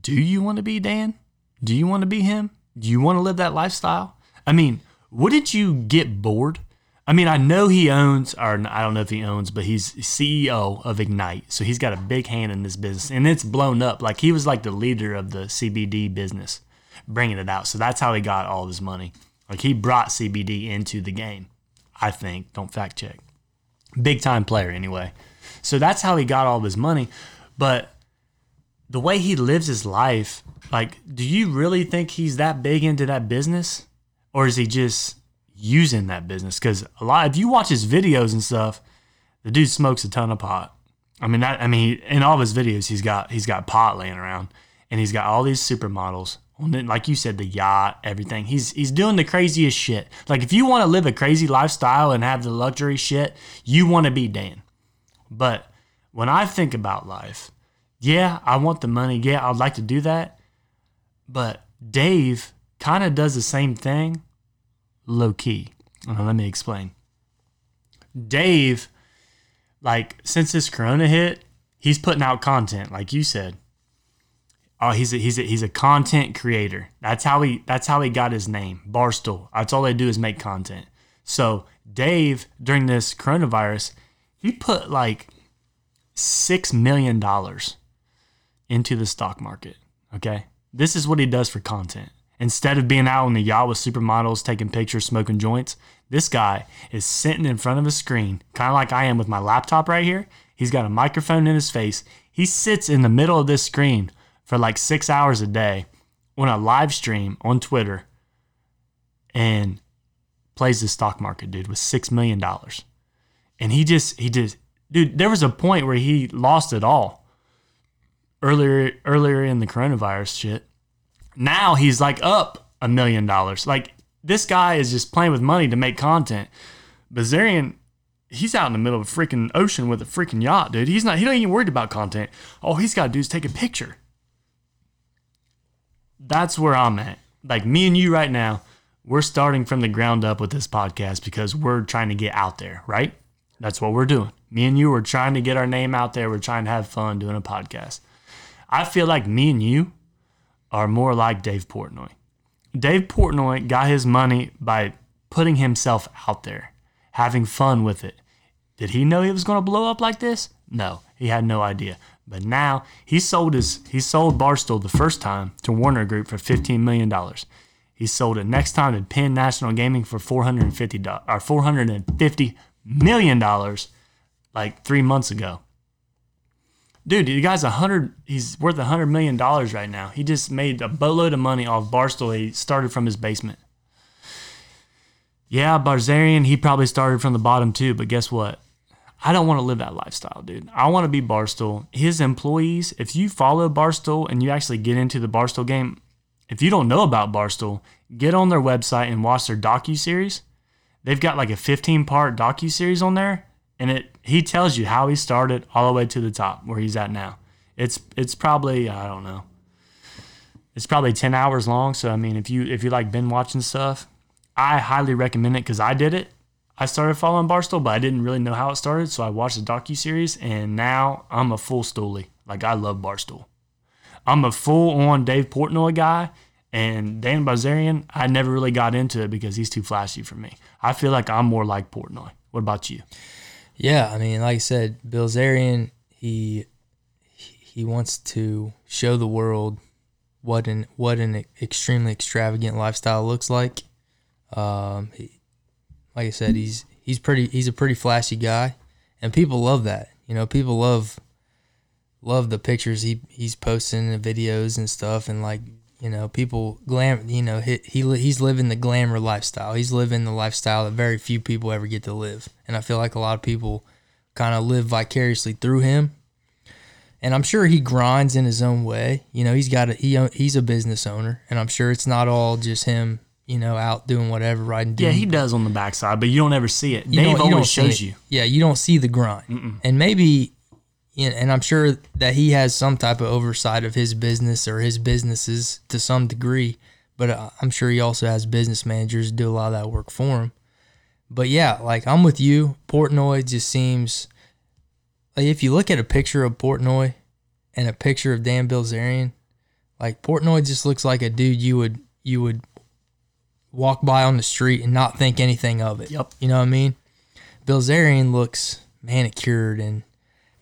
Do you want to be Dan? Do you want to be him? Do you want to live that lifestyle? I mean, wouldn't you get bored? I mean, I know he owns, or I don't know if he owns, but he's CEO of Ignite. So he's got a big hand in this business and it's blown up. Like he was like the leader of the CBD business, bringing it out. So that's how he got all his money. Like he brought CBD into the game, I think. Don't fact check. Big time player, anyway. So that's how he got all his money. But the way he lives his life, like, do you really think he's that big into that business? Or is he just using that business? Because a lot, if you watch his videos and stuff, the dude smokes a ton of pot. I mean, that, I mean, in all of his videos, he's got he's got pot laying around, and he's got all these supermodels. Then, like you said, the yacht, everything. He's he's doing the craziest shit. Like, if you want to live a crazy lifestyle and have the luxury shit, you want to be Dan. But when I think about life, yeah, I want the money. Yeah, I'd like to do that. But Dave kind of does the same thing low key. Let me explain. Dave, like, since this corona hit, he's putting out content, like you said. Oh, he's a, he's a, he's a content creator. That's how he that's how he got his name, Barstool. That's all they do is make content. So Dave, during this coronavirus, he put like six million dollars into the stock market. Okay, this is what he does for content. Instead of being out on the yacht with supermodels, taking pictures, smoking joints, this guy is sitting in front of a screen, kind of like I am with my laptop right here. He's got a microphone in his face. He sits in the middle of this screen for like six hours a day on a live stream on Twitter and plays the stock market, dude, with six million dollars. And he just he just dude, there was a point where he lost it all earlier earlier in the coronavirus shit. Now he's like up a million dollars. Like this guy is just playing with money to make content. Bazarian, he's out in the middle of a freaking ocean with a freaking yacht, dude. He's not he don't even worried about content. All he's gotta do is take a picture. That's where I'm at. Like me and you right now, we're starting from the ground up with this podcast because we're trying to get out there, right? That's what we're doing. Me and you are trying to get our name out there. We're trying to have fun doing a podcast. I feel like me and you are more like Dave Portnoy. Dave Portnoy got his money by putting himself out there, having fun with it. Did he know he was going to blow up like this? No, he had no idea. But now he sold his he sold Barstool the first time to Warner Group for fifteen million dollars. He sold it next time to Penn National Gaming for four hundred and fifty or four hundred and fifty million dollars, like three months ago. Dude, the guy's a hundred. He's worth a hundred million dollars right now. He just made a boatload of money off Barstool. He started from his basement. Yeah, Barzarian, he probably started from the bottom too. But guess what? I don't want to live that lifestyle, dude. I want to be Barstool. His employees, if you follow Barstool and you actually get into the Barstool game, if you don't know about Barstool, get on their website and watch their docu series. They've got like a 15 part docu series on there, and it he tells you how he started all the way to the top where he's at now. It's it's probably I don't know. It's probably 10 hours long. So I mean, if you if you like been watching stuff, I highly recommend it because I did it. I started following Barstool, but I didn't really know how it started, so I watched the docu series, and now I'm a full stoolie. Like I love Barstool. I'm a full on Dave Portnoy guy, and Dan Bazarian. I never really got into it because he's too flashy for me. I feel like I'm more like Portnoy. What about you? Yeah, I mean, like I said, Bilzerian, he he wants to show the world what an what an extremely extravagant lifestyle looks like. Um, he, like I said, he's he's pretty he's a pretty flashy guy, and people love that. You know, people love love the pictures he he's posting and videos and stuff, and like you know, people glam. You know, he, he he's living the glamour lifestyle. He's living the lifestyle that very few people ever get to live, and I feel like a lot of people kind of live vicariously through him. And I'm sure he grinds in his own way. You know, he's got a he he's a business owner, and I'm sure it's not all just him. You know, out doing whatever, riding. Yeah, doing- he does on the backside, but you don't ever see it. Dave always shows it. you. Yeah, you don't see the grind, and maybe, and and I'm sure that he has some type of oversight of his business or his businesses to some degree. But uh, I'm sure he also has business managers do a lot of that work for him. But yeah, like I'm with you. Portnoy just seems like if you look at a picture of Portnoy and a picture of Dan Bilzerian, like Portnoy just looks like a dude you would you would walk by on the street and not think anything of it. Yep. You know what I mean? Bilzerian looks manicured and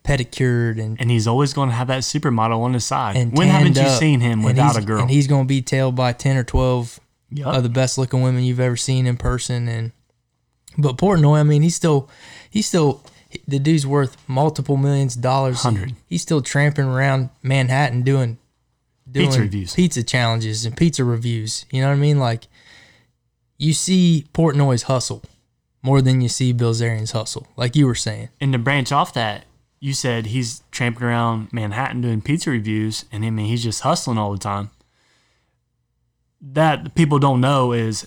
pedicured and And he's always going to have that supermodel on his side. and when haven't you up. seen him without a girl? And he's going to be tailed by ten or twelve Yep. of the best looking women you've ever seen in person. And but Portnoy, I mean, he's still he's still the dude's worth multiple millions of dollars. Hundred. He's still tramping around Manhattan doing doing Pizza reviews. pizza challenges and pizza reviews. You know what I mean? Like you see Portnoy's hustle more than you see Bilzerian's hustle, like you were saying. and to branch off that, you said he's tramping around Manhattan doing pizza reviews, and I mean he's just hustling all the time. That people don't know is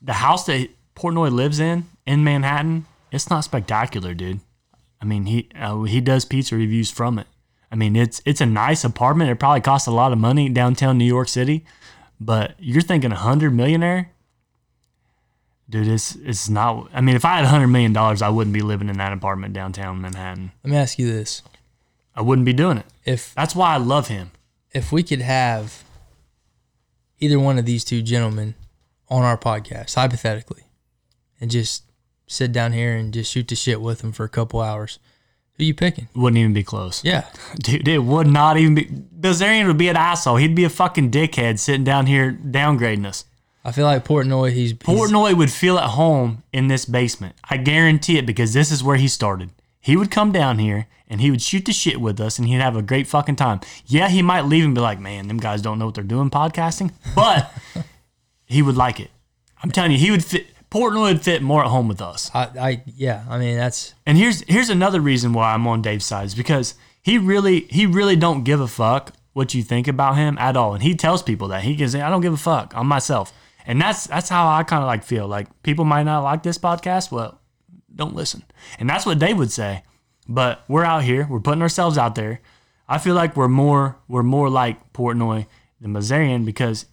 the house that Portnoy lives in in Manhattan. It's not spectacular, dude. I mean he uh, he does pizza reviews from it. I mean it's it's a nice apartment. It probably costs a lot of money downtown New York City, but you're thinking a hundred millionaire. Dude, it's it's not. I mean, if I had hundred million dollars, I wouldn't be living in that apartment downtown Manhattan. Let me ask you this: I wouldn't be doing it. if That's why I love him. if we could have either one of these two gentlemen on our podcast, hypothetically, and just sit down here and just shoot the shit with them for a couple hours, who you picking? Wouldn't even be close. Yeah, Dude, it would not even be. Bilzerian would be an asshole. He'd be a fucking dickhead sitting down here downgrading us. I feel like Portnoy. He's, he's Portnoy would feel at home in this basement. I guarantee it because this is where he started. He would come down here and he would shoot the shit with us and he'd have a great fucking time. Yeah, he might leave and be like, man, them guys don't know what they're doing podcasting, but he would like it. I'm telling you, he would fit. Portnoy would fit more at home with us. I, I yeah. I mean that's And here's here's another reason why I'm on Dave's side is because he really he really don't give a fuck what you think about him at all. And he tells people that he can say I don't give a fuck. I'm myself. And that's that's how I kind of like feel. Like people might not like this podcast. Well, don't listen. And that's what Dave would say. But we're out here. We're putting ourselves out there. I feel like we're more we're more like Portnoy than Mazarian because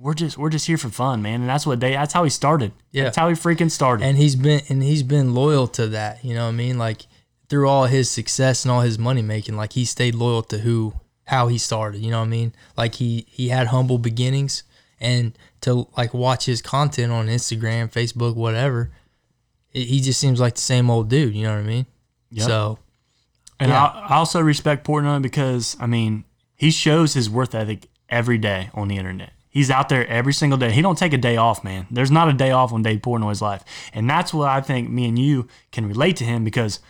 we're just we're just here for fun, man. And that's what they that's how he started. Yeah. That's how he freaking started. and he's been and he's been loyal to that. You know what I mean? Like through all his success and all his money making, like he stayed loyal to who how he started. You know what I mean? Like he he had humble beginnings, and to like watch his content on Instagram, Facebook, whatever, it, he just seems like the same old dude. You know what I mean? Yep. So And Yeah. I, I also respect Portnoy because I mean he shows his worth ethic every day on the internet. He's out there every single day. He don't take a day off, man. There's not a day off on Dave Portnoy's life, and that's what I think me and you can relate to him because,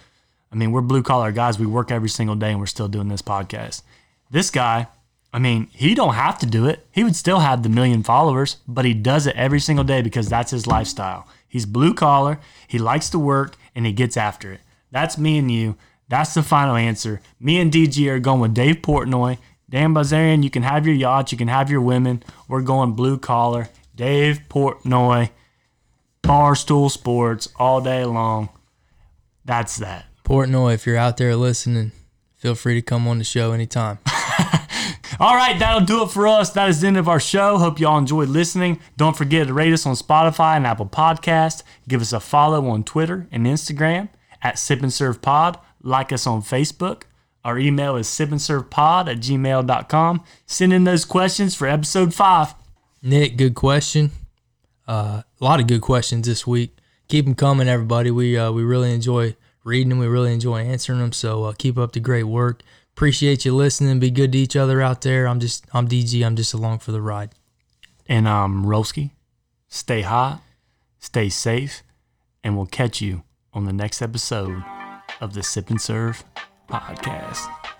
I mean, we're blue collar guys. We work every single day, and we're still doing this podcast. This guy, I mean, he don't have to do it. He would still have the million followers, but he does it every single day because that's his lifestyle. He's blue collar. He likes to work, and he gets after it. That's me and you. That's the final answer. Me and DG are going with Dave Portnoy. Dan Bazarian, you can have your yacht, you can have your women. We're going blue collar. Dave Portnoy, Barstool Sports all day long. That's that. Portnoy, if you're out there listening, feel free to come on the show anytime. All right, that'll do it for us. That is the end of our show. Hope you all enjoyed listening. Don't forget to rate us on Spotify and Apple Podcast. Give us a follow on Twitter and Instagram at Sip and Serve Pod. Like us on Facebook. Our email is sipandservepod at gmail.com. Send in those questions for episode five. Nick, good question. Uh, a lot of good questions this week. Keep them coming, everybody. We uh, we really enjoy reading them. We really enjoy answering them. So uh, keep up the great work. Appreciate you listening. Be good to each other out there. I'm just I'm DG. I'm just along for the ride. And um, Rollski, stay hot, stay safe, and we'll catch you on the next episode of the Sip and Serve podcast.